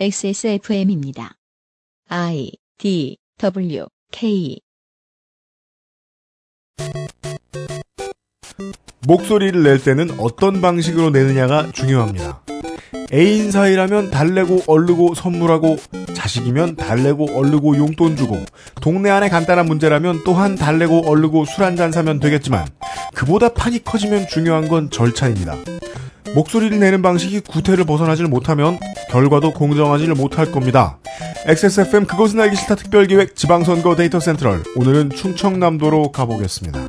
XSFM입니다. I D W K 목소리를 낼 때는 어떤 방식으로 내느냐가 중요합니다. 애인 사이라면 달래고 얼르고 선물하고 자식이면 달래고 얼르고 용돈 주고 동네 안에 간단한 문제라면 또한 달래고 얼르고 술 한 잔 사면 되겠지만 그보다 판이 커지면 중요한 건 절차입니다. 목소리를 내는 방식이 구태를 벗어나질 못하면 결과도 공정하지를 못할 겁니다. XSFM 그것은 알기 싫다 특별기획 지방선거 데이터 센트럴 오늘은 충청남도로 가보겠습니다.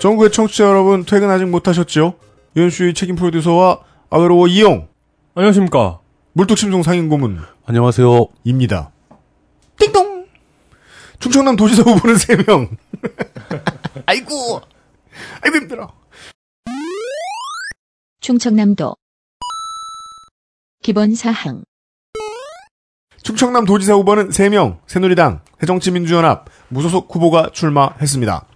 전국의 청취자 여러분 퇴근 아직 못하셨지요? 유현수의 책임 프로듀서와 아외로워 이용 안녕하십니까. 물뚝심송 상임고문 안녕하세요. 입니다. 띵동 충청남 도지사 후보는 3명 아이고 아이고 힘들어 충청남도 기본 사항 충청남 도지사 후보는 3명 새누리당 새정치민주연합 무소속 후보가 출마했습니다.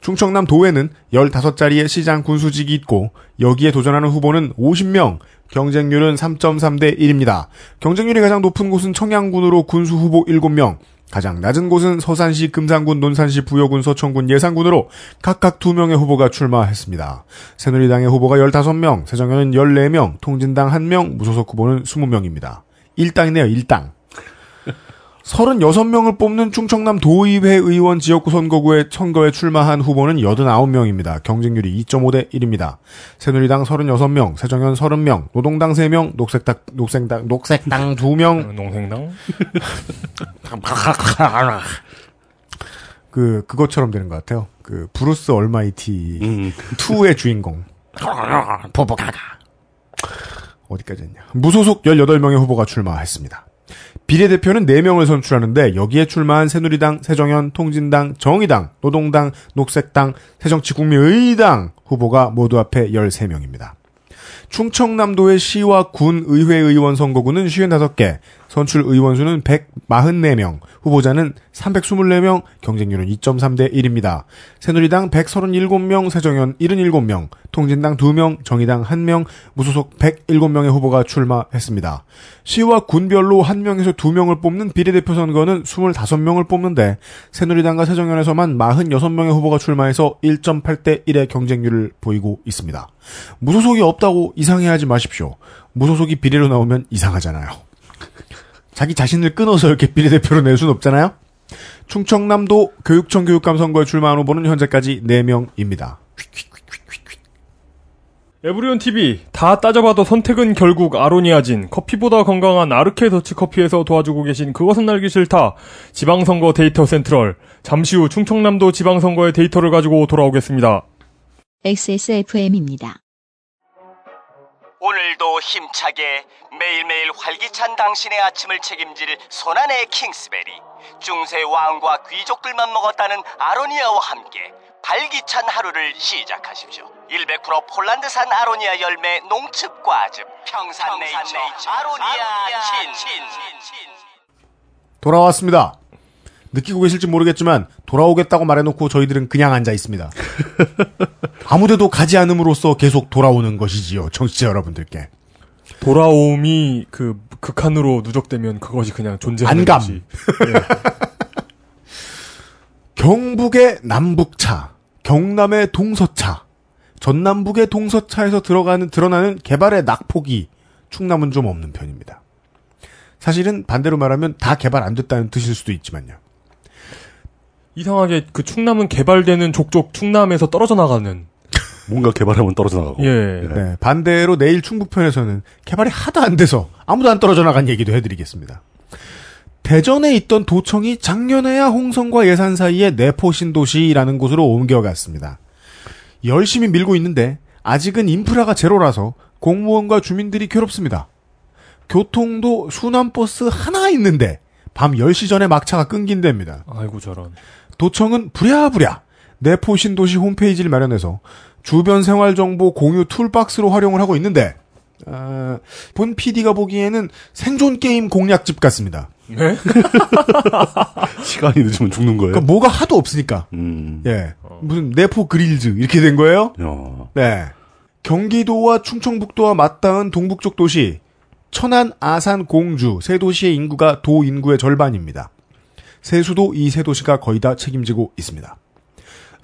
충청남 도에는 15자리의 시장 군수직이 있고 여기에 도전하는 후보는 50명, 경쟁률은 3.3대 1입니다. 경쟁률이 가장 높은 곳은 청양군으로 군수 후보 7명, 가장 낮은 곳은 서산시, 금산군, 논산시, 부여군, 서천군, 예산군으로 각각 2명의 후보가 출마했습니다. 새누리당의 후보가 15명, 새정연은 14명, 통진당 1명, 무소속 후보는 20명입니다. 1당이네요, 1당. 36명을 뽑는 충청남 도의회 의원 지역구 선거구에 선거에 출마한 후보는 89명입니다. 경쟁률이 2.5대 1입니다. 새누리당 36명, 새정연 30명, 노동당 3명, 녹색당, 녹색당, 녹색당 2명, 농생당? 그, 그것처럼 되는 것 같아요. 그, 브루스 얼마이티 음. 2의 주인공. 포포가가. 어디까지 했냐. 무소속 18명의 후보가 출마했습니다. 비례대표는 4명을 선출하는데 여기에 출마한 새누리당, 새정연, 통진당, 정의당, 노동당, 녹색당, 새정치국민의당 후보가 모두 합해 13명입니다. 충청남도의 시와 군 의회 의원 선거구는 55개, 선출 의원 수는 144명, 후보자는 324명, 경쟁률은 2.3대 1입니다. 새누리당 137명, 새정연 77명, 통진당 2명, 정의당 1명, 무소속 107명의 후보가 출마했습니다. 시와 군별로 1명에서 2명을 뽑는 비례대표 선거는 25명을 뽑는데 새누리당과 새정연에서만 46명의 후보가 출마해서 1.8대 1의 경쟁률을 보이고 있습니다. 무소속이 없다고 이상해하지 마십시오. 무소속이 비례로 나오면 이상하잖아요. 자기 자신을 끊어서 이렇게 비례대표로 낼 수는 없잖아요. 충청남도 교육청 교육감 선거에 출마한 후보는 현재까지 4명입니다. 에브리온 TV 다 따져봐도 선택은 결국 아로니아진 커피보다 건강한 아르케 더치 커피에서 도와주고 계신 그것은 알기 싫다 지방선거 데이터 Central 잠시 후 충청남도 지방선거의 데이터를 가지고 돌아오겠습니다. XSFM입니다. 오늘도 힘차게 매일매일 활기찬 당신의 아침을 책임질 손안의 킹스베리 중세 왕과 귀족들만 먹었다는 아로니아와 함께 발기찬 하루를 시작하십시오 100% 폴란드산 아로니아 열매 농축 과즙 평산네이처 아로니아 친 돌아왔습니다. 느끼고 계실지 모르겠지만 돌아오겠다고 말해놓고 저희들은 그냥 앉아 있습니다. 아무데도 가지 않음으로써 계속 돌아오는 것이지요. 청취자 여러분들께. 돌아옴이 그 극한으로 누적되면 그것이 그냥 존재하는 안감. 것이. 경북의 남북차, 경남의 동서차, 전남북의 동서차에서 들어가는 드러나는 개발의 낙폭이 충남은 좀 없는 편입니다. 사실은 반대로 말하면 다 개발 안 됐다는 뜻일 수도 있지만요. 이상하게 그 충남은 개발되는 족족 충남에서 떨어져 나가는. 뭔가 개발하면 떨어져 나가고. 예. 네, 반대로 내일 충북편에서는 개발이 하도 안 돼서 아무도 안 떨어져 나간 얘기도 해드리겠습니다. 대전에 있던 도청이 작년에야 홍성과 예산 사이에 내포 신도시라는 곳으로 옮겨갔습니다. 열심히 밀고 있는데 아직은 인프라가 제로라서 공무원과 주민들이 괴롭습니다. 교통도 순환버스 하나 있는데 밤 10시 전에 막차가 끊긴답니다. 아이고 저런. 도청은 부랴부랴 내포 신도시 홈페이지를 마련해서 주변 생활 정보 공유 툴박스로 활용을 하고 있는데 아, 본 PD가 보기에는 생존 게임 공략집 같습니다. 네? 시간이 늦으면 죽는 거예요? 그러니까 뭐가 하도 없으니까 음. 예 무슨 내포 그릴즈 이렇게 된 거예요. 야. 네 경기도와 충청북도와 맞닿은 동북쪽 도시 천안, 아산, 공주 세 도시의 인구가 도 인구의 절반입니다. 세수도 이 세 도시가 거의 다 책임지고 있습니다.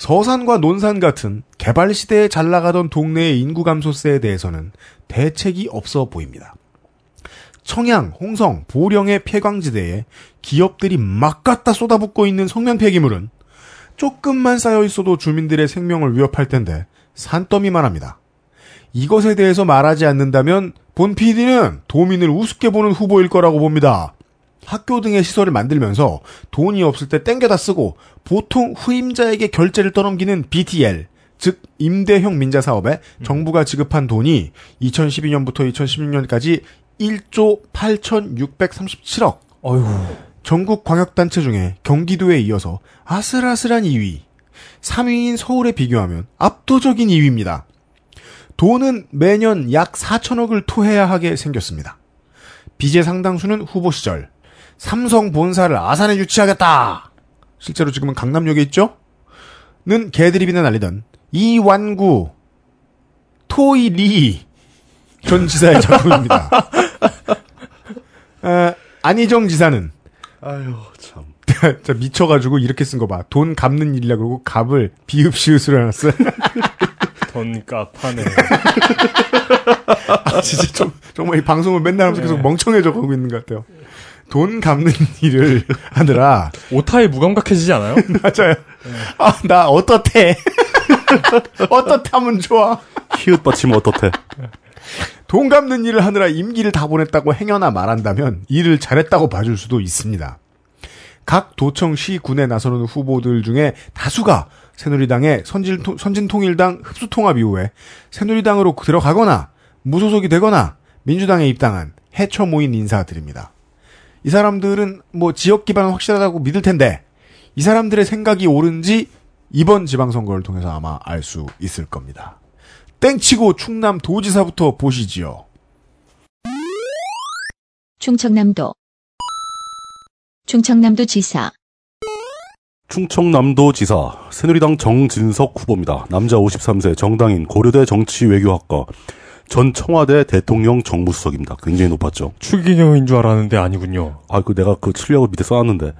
서산과 논산 같은 개발 시대에 잘 나가던 동네의 인구 감소세에 대해서는 대책이 없어 보입니다. 청양, 홍성, 보령의 폐광지대에 기업들이 막 갖다 쏟아붓고 있는 성면 폐기물은 조금만 쌓여 있어도 주민들의 생명을 위협할 텐데 산더미만 합니다. 이것에 대해서 말하지 않는다면 본 PD는 도민을 우습게 보는 후보일 거라고 봅니다. 학교 등의 시설을 만들면서 돈이 없을 때 땡겨다 쓰고 보통 후임자에게 결제를 떠넘기는 BTL, 즉 임대형 민자 사업에 정부가 지급한 돈이 2012년부터 2016년까지 1조 8,637억. 어휴. 전국 광역단체 중에 경기도에 이어서 아슬아슬한 2위. 3위인 서울에 비교하면 압도적인 2위입니다. 돈은 매년 약 4천억을 토해야 하게 생겼습니다. 빚의 상당수는 후보 시절 삼성 본사를 아산에 유치하겠다. 실제로 지금은 강남역에 있죠? 는 개드립이나 날리던 이완구 토이리 전 지사의 작품입니다. 아, 안희정 지사는 아유, 참. 미쳐가지고 이렇게 쓴 거 봐. 돈 갚는 일이라 그러고 값을 비읍시읒으로 해놨어요. 돈값하네. 아, 진짜 좀, 정말 이 방송을 맨날 하면서 계속 멍청해져 가고 있는 것 같아요. 돈 갚는 일을 하느라. 오타에 무감각해지지 않아요? 맞아요. 아, 나 어떻대. 어떻다면 좋아. 히읗 받치면 어떻대? 돈 갚는 일을 하느라 임기를 다 보냈다고 행여나 말한다면 일을 잘했다고 봐줄 수도 있습니다. 각 도청 시 군에 나서는 후보들 중에 다수가 새누리당의 선진, 선진통일당 흡수통합 이후에 새누리당으로 들어가거나 무소속이 되거나 민주당에 입당한 해처 모인 인사들입니다. 이 사람들은 뭐 지역 기반은 확실하다고 믿을 텐데 이 사람들의 생각이 옳은지 이번 지방선거를 통해서 아마 알 수 있을 겁니다. 땡치고 충남 도지사부터 보시지요. 충청남도 충청남도 지사 충청남도 지사 새누리당 정진석 후보입니다. 남자 53세 정당인 고려대 정치외교학과 전 청와대 대통령 정무수석입니다. 굉장히 높았죠. 추기경인 줄 알았는데 아니군요. 아, 그 내가 그 칠려고 밑에 써놨는데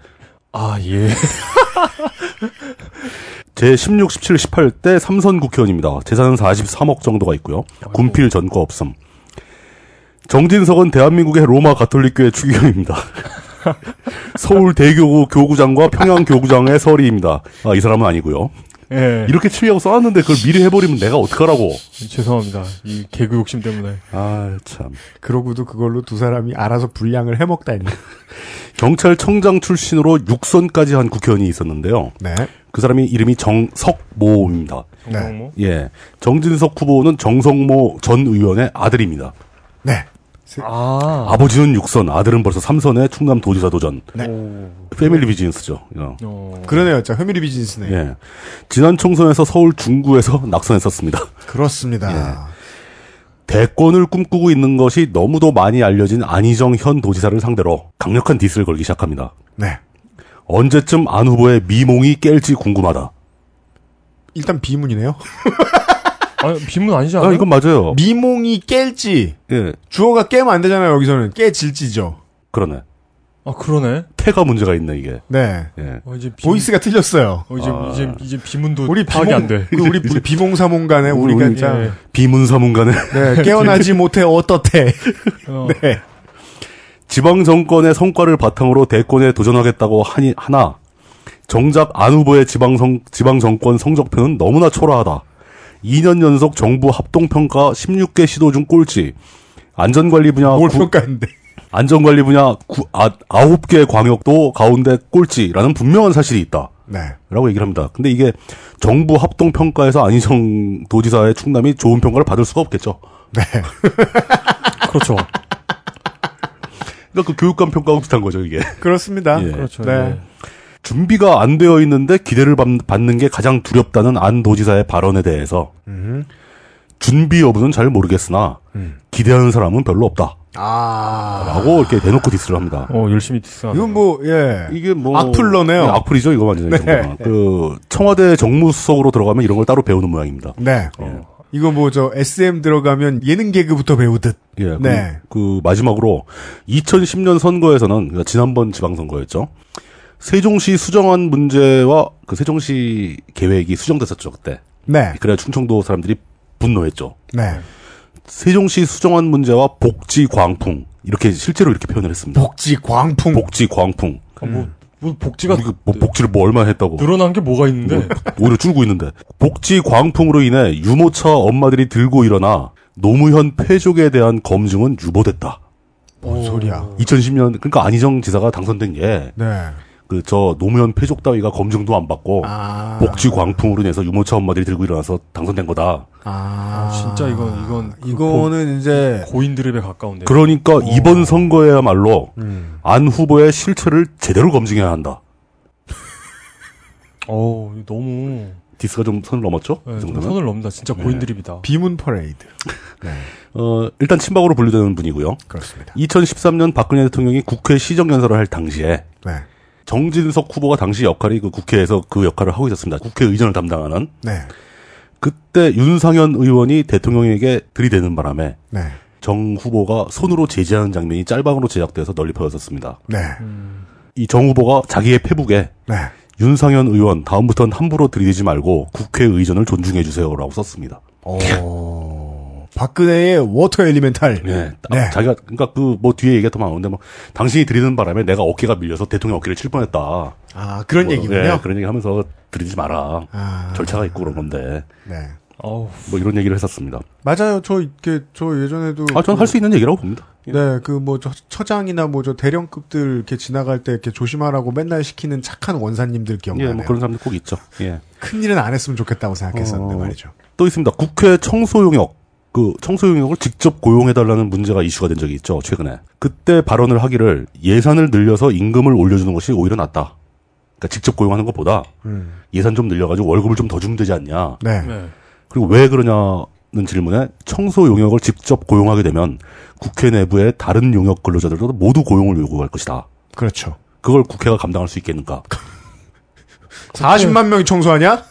아, 예. 제 16, 17, 18대 삼선 국회의원입니다. 재산은 43억 정도가 있고요. 군필 전과 없음. 정진석은 대한민국의 로마 가톨릭교회 추기경입니다. 서울 대교구 교구장과 평양 교구장의 서리입니다. 아, 이 사람은 아니고요. 예. 이렇게 치려고 써놨는데 그걸 미리 해버리면 내가 어떡하라고. 죄송합니다. 이 개그 욕심 때문에. 아, 참. 그러고도 그걸로 두 사람이 알아서 분량을 해먹다니. 경찰청장 출신으로 육선까지 한 국회의원이 있었는데요. 네. 그 사람이 이름이 정석모입니다. 정성모. 예. 정진석 후보는 정성모 전 의원의 아들입니다. 네. 아. 아버지는 육선, 아들은 벌써 삼선의 충남 도지사 도전. 네. 오. 패밀리 비즈니스죠. 어. 어. 그러네요. 진짜 회밀리 비즈니스네. 예. 지난 총선에서 서울 중구에서 낙선했었습니다. 그렇습니다. 대권을 꿈꾸고 있는 것이 너무도 많이 알려진 안희정 현 도지사를 상대로 강력한 디스를 걸기 시작합니다. 네. 언제쯤 안 후보의 미몽이 깰지 궁금하다. 일단 비문이네요. 아, 빈문 아니지 않아요? 아, 이건 맞아요. 미몽이 깰지. 예, 주어가 깨면 안 되잖아요, 여기서는. 깨질지죠. 그러네. 아, 그러네. 태가 문제가 있네, 이게. 네. 예. 어, 이제 비, 보이스가 틀렸어요. 어, 이제, 아. 이제, 이제 비문도 우리 파악이 비몽, 안 돼. 그 우리, 우리 비몽사몽 간에 우리, 우리가 우리, 예. 비문사문간에 네, 깨어나지 못해 어떻대. 어, 네. 지방 정권의 성과를 바탕으로 대권에 도전하겠다고 하니 하나 정작 안 후보의 지방 성 지방 정권 성적표는 너무나 초라하다. 2년 연속 정부 합동 평가 16개 시도 중 꼴찌. 안전관리 분야 뭘 구- 평가했는데. 안전관리 분야 구, 아, 9개 광역도 가운데 꼴찌라는 분명한 사실이 있다. 네. 라고 얘기를 합니다. 근데 이게 정부 합동 평가에서 안희정 도지사의 충남이 좋은 평가를 받을 수가 없겠죠. 네. 그렇죠. 그러니까 그 교육감 평가하고 비슷한 거죠, 이게. 그렇습니다. 예. 그렇죠. 네. 예. 준비가 안 되어 있는데 기대를 받- 받는 게 가장 두렵다는 안 도지사의 발언에 대해서 음. 준비 여부는 잘 모르겠으나 음. 기대하는 사람은 별로 없다. 아. 라고 이렇게 대놓고 디스를 합니다. 어, 열심히 디스하네. 이건 뭐, 예. 이게 뭐 악플러네요. 네, 악플이죠, 이거 완전히. 네. 그 청와대 정무수석으로 들어가면 이런 걸 따로 배우는 모양입니다. 네. 어, 이거 뭐 저 SM 들어가면 예능 개그부터 배우듯. 예, 그, 네. 그 마지막으로 2010년 선거에서는 그러니까 지난번 지방선거였죠. 세종시 수정안 문제와 그 세종시 계획이 수정됐었죠 그때. 네. 그래야 충청도 사람들이 분노했죠. 네. 세종시 수정안 문제와 복지 광풍 이렇게 실제로 이렇게 표현을 했습니다. 복지 광풍. 복지 광풍. 아, 뭐, 뭐 복지가 뭐 복지를 뭐 얼마 했다고. 늘어난 게 뭐가 있는데? 오히려 줄고 있는데. 복지 광풍으로 인해 유모차 엄마들이 들고 일어나 노무현 패족에 대한 검증은 유보됐다. 뭔 소리야. 2010년 그러니까 안희정 지사가 당선된 게 네. 그 저 노무현 폐족 따위가 검증도 안 받고 아. 복지 광풍으로 인해서 유모차 엄마들이 들고 일어나서 당선된 거다. 아. 진짜 이건 이건 그 이거는 이제 고, 고인 드립에 가까운데. 그러니까 이번 선거에야말로 음. 안 후보의 실체를 제대로 검증해야 한다. 이거 너무 디스가 좀 선을 넘었죠? 네, 정도면. 선을 넘다. 진짜 고인 드립이다. 비문 퍼레이드. 네. 어, 일단 친박으로 분류되는 분이고요. 그렇습니다. 2013년 박근혜 대통령이 국회 시정연설을 할 당시에 네. 정진석 후보가 당시 역할이 그 국회에서 그 역할을 하고 있었습니다. 국회 의전을 담당하는. 네. 그때 윤상현 의원이 대통령에게 들이대는 바람에 네. 정 후보가 손으로 제지하는 장면이 짤방으로 제작돼서 널리 퍼졌었습니다. 네. 이정 후보가 자기의 페북에 네. 윤상현 의원 다음부터는 함부로 들이대지 말고 국회 의전을 존중해 주세요라고 썼습니다. 오. 박근혜의 Water Elemental. 예, 딱 네. 자기가 그러니까 그 뭐 뒤에 얘기가 더 많은데 뭐 당신이 들이는 바람에 내가 어깨가 밀려서 대통령 어깨를 칠 뻔했다. 아, 그런 뭐, 얘기군요. 예, 그런 얘기 하면서 들이지 마라. 아. 절차가 있고 그런 건데 네. 어우 뭐 이런 얘기를 했었습니다. 맞아요. 저 이렇게 저 예전에도 아, 전할수 있는 얘기라고 봅니다. 예. 네, 그뭐 처장이나 뭐 저 대령급들 이렇게 지나갈 때 이렇게 조심하라고 맨날 시키는 착한 원사님들 기억나네요. 예, 뭐 그런 사람들 꼭 있죠. 예. 큰 일은 안 했으면 좋겠다고 생각했었는데 어. 말이죠. 또 있습니다. 국회 청소 용역. 그 청소 용역을 직접 고용해달라는 문제가 이슈가 된 적이 있죠. 최근에. 그때 발언을 하기를 예산을 늘려서 임금을 올려주는 것이 오히려 낫다. 그러니까 직접 고용하는 것보다 음. 예산 좀 늘려가지고 월급을 좀 더 주면 되지 않냐. 네. 네. 그리고 왜 그러냐는 질문에 청소 용역을 직접 고용하게 되면 국회 내부의 다른 용역 근로자들도 모두 고용을 요구할 것이다. 그렇죠. 그걸 국회가 감당할 수 있겠는가? 40만 명이 청소하냐?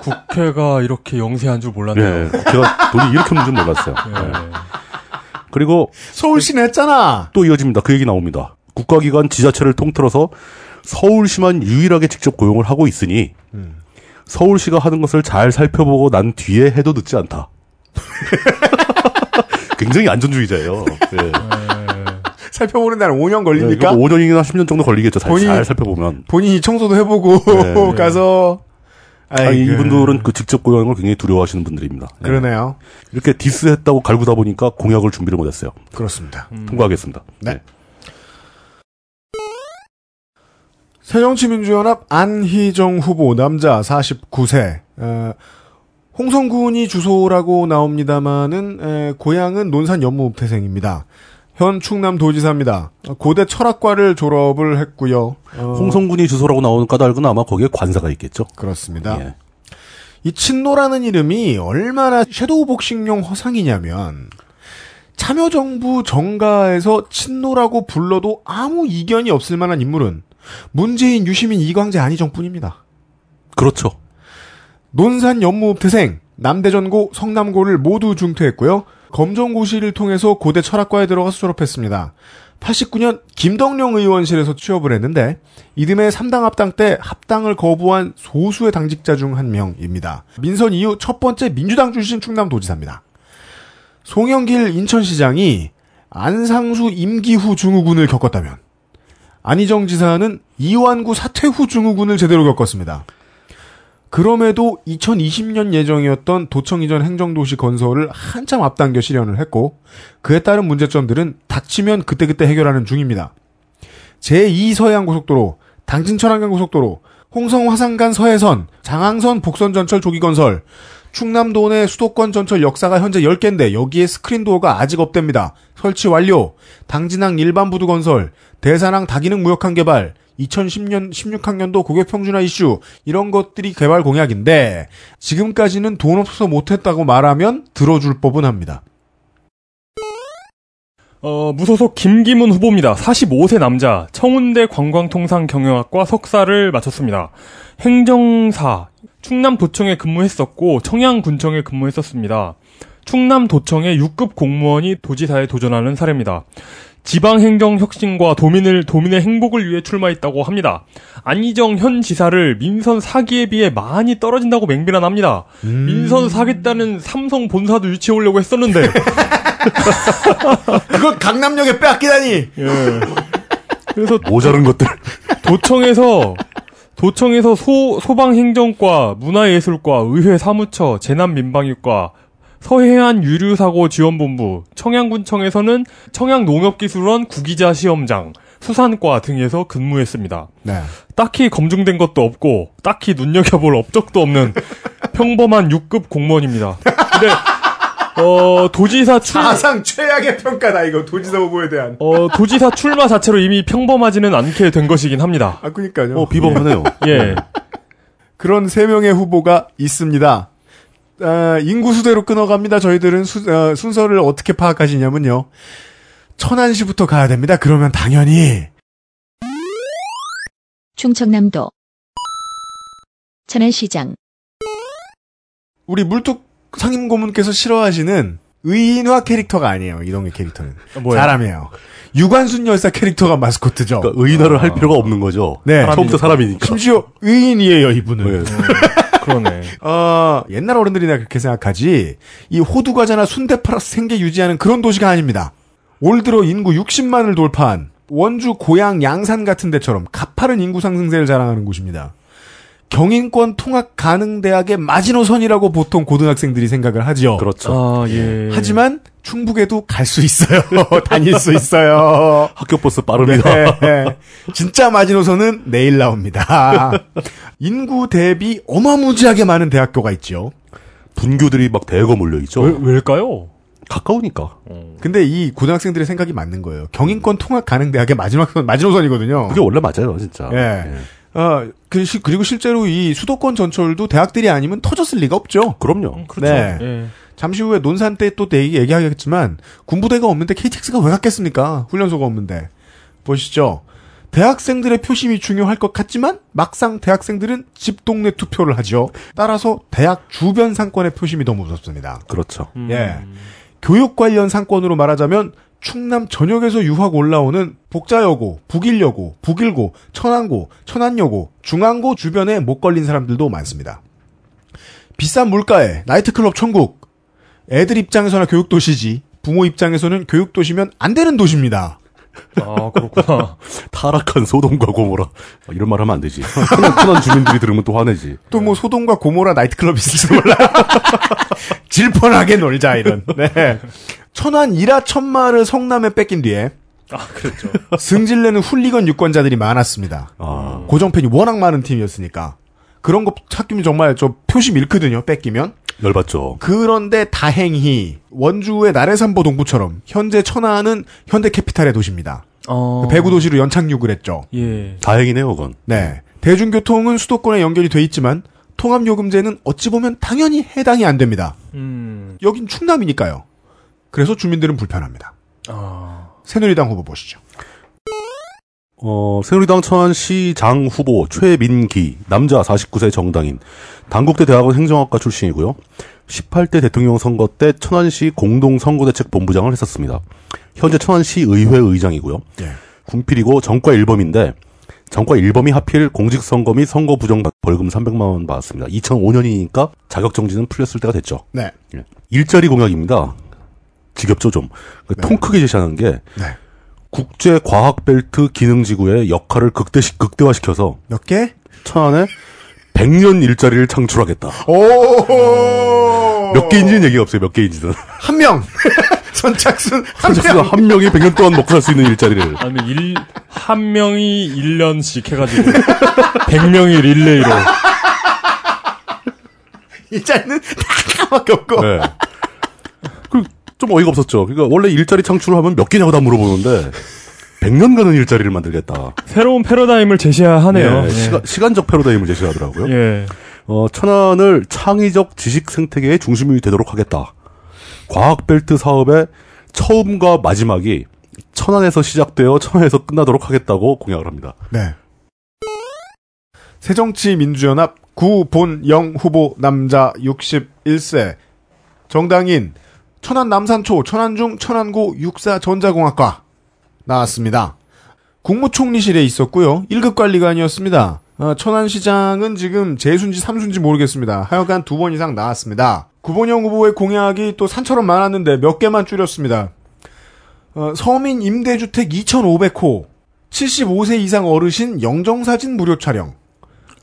국회가 이렇게 영세한 줄 몰랐네요. 예, 국회가 돈이 이렇게 없는 줄 몰랐어요. 예. 그리고 서울시는 했잖아. 또 이어집니다. 그 얘기 나옵니다. 국가기관 지자체를 통틀어서 서울시만 유일하게 직접 고용을 하고 있으니 음. 서울시가 하는 것을 잘 살펴보고 난 뒤에 해도 늦지 않다. 굉장히 안전주의자예요. 예. 살펴보는 데는 5년 네, 걸립니까? 5년이나 10년 정도 걸리겠죠. 잘, 본인이- 잘 살펴보면. 본인이 청소도 해보고 네. 가서 아니, 아이고. 이분들은 그 직접 걸 굉장히 두려워하시는 분들입니다. 예. 그러네요. 이렇게 디스했다고 갈구다 보니까 공약을 준비를 못했어요. 그렇습니다. 통과하겠습니다. 네. 새정치민주연합 안희정 후보 남자 49세 어, 홍성군이 주소라고 나옵니다마는 에, 고향은 논산 연무읍태생입니다. 현 충남도지사입니다. 고대 철학과를 졸업을 했고요. 어, 홍성군이 주소라고 나오는 까닭은 아마 거기에 관사가 있겠죠. 그렇습니다. 예. 이 친노라는 이름이 얼마나 섀도우 복싱용 허상이냐면 참여정부 정가에서 친노라고 불러도 아무 이견이 없을 만한 인물은 문재인, 유시민, 이광재, 안희정뿐입니다. 그렇죠. 논산 연무읍태생, 남대전고, 성남고를 모두 중퇴했고요. 검정고시를 통해서 고대 철학과에 들어가서 졸업했습니다. 89년 김덕령 의원실에서 취업을 했는데 이듬해 3당 합당 때 합당을 거부한 소수의 당직자 중 한 명입니다. 민선 이후 첫 번째 민주당 출신 충남도지사입니다. 송영길 인천시장이 안상수 임기 후 증후군을 겪었다면 안희정 지사는 이완구 사퇴 후 증후군을 제대로 겪었습니다. 그럼에도 2020년 예정이었던 도청 이전 행정도시 건설을 한참 앞당겨 실현을 했고 그에 따른 문제점들은 닥치면 그때그때 해결하는 중입니다. 제2서해안고속도로, 당진천안간고속도로, 홍성 화산간 서해선, 장항선 복선 전철 조기 건설, 충남도 내 수도권 전철 역사가 현재 10개인데 여기에 스크린도어가 아직 없답니다. 설치 완료. 당진항 일반 부두 건설, 대산항 다기능 무역항 개발, 2010년 16학년도 고객 평준화 이슈 이런 것들이 개발 공약인데 지금까지는 돈 없어서 못했다고 말하면 들어줄 법은 합니다. 어, 무소속 김기문 후보입니다. 45세 남자, 청운대 관광통상 경영학과 석사를 마쳤습니다. 행정사, 충남도청에 근무했었고 청양군청에 근무했었습니다. 충남도청의 6급 공무원이 도지사에 도전하는 사례입니다. 지방행정 혁신과 도민을 도민의 행복을 위해 출마했다고 합니다. 안희정 현 지사를 민선 사기에 비해 많이 떨어진다고 맹비난합니다. 민선 사겠다는 삼성 본사도 유치해 오려고 했었는데 그걸 강남역에 빼앗기다니. 예. 그래서 모자른 것들. 도청에서 도청에서 소 소방행정과 문화예술과 의회 사무처 재난민방위과 서해안 유류사고 지원본부 청양군청에서는 청양농업기술원 구기자 시험장 수산과 등에서 근무했습니다. 네. 딱히 검증된 것도 없고 딱히 눈여겨볼 업적도 없는 평범한 6급 공무원입니다. 근데 어 도지사 출 사상 최악의 평가다 이거 도지사 후보에 대한. 어 도지사 출마 자체로 이미 평범하지는 않게 된 것이긴 합니다. 아 그러니까요. 어, 비범하네요. 예. 그런 세 명의 후보가 있습니다. 아, 인구 수대로 끊어갑니다. 저희들은 수- 어, 순서를 어떻게 파악하시냐면요. 천안시부터 가야 됩니다. 그러면 당연히 충청남도 천안시장 우리 물뚝 상임 고문께서 싫어하시는 의인화 캐릭터가 아니에요. 이동의 캐릭터는 뭐야? 사람이에요. 유관순 열사 캐릭터가 마스코트죠. 그러니까 의인화를 할 필요가 없는 거죠. 네. 처음부터 사람이니까. 심지어 의인이에요. 이분은. 네. 그러네. 어, 옛날 어른들이나 그렇게 생각하지, 이 호두 과자나 순대 팔아서 생계 유지하는 그런 도시가 아닙니다. 올 들어 인구 60만을 돌파한 원주 고양 양산 같은 데처럼 가파른 인구 상승세를 자랑하는 곳입니다. 경인권 통합 가능 대학의 마지노선이라고 보통 고등학생들이 생각을 하죠. 그렇죠. 아, 예. 하지만 충북에도 갈 수 있어요. 다닐 수 있어요. 학교 버스 빠릅니다. 네. 진짜 마지노선은 내일 나옵니다. 인구 대비 어마무지하게 많은 대학교가 있죠. 분교들이 막 대거 몰려 있죠. 왜, 왜일까요? 가까우니까. 근데 이 고등학생들의 생각이 맞는 거예요. 경인권 통합 가능 대학의 마지막 선, 마지노선이거든요. 그게 원래 맞아요, 진짜. 예. 어, 그, 시- 그리고 실제로 이 수도권 전철도 대학들이 아니면 터졌을 리가 없죠. 그럼요. 그렇죠. 네. 예. 잠시 후에 논산 때또 얘기, 얘기하겠지만 군부대가 없는데 KTX가 왜 갔겠습니까? 훈련소가 없는데. 보시죠. 대학생들의 표심이 중요할 것 같지만 막상 대학생들은 집 동네 투표를 하죠. 따라서 대학 주변 상권의 표심이 더 무섭습니다. 그렇죠. 음. 예. 교육 관련 상권으로 말하자면 충남 전역에서 유학 올라오는 복자여고, 북일여고, 북일고, 천안고, 천안여고, 중앙고 주변에 못 걸린 사람들도 많습니다. 비싼 물가에 나이트클럽 천국. 애들 입장에서나 교육도시지. 부모 입장에서는 교육도시면 안 되는 도시입니다. 아, 그렇구나. 타락한 소돔과 고모라. 아, 이런 말 하면 안 되지. 천안 주민들이 들으면 또 화내지. 또 뭐 소돔과 고모라 나이트클럽 있을지 몰라. 질펀하게 놀자 이런. 네. 천안 일화 천마를 성남에 뺏긴 뒤에 아, 그랬죠. 승질내는 훌리건 유권자들이 많았습니다. 아, 고정팬이 워낙 많은 팀이었으니까. 그런 거 찾기면 정말 저 표심 잃거든요, 뺏기면. 열받죠. 그런데 다행히 원주의 나래산보 동부처럼 현재 천안은 현대 캐피탈의 도시입니다. 어. 그 배구 도시로 연착륙을 했죠. 예. 다행이네요, 그건. 네. 대중교통은 수도권에 연결이 돼 있지만 통합요금제는 어찌 보면 당연히 해당이 안 됩니다. 음. 여긴 충남이니까요. 그래서 주민들은 불편합니다. 아. 새누리당 후보 보시죠. 어, 새누리당 천안시장 후보 최민기, 남자 49세 정당인, 당국대 대학원 행정학과 출신이고요. 18대 대통령 선거 때 천안시 공동선거대책본부장을 했었습니다. 현재 천안시 의회 의장이고요. 예. 군필이고 정과 1범인데 정과 1범이 하필 공직선거 및 선거 부정 받- 벌금 300만 원 받았습니다. 2005년이니까 자격정지는 풀렸을 때가 됐죠. 네. 예. 일자리 공약입니다. 지겹죠 좀. 통 크게 제시하는 게 네. 국제 과학 벨트 기능 지구의 역할을 극대시 극대화시켜서 몇 개? 천안에 100년 일자리를 창출하겠다. 오! 몇 개인지는 얘기가 없어요. 몇 개인지는. 한 명! 선착순 한 선착순 명! 한 명이 100년 동안 먹고 살 수 있는 일자리를. 아니면 일, 한 명이 1년씩 해 가지고, 100명이 릴레이로. 이 자리는 하나밖에 없고. 네. 그, 좀 어이가 없었죠. 그러니까 원래 일자리 창출을 하면 몇 개냐고 다 물어보는데 100년 가는 일자리를 만들겠다. 새로운 패러다임을 제시하네요. 예, 예. 시간, 시간 적 패러다임을 제시하더라고요. 예. 어, 천안을 창의적 지식 생태계의 중심이 되도록 하겠다. 과학 벨트 사업의 처음과 마지막이 천안에서 시작되어 천안에서 끝나도록 하겠다고 공약을 합니다. 네. 새정치민주연합 구본영 후보 남자 61세 정당인 천안 남산초 천안중 천안고 육사 전자공학과 나왔습니다. 국무총리실에 있었고요. 1급 관리관이었습니다. 어, 천안시장은 지금 재순지 삼순지 모르겠습니다. 하여간 두 번 이상 나왔습니다. 구본영 후보의 공약이 또 산처럼 많았는데 몇 개만 줄였습니다. 어, 서민 임대주택 2,500호, 75세 이상 어르신 영정사진 무료 촬영.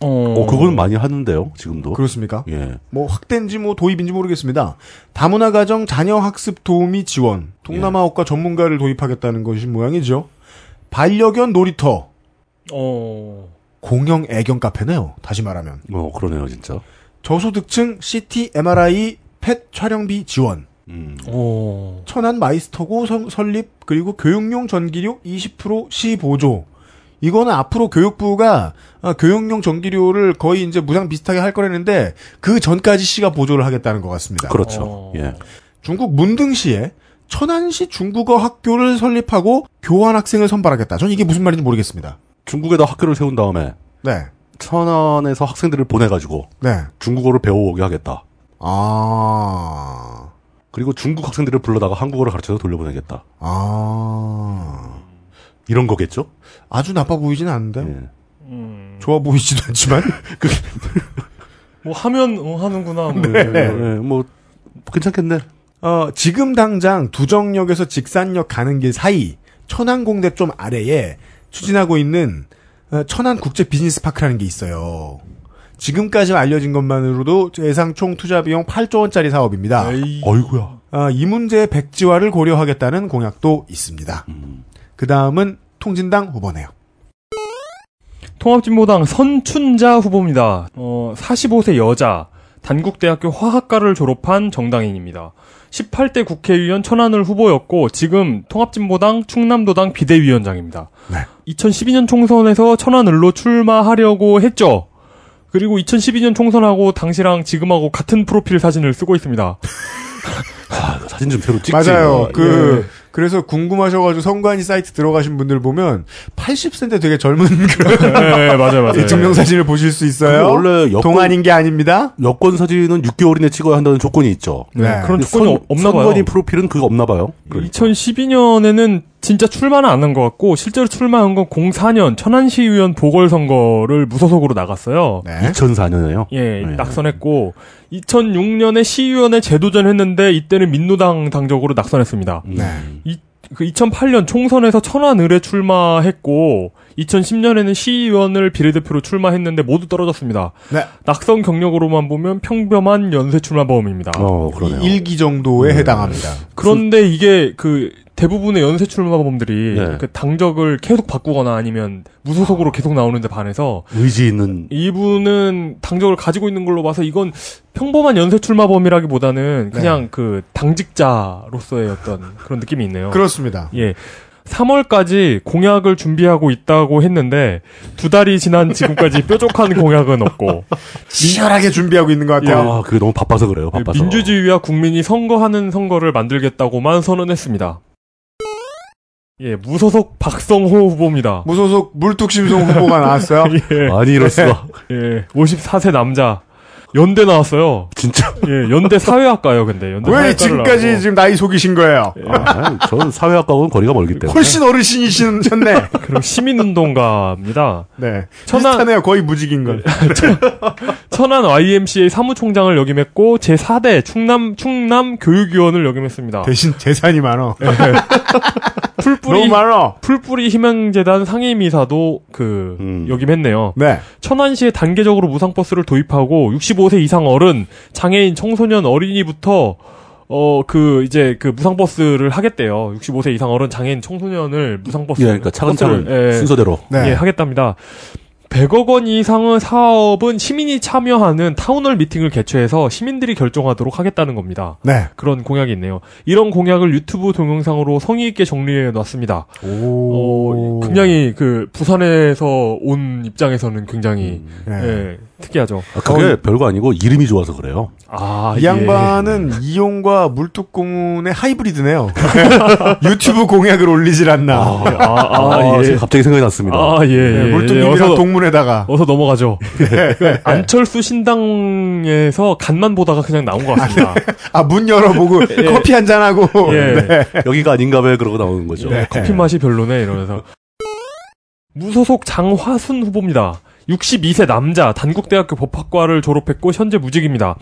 어, 어, 그건 많이 하는데요, 지금도. 그렇습니까? 예. 뭐 확대인지 뭐 도입인지 모르겠습니다. 다문화 가정 자녀 학습 도우미 지원, 동남아학과 전문가를 도입하겠다는 것이 모양이죠. 반려견 놀이터, 어, 공영 애견 카페네요. 다시 말하면 어, 그러네요, 진짜. 저소득층 CT, MRI, 펫 촬영비 지원, 음. 어, 천안 마이스터고 성- 설립 그리고 교육용 전기료 20%시 보조. 이거는 앞으로 교육부가 아, 교육용 전기료를 거의 이제 무상 비슷하게 할 거라는데 그 전까지 시가 보조를 하겠다는 것 같습니다. 그렇죠. 어. 예. 중국 문등시에 천안시 중국어 학교를 설립하고 교환 학생을 선발하겠다. 전 이게 무슨 말인지 모르겠습니다. 중국에다 학교를 세운 다음에 네. 천안에서 학생들을 보내가지고 네. 중국어를 배워오게 하겠다. 아. 그리고 중국 학생들을 불러다가 한국어를 가르쳐서 돌려보내겠다. 아. 이런 거겠죠? 아주 나빠 보이진 않는데. 예. 음, 좋아 보이지도 않지만. 뭐 하면 어, 하는구나. 뭐 네. 예, 뭐 괜찮겠네. 어, 지금 당장 두정역에서 직산역 가는 길 사이 천안공대 좀 아래에 추진하고 있는 어, 천안 국제 비즈니스 파크라는 게 있어요. 지금까지 알려진 것만으로도 예상 총 투자 비용 8조 원짜리 사업입니다. 에이, 어이구야. 아, 이 문제의 백지화를 고려하겠다는 공약도 있습니다. 그 다음은 통진당 후보네요. 통합진보당 선춘자 후보입니다. 어, 45세 여자, 단국대학교 화학과를 졸업한 정당인입니다. 18대 국회의원 천안을 후보였고 지금 통합진보당 충남도당 비대위원장입니다. 네. 2012년 총선에서 천안을로 출마하려고 했죠. 그리고 2012년 총선하고 당시랑 지금하고 같은 프로필 사진을 쓰고 있습니다. 아, 사진 좀 새로 찍지. 맞아요. 그, 예. 그래서 궁금하셔가지고 선관위 사이트 들어가신 분들 보면 80세인데 되게 젊은 그런 네, 맞아요, 맞아요. 증명 사진을 보실 수 있어요. 원래 여권- 동안인 게 아닙니다. 여권 사진은 6개월 이내 찍어야 한다는 조건이 있죠. 네, 네. 그런 조건이 선- 없나 봐요. 선관위 프로필은 그거 없나 봐요. 그러니까. 2012년에는 진짜 출마는 안 한 것 같고 실제로 출마한 건 04년 천안시의원 보궐선거를 무소속으로 나갔어요. 네. 2004년에요. 예, 네. 낙선했고 2006년에 시의원에 재도전했는데 이때는 민노당 당적으로 낙선했습니다. 네. 이, 그 2008년 총선에서 천안을에 출마했고 2010년에는 시의원을 비례대표로 출마했는데 모두 떨어졌습니다. 네. 낙선 경력으로만 보면 평범한 연쇄 출마범입니다. 어, 그러네요. 일기 정도에 해당합니다. 그런데 이게 그 대부분의 연쇄 출마범들이 네. 그 당적을 계속 바꾸거나 아니면 무소속으로 계속 나오는데 반해서 의지 있는 이분은 당적을 가지고 있는 걸로 봐서 이건 평범한 연쇄 출마범이라기보다는 그냥 그 당직자로서의 어떤 그런 느낌이 있네요. 그렇습니다. 예. 3월까지 공약을 준비하고 있다고 했는데 두 달이 지난 지금까지 뾰족한 공약은 없고 치열하게 준비하고 있는 것 같아요. 아, 그게 너무 바빠서 그래요. 바빠서. 예, 민주주의와 국민이 선거하는 선거를 만들겠다고만 선언했습니다. 예, 무소속 박성호 후보입니다. 무소속 물뚝심송 후보가 나왔어요. 예, 아니 이럴 수가. 예, 54세 남자. 연대 나왔어요. 진짜. 예, 연대 사회학과요, 근데. 연대 왜 지금까지 나오고. 지금 나이 속이신 거예요? 아, 전 사회학과하고는 거리가 멀기 때문에. 훨씬 어르신이셨네. 그리고 시민운동가입니다. 네. 천안- 비슷하네요. 거의 무직인 건. 천안 YMCA 사무총장을 역임했고 제4대 충남 충남 교육위원을 역임했습니다. 대신 재산이 많어. 풀뿌리 너무 많어. 풀뿌리 희망재단 상임이사도 그 음. 역임했네요. 네. 천안시에 단계적으로 무상 버스를 도입하고 65세 이상 어른, 장애인, 청소년, 어린이부터 어 그 이제 그 무상버스를 하겠대요. 65세 이상 어른, 장애인, 청소년을 무상버스. 예, 그러니까 차근차근 버스를, 예, 순서대로. 네. 예, 하겠답니다. 100억 원 이상의 사업은 시민이 참여하는 town hall meeting을 개최해서 시민들이 결정하도록 하겠다는 겁니다. 네. 그런 공약이 있네요. 이런 공약을 유튜브 동영상으로 성의 있게 정리해 놨습니다. 오. 어, 굉장히 그 부산에서 온 입장에서는 굉장히 네. 예, 특이하죠. 아, 그게 별거 아니고 이름이 좋아서 그래요. 아, 이 양반은 이용과 물뚝공문의 하이브리드네요. 유튜브 공약을 올리질 않나. 아, 아, 아, 예. 갑자기 생각이 났습니다. 아, 예. 네, 예. 물뚝님이랑 어서, 동문에다가 어서 넘어가죠. 그 안철수 신당에서 간만 보다가 그냥 나온 것 같습니다. 아 문 열어보고 커피 한잔 하고 예. 네. 여기가 아닌가 봐 그러고 나오는 거죠. 네. 커피 맛이 별로네 이러면서 무소속 장화순 후보입니다. 62세 남자 단국대학교 법학과를 졸업했고 현재 무직입니다.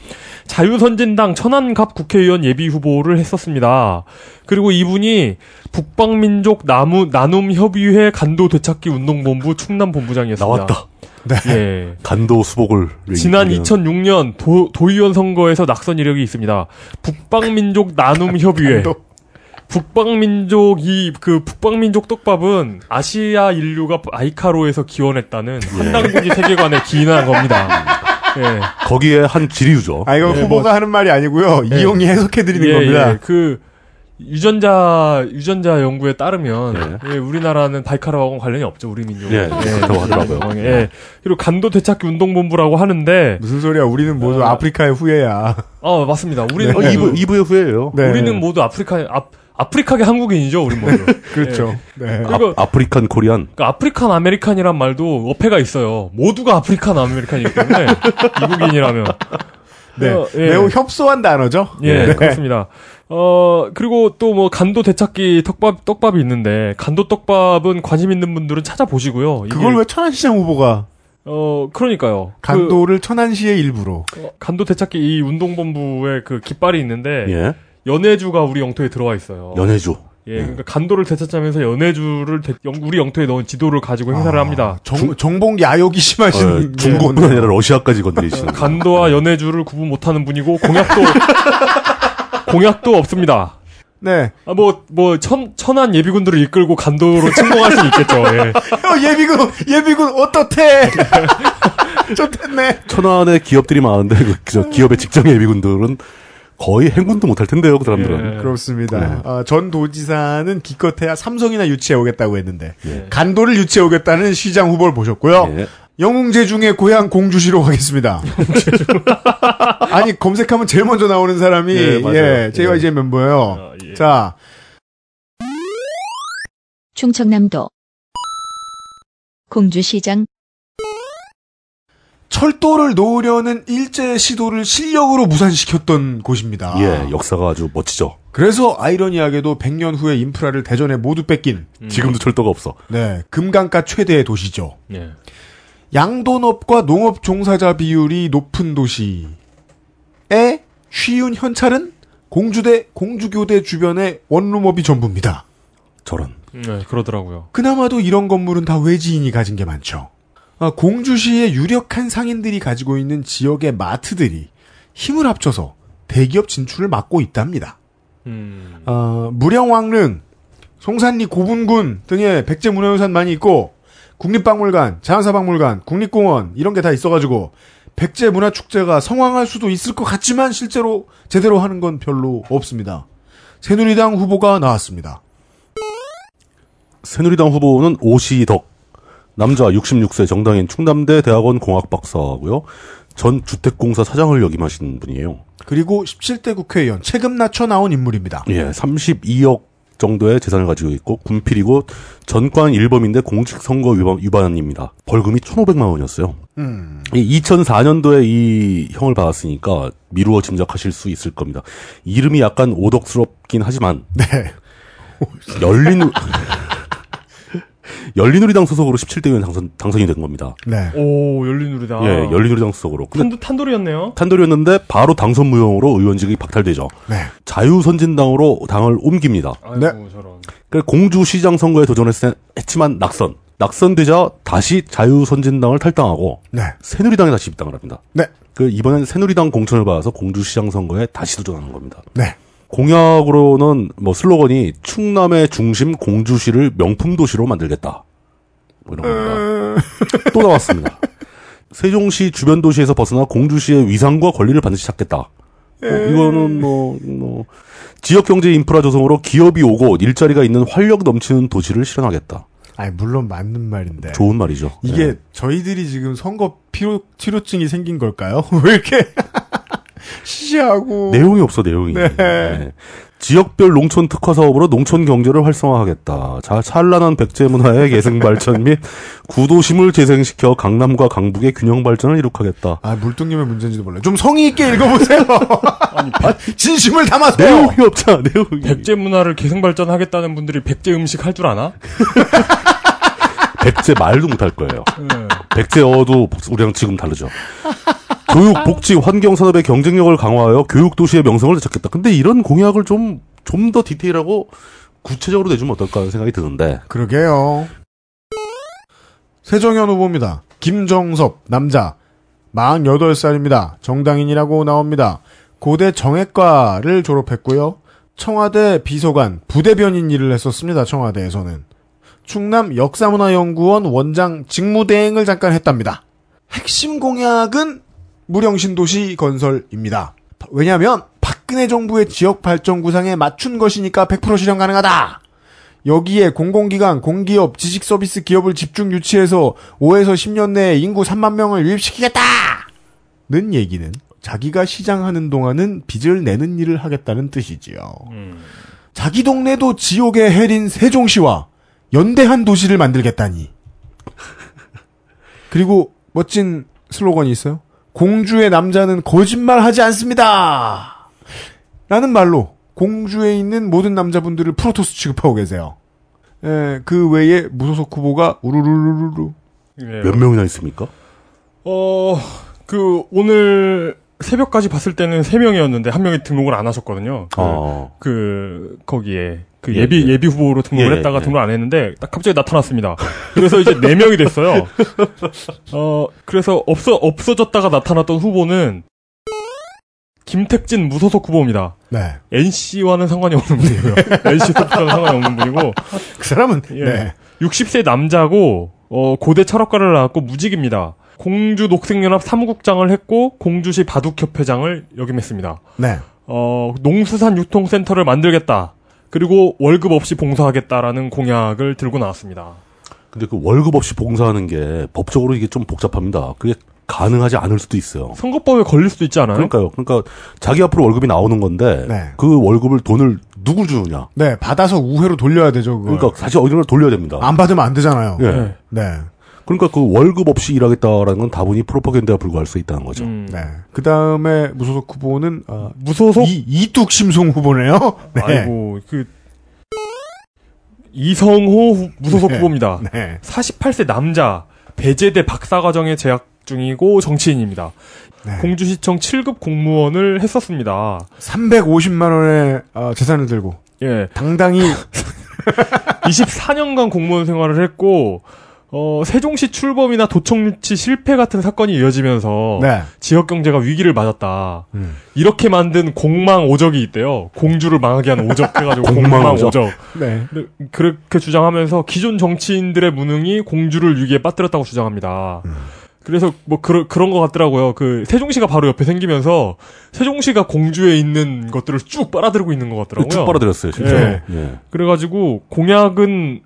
자유선진당 천안갑 국회의원 예비 후보를 했었습니다. 그리고 이분이 북방민족 나무 나눔 협의회 간도 되찾기 운동본부 충남 본부장이었습니다. 나왔다. 예. 간도 수복을 지난 이기는 2006년 도, 도의원 선거에서 낙선 이력이 있습니다. 북방민족 나눔 협의회. 간도. 북방민족 이 그 북방민족 떡밥은 아시아 인류가 아이카로에서 기원했다는 한당국이 세계관에 기인한 겁니다. 예. 거기에 한 지리유죠. 아 이거 네, 후보가 하는 말이 아니고요. 예. 이용이 해석해 드리는 예, 겁니다. 예. 그 유전자 유전자 연구에 따르면 네. 예, 우리나라는 바이카라하고는 관련이 없죠 우리 민족. 예, 그렇다고 하더라고요. 예. 그리고 간도 되찾기 운동본부라고 하는데 무슨 소리야? 우리는 모두 어. 아프리카의 후예야. 어 맞습니다. 우리는 어, 모두, 이브, 이브의 후예예요. 네. 우리는 모두 아프리카 아, 아프리카계 한국인이죠 우리 모두. 그렇죠. 네. 그리고 African Korean. 그러니까 African American이란 말도 어폐가 있어요. 모두가 African American이기 때문에 미국인이라면. 네. 어, 예. 매우 협소한 단어죠. 예, 네. 그렇습니다. 어, 그리고 또 뭐 간도 되찾기 떡밥, 떡밥이 있는데, 간도 떡밥은 관심 있는 분들은 찾아보시고요. 이게- 그걸 왜 천안시장 후보가 어, 그러니까요. 간도를 천안시의 일부로. 그, 어, 간도 되찾기 이 운동본부에 그 깃발이 있는데, 예. 연해주가 우리 영토에 들어와 있어요. 연해주. 예, 그러니까 간도를 되찾자면서 연해주를 대- 영- 우리 영토에 넣은 지도를 가지고 행사를 아, 합니다. 정, 정복 야욕이 심하신 어, 중국뿐 아니라 러시아까지 건드리시는. 간도와 연해주를 구분 못하는 분이고 공약도 공약도 없습니다. 네. 아, 뭐, 뭐, 천, 천한 예비군들을 이끌고 간도로 침공할 수 있겠죠, 예. 어, 예비군, 예비군, 어떻대? 좋댔네. 천안에 기업들이 많은데 그, 저 기업의 직장 예비군들은 거의 행군도 못할 텐데요, 그 사람들은. 예. 그렇습니다. 네. 어, 전 도지사는 기껏해야 삼성이나 유치해 오겠다고 했는데, 예. 간도를 유치해 오겠다는 시장 후보를 보셨고요. 예. 영웅제 중에 고향 공주시로 가겠습니다. 아니, 검색하면 제일 먼저 나오는 사람이, 예. 예, JYJ 멤버예요. 아, 예. 자, 충청남도 공주시장 철도를 놓으려는 일제 시도를 실력으로 무산시켰던 곳입니다. 예, 역사가 아주 멋지죠. 그래서 아이러니하게도 100년 후에 인프라를 대전에 모두 뺏긴, 지금도 철도가 없어. 네, 금강가 최대의 도시죠. 예. 양돈업과 농업 종사자 비율이 높은 도시에 쉬운 현찰은 공주대, 공주교대 주변의 원룸업이 전부입니다. 저런. 네, 그러더라고요. 그나마도 이런 건물은 다 외지인이 가진 게 많죠. 아, 공주시의 유력한 상인들이 가지고 있는 지역의 마트들이 힘을 합쳐서 대기업 진출을 막고 있답니다. 음. 어, 무령왕릉, 송산리 고분군 등의 백제 문화유산 많이 있고 국립박물관, 자연사박물관, 국립공원 이런 게 다 있어가지고 백제 문화축제가 성황할 수도 있을 것 같지만 실제로 제대로 하는 건 별로 없습니다. 새누리당 후보가 나왔습니다. 새누리당 후보는 오시덕. 남자 66세 정당인 충남대 대학원 공학 박사고요. 전 주택공사 사장을 역임하신 분이에요. 그리고 17대 국회의원 체급 낮춰 나온 인물입니다. 예, 32억 정도의 재산을 가지고 있고 군필이고 전관 1범인데 공직선거 위반, 위반 입니다. 벌금이 1,500만 원이었어요. 음, 이 2004년도에 이 형을 받았으니까 미루어 짐작하실 수 있을 겁니다. 이름이 약간 오덕스럽긴 하지만 네. 열린 열린우리당 소속으로 17대 의원 당선 당선이 된 겁니다. 네. 오, 열린우리당. 예, 열린우리당 소속으로. 근데 탄도, 탄돌이었네요. 탄돌이었는데 바로 당선 무용으로 의원직이 박탈되죠. 네. 자유선진당으로 당을 옮깁니다. 아이고, 네. 저런. 그 공주시장 선거에 도전했지만 낙선. 낙선되자 다시 자유선진당을 탈당하고 네. 새누리당에 다시 입당을 합니다. 네. 그 이번엔 새누리당 공천을 받아서 공주시장 선거에 다시 도전하는 겁니다. 네. 공약으로는 뭐 슬로건이 충남의 중심 공주시를 명품 도시로 만들겠다. 뭐 이런 겁니다. 또 나왔습니다. 세종시 주변 도시에서 벗어나 공주시의 위상과 권리를 반드시 찾겠다. 뭐 이거는 뭐, 뭐 지역 경제 인프라 조성으로 기업이 오고 일자리가 있는 활력 넘치는 도시를 실현하겠다. 아니 물론 맞는 말인데 좋은 말이죠. 이게 네. 저희들이 지금 선거 피로 치료증이 생긴 걸까요? 왜 이렇게 시시하고 내용이 없어 내용이. 네. 네. 지역별 농촌 특화 사업으로 농촌 경제를 활성화하겠다. 자, 찬란한 백제 문화의 계승 발전 및 구도심을 재생시켜 강남과 강북의 균형 발전을 이룩하겠다. 아 물뚱님의 문제인지도 몰라요. 좀 성의 있게 읽어보세요. 아, 진심을 담아서요. 내용이 없잖아, 내용이. 백제 문화를 계승 발전하겠다는 분들이 백제 음식 할 줄 아나? 백제 말도 못할 거예요. 네. 백제어도 우리랑 지금 다르죠. 교육, 복지, 환경 산업의 경쟁력을 강화하여 교육 도시의 명성을 되찾겠다. 근데 이런 공약을 좀 좀 더 디테일하고 구체적으로 내주면 어떨까 하는 생각이 드는데. 그러게요. 세정현 후보입니다. 김정섭 남자 48살입니다. 정당인이라고 나옵니다. 고대 정액과를 졸업했고요. 청와대 비서관, 부대변인 일을 했었습니다. 청와대에서는. 충남 역사문화연구원 원장 직무대행을 잠깐 했답니다. 핵심 공약은 무령신도시 건설입니다. 왜냐하면 박근혜 정부의 지역 발전 구상에 맞춘 것이니까 100% 실현 가능하다. 여기에 공공기관, 공기업, 지식서비스 기업을 집중 유치해서 5에서 10년 내에 인구 3만 명을 유입시키겠다! 는 얘기는 자기가 시장하는 동안은 빚을 내는 일을 하겠다는 뜻이지요. 자기 동네도 지옥의 헬인 세종시와 연대한 도시를 만들겠다니. 그리고 멋진 슬로건이 있어요. 공주의 남자는 거짓말하지 않습니다. 라는 말로 공주에 있는 모든 남자분들을 프로토스 취급하고 계세요. 에, 그 외에 무소속 후보가 우르르르르 예. 몇 명이나 있습니까? 어, 그, 오늘 새벽까지 봤을 때는 3명이었는데, 한 명이 등록을 안 하셨거든요. 그, 어. 그, 거기에. 그 예, 예비, 예. 예, 비 후보로 등록을 예, 했다가 예. 등록을 안 했는데, 딱 갑자기 나타났습니다. 그래서 이제 4명이 됐어요. 어, 그래서 없어, 없어졌다가 나타났던 후보는, 김택진 무소속 후보입니다. 네. NC와는 상관이 없는 분이고요. NC 소속과는 상관이 없는 분이고, 그 사람은 예. 네. 60세 남자고 어, 고대 철학과를 나왔고 무직입니다. 공주 녹색연합 사무국장을 했고 공주시 바둑협회장을 역임했습니다. 네. 어, 농수산 유통센터를 만들겠다. 그리고 월급 없이 봉사하겠다라는 공약을 들고 나왔습니다. 근데 그 월급 없이 봉사하는 게 법적으로 이게 좀 복잡합니다. 그게 가능하지 않을 수도 있어요. 선거법에 걸릴 수도 있지 않아요? 그러니까요. 그러니까 자기 앞으로 월급이 나오는 건데 네. 그 월급을 돈을 누구 주느냐. 네, 받아서 우회로 돌려야 되죠, 그걸. 그러니까 사실 어디를 돌려야 됩니다. 안 받으면 안 되잖아요. 예. 네. 네. 그러니까 그 월급 없이 일하겠다라는 건 다분히 프로파간다에 불과할 수 있다는 거죠. 음, 네. 그 다음에 무소속 후보는, 어, 무소속 이, 이뚝 심송 후보네요. 네. 아이고 그 이성호 후- 무소속 네. 후보입니다. 네. 48세 남자 배제대 박사과정에 재학 중이고 정치인입니다. 네. 공주시청 7급 공무원을 했었습니다. 350만 원의 어, 재산을 들고 예. 당당히 24년간 공무원 생활을 했고 어, 세종시 출범이나 도청 유치 실패 같은 사건이 이어지면서 네. 지역 경제가 위기를 맞았다. 음. 이렇게 만든 공망 오적이 있대요. 공주를 망하게 하는 오적 해가지고 공망 공망 오적. 오적. 네. 그렇게 주장하면서 기존 정치인들의 무능이 공주를 위기에 빠뜨렸다고 주장합니다. 음. 그래서 뭐 그런 그런 것 같더라고요. 그 세종시가 바로 옆에 생기면서 세종시가 공주에 있는 것들을 쭉 빨아들고 있는 것 같더라고요. 쭉 빨아들였어요, 진짜. 예. 예. 그래가지고 공약은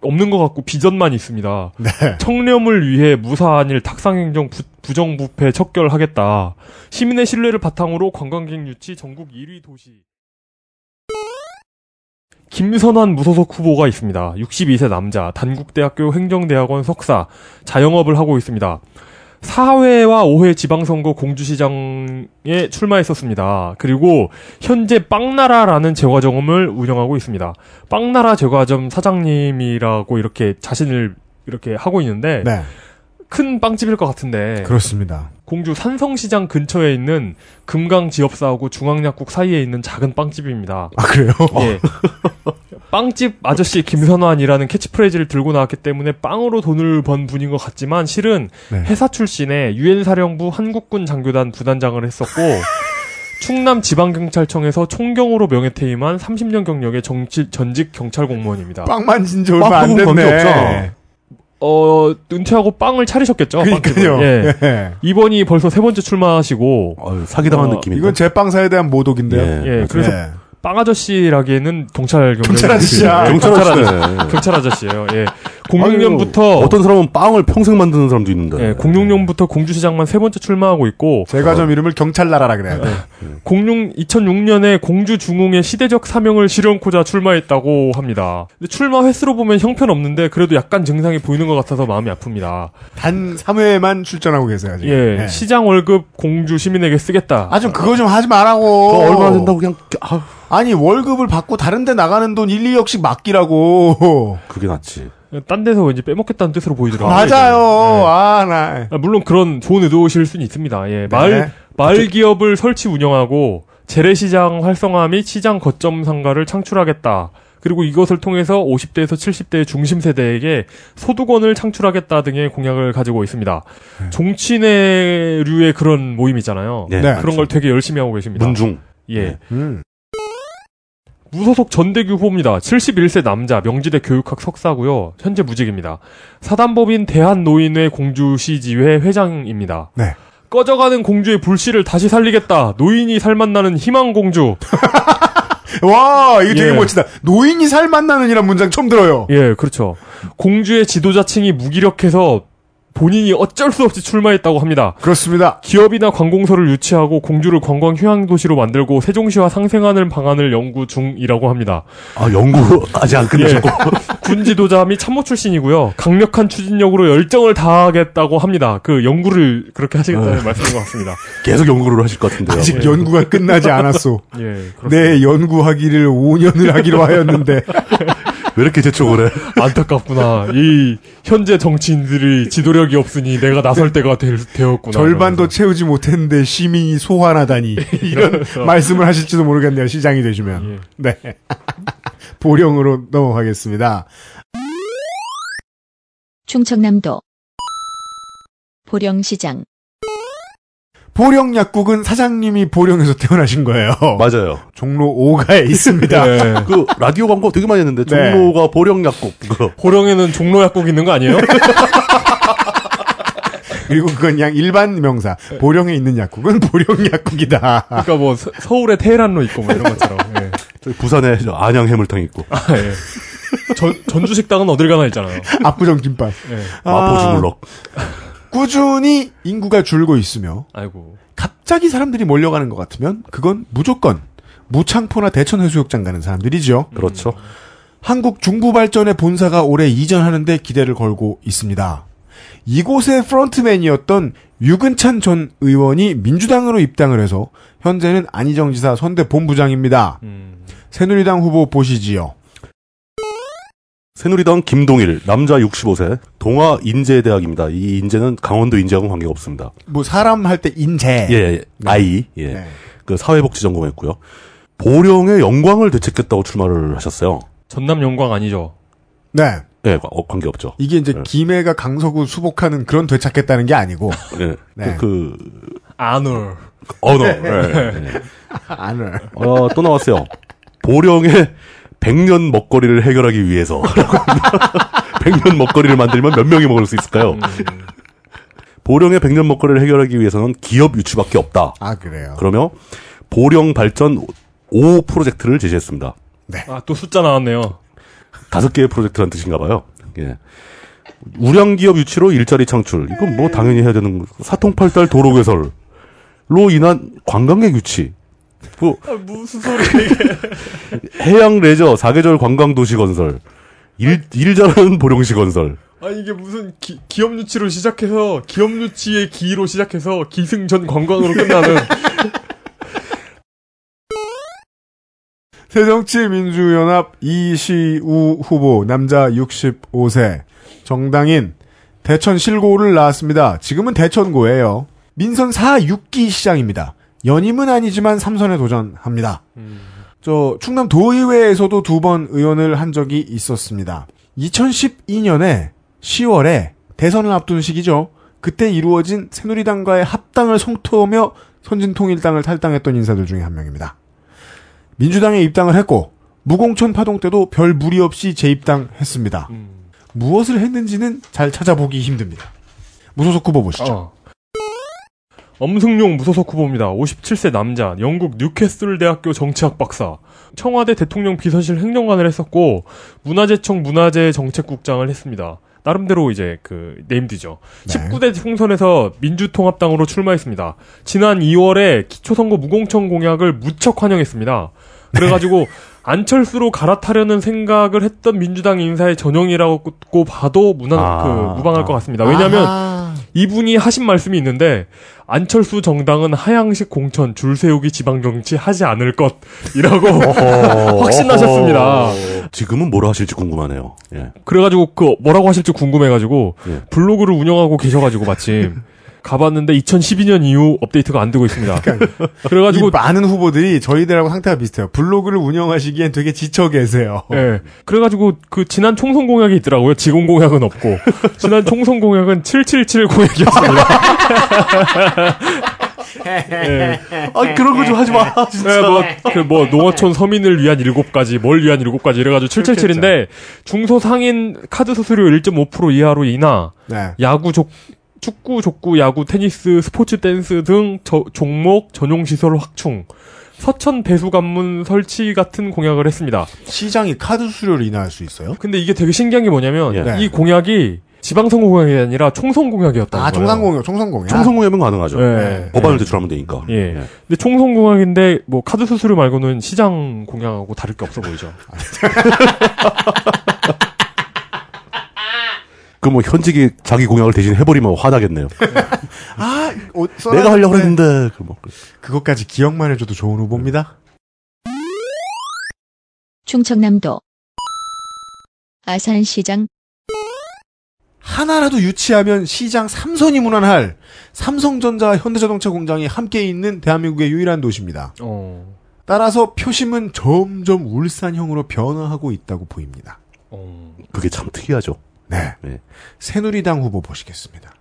없는 것 같고 비전만 있습니다. 네. 청렴을 위해 무사한 일 탁상행정 부, 부정부패 척결하겠다. 시민의 신뢰를 바탕으로 관광객 유치 전국 1위 도시. 김선환 무소속 후보가 있습니다. 62세 남자, 단국대학교 행정대학원 석사, 자영업을 하고 있습니다. 4회와 5회 지방선거 공주시장에 출마했었습니다. 그리고 현재 빵나라라는 제과점을 운영하고 있습니다. 빵나라 제과점 사장님이라고 이렇게 자신을 이렇게 하고 있는데 네. 큰 빵집일 것 같은데 그렇습니다. 공주 산성시장 근처에 있는 금강 지업사하고 중앙약국 사이에 있는 작은 빵집입니다. 아, 그래요? 예. 빵집 아저씨 김선환이라는 캐치프레이즈를 들고 나왔기 때문에 빵으로 돈을 번 분인 것 같지만 실은 네. 육사 출신의 유엔 사령부 한국군 장교단 부단장을 했었고 충남 지방경찰청에서 총경으로 명예퇴임한 30년 경력의 정치, 전직 경찰 공무원입니다. 빵 만 진 지 얼마 빵안 됐네. 어, 은퇴하고 빵을 차리셨겠죠. 그러니까요. 예. 예. 이번이 벌써 세 번째 출마하시고 어휴, 사기당한 어, 느낌인데. 이건 제 빵사에 대한 모독인데요. 예. 예, 그래서 네. 빵 아저씨라기에는 경찰 경찰 아저씨야. 경찰 경찰 아저씨네. 경찰 아저씨예요. 예. 06년부터 아유, 어떤 사람은 빵을 평생 만드는 사람도 있는데. 예, 06년부터 공주시장만 세 번째 출마하고 있고 제과점 이름을 경찰나라라 그래야 돼. 06 2006년에 공주 중흥의 시대적 사명을 실현코자 출마했다고 합니다. 근데 출마 횟수로 보면 형편없는데 그래도 약간 증상이 보이는 것 같아서 마음이 아픕니다. 단 3회만 출전하고 계세요. 아직. 예, 네. 시장 월급 공주 시민에게 쓰겠다. 아, 좀 그거 좀 하지 말라고. 얼마나 된다고 그냥 아, 아니, 월급을 받고 다른 데 나가는 돈 1, 2억씩 맡기라고. 그게 낫지. 딴 데서 왠지 빼먹겠다는 뜻으로 보이더라고요. 맞아요. 예. 아, 나. 아, 물론 그런 좋은 의도실 수는 있습니다. 예, 마을 네. 마을 기업을 설치 운영하고 재래시장 활성화 및 시장 거점 상가를 창출하겠다. 그리고 이것을 통해서 50대에서 70대의 중심 세대에게 소득원을 창출하겠다 등의 공약을 가지고 있습니다. 종친회류의 그런 모임 있잖아요. 네. 네. 그런 걸 되게 열심히 하고 계십니다. 문중. 예. 음. 무소속 전대규 후보입니다. 71세 남자, 명지대 교육학 석사고요. 현재 무직입니다. 사단법인 대한노인회 공주시지회 회장입니다. 네. 꺼져가는 공주의 불씨를 다시 살리겠다. 노인이 살맛나는 희망공주. 와, 이거 되게 예. 멋지다. 노인이 살 만나는 이란 문장 처음 들어요. 예, 그렇죠. 공주의 지도자층이 무기력해서 본인이 어쩔 수 없이 출마했다고 합니다. 그렇습니다. 기업이나 관공서를 유치하고 공주를 관광 휴양 도시로 만들고 세종시와 상생하는 방안을 연구 중이라고 합니다. 아, 연구 아직 안 끝내셨고. 군 지도자 및 참모 출신이고요. 강력한 추진력으로 열정을 다하겠다고 합니다. 그 연구를 그렇게 하시겠다는 말씀인 것 같습니다. 계속 연구를 하실 것 같은데요. 아직 연구가 끝나지 않았소. 예, 그렇습니다. 내 연구하기를 5년을 하기로 하였는데. 왜 이렇게 재촉을 해? 안타깝구나. 이 현재 정치인들이 지도력이 없으니 내가 나설 때가 될- 되었구나. 절반도 채우지 못했는데 시민이 소환하다니. 이런 말씀을 하실지도 모르겠네요. 시장이 되시면. 예. 네. 보령으로 넘어가겠습니다. 충청남도 보령시장 보령 약국은 사장님이 보령에서 태어나신 거예요. 맞아요. 종로 5가에 있습니다. 네. 그 라디오 광고 되게 많이 했는데 네. 종로가 보령 약국. 그거. 호령에는 종로 약국 있는 거 아니에요? 그리고 그건 그냥 일반 명사. 보령에 있는 약국은 보령 약국이다. 그러니까 뭐 서, 서울에 테헤란로 있고 뭐 이런 것처럼. 예. 부산에 저 안양 해물탕 있고 아, 예. 전, 전주 식당은 어딜 가나 있잖아요. 압구정 김밥. 예. 마포 주물럭. 꾸준히 인구가 줄고 있으며 아이고. 갑자기 사람들이 몰려가는 것 같으면 그건 무조건 무창포나 대천 해수욕장 가는 사람들이죠. 그렇죠. 한국 중부발전의 본사가 올해 이전하는데 기대를 걸고 있습니다. 이곳의 프론트맨이었던 유근찬 전 의원이 민주당으로 입당을 해서 현재는 안희정 지사 선대 본부장입니다. 음. 새누리당 후보 보시지요. 새누리당 김동일 남자 65세 동아 인제대학입니다. 이 인제는 강원도 인제하고는 관계가 없습니다. 뭐 사람 할 때 인재. 예, 예. 아이 예. 네. 그 사회복지 전공했고요. 보령의 영광을 되찾겠다고 출마를 하셨어요. 전남 영광 아니죠? 네. 예, 어, 관계 없죠. 이게 이제 네. 김해가 강서구 수복하는 그런 되찾겠다는 게 아니고 예. 네. 그, 아놀. 그 언어. 예, 예. 안을. 어, 또 나왔어요. 보령의 백년 먹거리를 해결하기 위해서. 100년 먹거리를 만들면 몇 명이 먹을 수 있을까요? 음. 보령의 백년 먹거리를 해결하기 위해서는 기업 유치밖에 없다. 아 그래요. 그러며 보령 발전 5 프로젝트를 제시했습니다. 아, 또 숫자 나왔네요. 다섯 개의 프로젝트란 뜻인가 봐요. 예. 우량 기업 유치로 일자리 창출. 이건 뭐 당연히 해야 되는 거. 사통팔달 도로 개설로 인한 관광객 유치. 뭐 아, 무슨 소리 이게. 해양 레저 사계절 관광 도시 건설. 일, 일 잘하는 보령시 건설. 아, 이게 무슨 기, 기업 유치로 시작해서, 기업 유치의 기로 시작해서 기승전 관광으로 끝나는. 새정치민주연합 이시우 후보 남자 65세 정당인 대천 실고를 나왔습니다. 지금은 대천고예요. 민선 4, 6기 시장입니다. 연임은 아니지만 3선에 도전합니다. 저 충남 도의회에서도 두 번 의원을 한 적이 있었습니다. 2012년에 10월에 대선을 앞둔 시기죠. 그때 이루어진 새누리당과의 합당을 성토하며 선진통일당을 탈당했던 인사들 중에 한 명입니다. 민주당에 입당을 했고 무공천 파동 때도 별 무리 없이 재입당했습니다. 무엇을 했는지는 잘 찾아보기 힘듭니다. 무소속 후보 보시죠. 어. 엄승용 무소속 후보입니다. 57세 남자, 영국 뉴캐슬 대학교 정치학 박사, 청와대 대통령 비서실 행정관을 했었고 문화재청 문화재 정책국장을 했습니다. 나름대로 이제 그 네임드죠. 네. 19대 총선에서 민주통합당으로 출마했습니다. 지난 2월에 기초선거 무공청 공약을 무척 환영했습니다. 그래가지고 안철수로 갈아타려는 생각을 했던 민주당 인사의 전형이라고 봐도 무난 아. 그 무방할 것 같습니다. 왜냐하면 아하. 이분이 하신 말씀이 있는데 안철수 정당은 하향식 공천 줄 세우기 지방 정치 하지 않을 것이라고 확신하셨습니다. 지금은 뭐라 하실지 궁금하네요. 예. 그래가지고 그 뭐라고 하실지 궁금해가지고 예. 블로그를 운영하고 계셔가지고 마침 가봤는데 2012년 이후 업데이트가 안 되고 있습니다. 그래가지고 이 많은 후보들이 저희들하고 상태가 비슷해요. 블로그를 운영하시기엔 되게 지쳐 계세요. 예. 그래가지고 그 지난 총선 공약이 있더라고요. 지금 공약은 없고 지난 총선 공약은 777 공약이었습니다. 예. 아 그런 거 좀 하지 마. 진짜. 네, 뭐, 그, 뭐, 농어촌 서민을 위한 일곱 가지, 뭘 위한 일곱 가지 이래가지고 777인데, 중소상인 카드 수수료 1.5% 이하로 인하, 네. 야구 족, 축구, 족구, 야구, 테니스, 스포츠 댄스 등 저- 종목 전용 시설 확충, 서천 배수 관문 설치 같은 공약을 했습니다. 시장이 카드 수수료를 인하할 수 있어요? 근데 이게 되게 신기한 게 뭐냐면, 예. 네. 이 공약이 지방선거 공약이 아니라 총선 공약이었다는 아, 거예요. 총선 공약, 총선 공약. 총선 공약은 가능하죠. 예. 법안을 제출하면 되니까. 예. 근데 총선 공약인데 뭐 카드 수수료 말고는 시장 공약하고 다를 게 없어 보이죠. 그 뭐 현직이 자기 공약을 대신 해버리면 화나겠네요. 아, 어, 내가 하려고 했는데 그 뭐. 그것까지 기억만 해줘도 좋은 후보입니다. 충청남도 아산시장 하나라도 유치하면 시장 삼선이 무난할 삼성전자와 현대자동차 공장이 함께 있는 대한민국의 유일한 도시입니다. 어. 따라서 표심은 점점 울산형으로 변화하고 있다고 보입니다. 어. 그게 참 특이하죠. 네. 네. 새누리당 후보 보시겠습니다.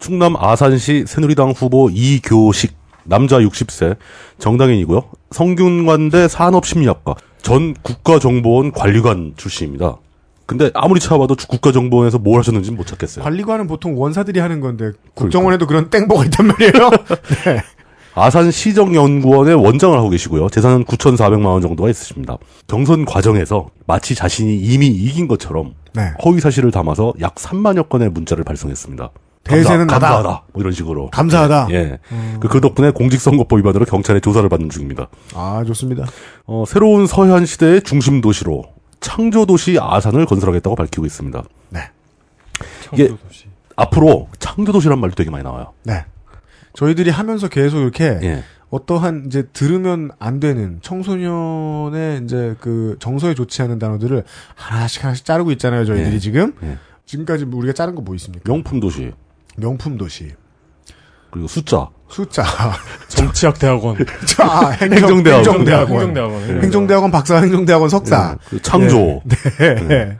충남 아산시 새누리당 후보 이교식 남자 60세 정당인이고요. 성균관대 산업심리학과 전 국가정보원 관리관 출신입니다. 근데 아무리 찾아봐도 국가정보원에서 뭘 하셨는지 못 찾겠어요. 관리관은 보통 원사들이 하는 건데 국정원에도 그런 땡보가 있단 말이에요. 네. 아산시정연구원의 원장을 하고 계시고요. 재산은 9,400만 원 정도가 있으십니다. 경선 과정에서 마치 자신이 이미 이긴 것처럼 네. 허위 사실을 담아서 약 3만여 건의 문자를 발송했습니다. 대세는 감사, 나다. 감사하다. 뭐 이런 식으로. 감사하다. 예. 그- 그 덕분에 공직선거법 위반으로 경찰의 조사를 받는 중입니다. 아, 좋습니다. 어, 새로운 서현 시대의 중심 도시로 창조 도시 아산을 건설하겠다고 밝히고 있습니다. 네. 이게- 청도도시. 앞으로 창조 도시란 말도 되게 많이 나와요. 네. 저희들이 하면서 계속 이렇게 예. 어떠한 이제 들으면 안 되는 청소년의 이제 그 정서에 좋지 않은 단어들을 하나씩 하나씩 자르고 있잖아요. 저희들이 예. 지금 예. 지금까지 우리가 자른 거 뭐 있습니까? 명품 도시 명품 도시, 그리고 숫자 숫자, 정치학 대학원. 자, 행정, 행정대학원. 행정대학원, 행정대학원. 예. 행정대학원 박사, 행정대학원 석사. 예. 그 창조 네.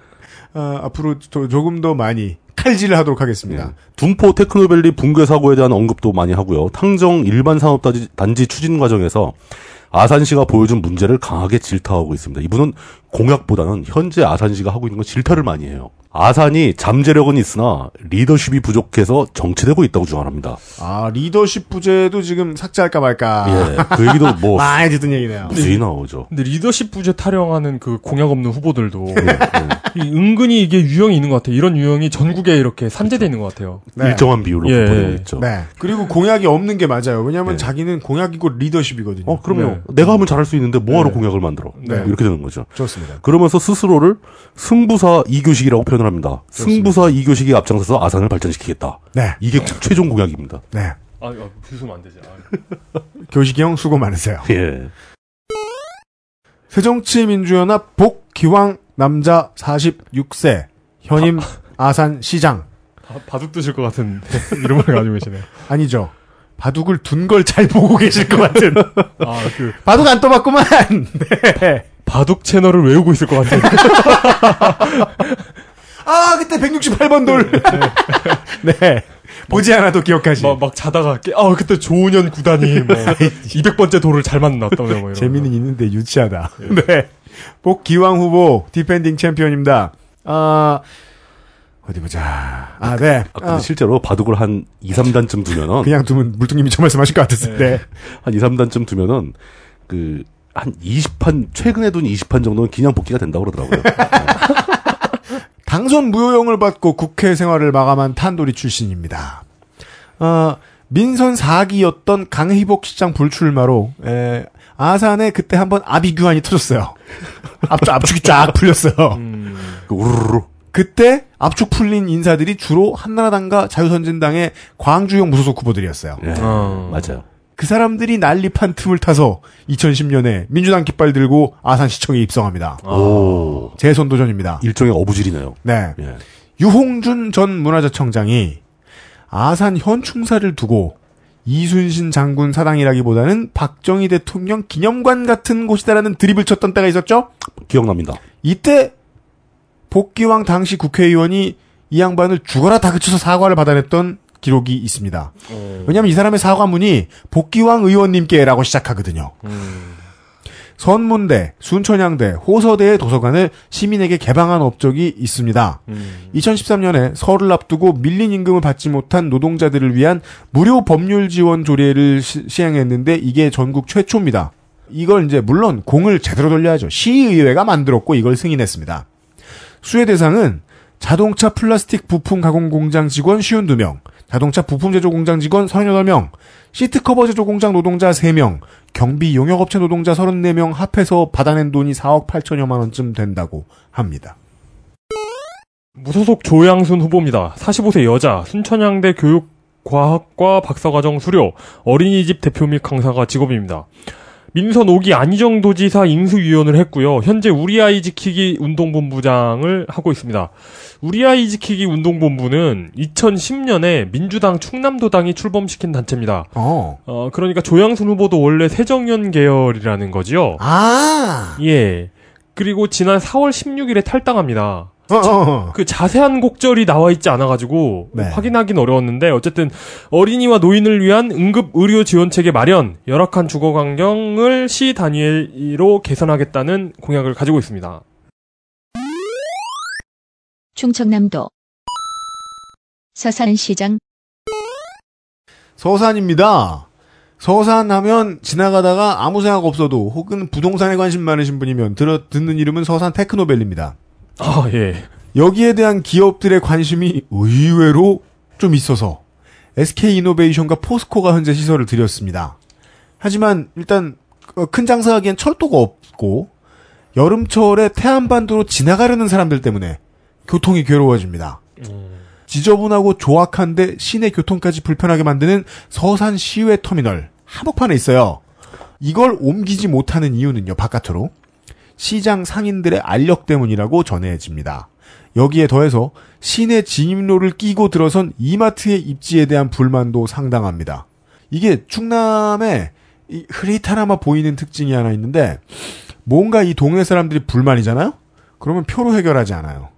어, 앞으로 조, 조금 더 많이 칼질을 하도록 하겠습니다. 예. 둔포 테크노밸리 붕괴 사고에 대한 언급도 많이 하고요. 탕정 일반 산업 단지 추진 과정에서 아산시가 보여준 문제를 강하게 질타하고 있습니다. 이분은 공약보다는 현재 아산시가 하고 있는 건 질타를 많이 해요. 아산이 잠재력은 있으나 리더십이 부족해서 정체되고 있다고 주장합니다. 아 리더십 부재도 지금 삭제할까 말까. 예, 그 얘기도 뭐 많이 듣던 얘기네요. 무수히 나오죠. 근데 리더십 부재 타령하는 그 공약 없는 후보들도 예, 예. 이 은근히 이게 유형이 있는 것 같아요. 이런 유형이 전국에 이렇게 산재돼 있는 것 같아요. 네. 일정한 비율로 예. 분포되고 있죠. 네. 그리고 공약이 없는 게 맞아요. 왜냐하면 네. 자기는 공약이고 리더십이거든요. 어, 그럼요. 네. 내가 하면 잘할 수 있는데 뭐하러 네. 공약을 만들어? 네. 이렇게 되는 거죠. 좋습니다. 그러면서 스스로를 승부사 이교식이라고 표현을 합니다. 승부사 이교식이 앞장서서 아산을 발전시키겠다. 네. 이게 최종 공약입니다. 네. 아, 아 비수면 안 되지. 아. 교식이 형 수고 많으세요. 예. 새정치민주연합 복기왕 남자 46세 현임 아산 시장 바, 바둑 드실 것 같은 이름을 가지고 계시네요. 아니죠. 바둑을 둔 걸 잘 보고 계실 것 같은. 아, 그 바둑 안 떠봤구만. 네. 바둑 채널을 외우고 있을 것 같은. 아 그때 168번 돌. 네. 보지 않아도 기억하시. 막, 막 자다가 깨, 아, 그때 조훈현 구단이 뭐 200번째 돌을 잘 만났다며 뭐. 재미는 있는데 유치하다. 네. 복기왕 후보 defending 챔피언입니다. 아 어디 보자. 아, 네. 아, 근데 아, 실제로 바둑을 한 2, 3단쯤 두면은 그냥 두면 물뚱님이 저 말씀하실 것 같았을 때. 한 2, 3단쯤 두면은 그 한 20판 최근에 둔 20판 정도는 그냥 복기가 된다고 그러더라고요. 당선 무효형을 받고 국회 생활을 마감한 탄도리 출신입니다. 어, 민선 4기였던 강희복 시장 불출마로 에, 아산에 그때 한번 아비규환이 터졌어요. 압축, 압축이 쫙 풀렸어요. 음, 그 우르르 그때 압축 풀린 인사들이 주로 한나라당과 자유선진당의 광주형 무소속 후보들이었어요. 예, 어. 맞아요. 그 사람들이 난립한 틈을 타서 2010년에 민주당 깃발 들고 아산시청에 입성합니다. 오 재선 도전입니다. 일종의 어부질이네요. 네. 예. 유홍준 전 문화재청장이 아산 현충사를 두고 이순신 장군 사당이라기보다는 박정희 대통령 기념관 같은 곳이다라는 드립을 쳤던 때가 있었죠? 기억납니다. 이때 복귀왕 당시 국회의원이 이 양반을 죽어라 다그쳐서 사과를 받아냈던 기록이 있습니다. 왜냐하면 이 사람의 사과문이 복귀왕 의원님께라고 시작하거든요. 음, 선문대, 순천향대, 호서대의 도서관을 시민에게 개방한 업적이 있습니다. 음. 2013년에 설을 앞두고 밀린 임금을 받지 못한 노동자들을 위한 무료 법률 지원 조례를 시, 시행했는데 이게 전국 최초입니다. 이걸 이제 물론 공을 제대로 돌려야죠. 시의회가 만들었고 이걸 승인했습니다. 수혜 대상은 자동차 플라스틱 부품 가공 공장 직원 52명, 자동차 부품 제조 공장 직원 38명, 시트 커버 제조 공장 노동자 3명, 경비 용역업체 노동자 34명 합해서 받아낸 돈이 4억 8천여만 원쯤 된다고 합니다. 무소속 조양순 후보입니다. 45세 여자, 순천향대 교육과학과 박사과정 수료, 어린이집 대표 및 강사가 직업입니다. 민선 5기 안희정 도지사 인수위원을 했고요. 현재 우리 아이 지키기 운동본부장을 하고 있습니다. 우리 아이 지키기 운동본부는 2010년에 민주당 충남도당이 출범시킨 단체입니다. 어. 어, 그러니까 조양순 후보도 원래 새정연 계열이라는 거지요. 아! 예. 그리고 지난 4월 16일에 탈당합니다. 어, 어. 그 자세한 곡절이 나와 있지 않아가지고 네. 확인하기는 어려웠는데 어쨌든 어린이와 노인을 위한 응급 의료 지원 체계 마련, 열악한 주거 환경을 시 단위로 개선하겠다는 공약을 가지고 있습니다. 충청남도 서산시장 서산입니다. 서산 하면 지나가다가 아무 생각 없어도 혹은 부동산에 관심 많으신 분이면 들어 듣는 이름은 서산 테크노벨입니다. 아 예. 여기에 대한 기업들의 관심이 의외로 좀 있어서 SK 이노베이션과 포스코가 현재 시설을 들였습니다. 하지만 일단 어, 큰 장사하기엔 철도가 없고 여름철에 태안반도로 지나가려는 사람들 때문에 교통이 괴로워집니다. 지저분하고 조악한데 시내 교통까지 불편하게 만드는 서산 시외 터미널 한복판에 있어요. 이걸 옮기지 못하는 이유는요, 바깥으로. 시장 상인들의 알력 때문이라고 전해집니다. 여기에 더해서 시내 진입로를 끼고 들어선 이마트의 입지에 대한 불만도 상당합니다. 이게 충남에 이 흐릿하나마 보이는 특징이 하나 있는데 뭔가 이 동네 사람들이 불만이잖아요? 그러면 표로 해결하지 않아요.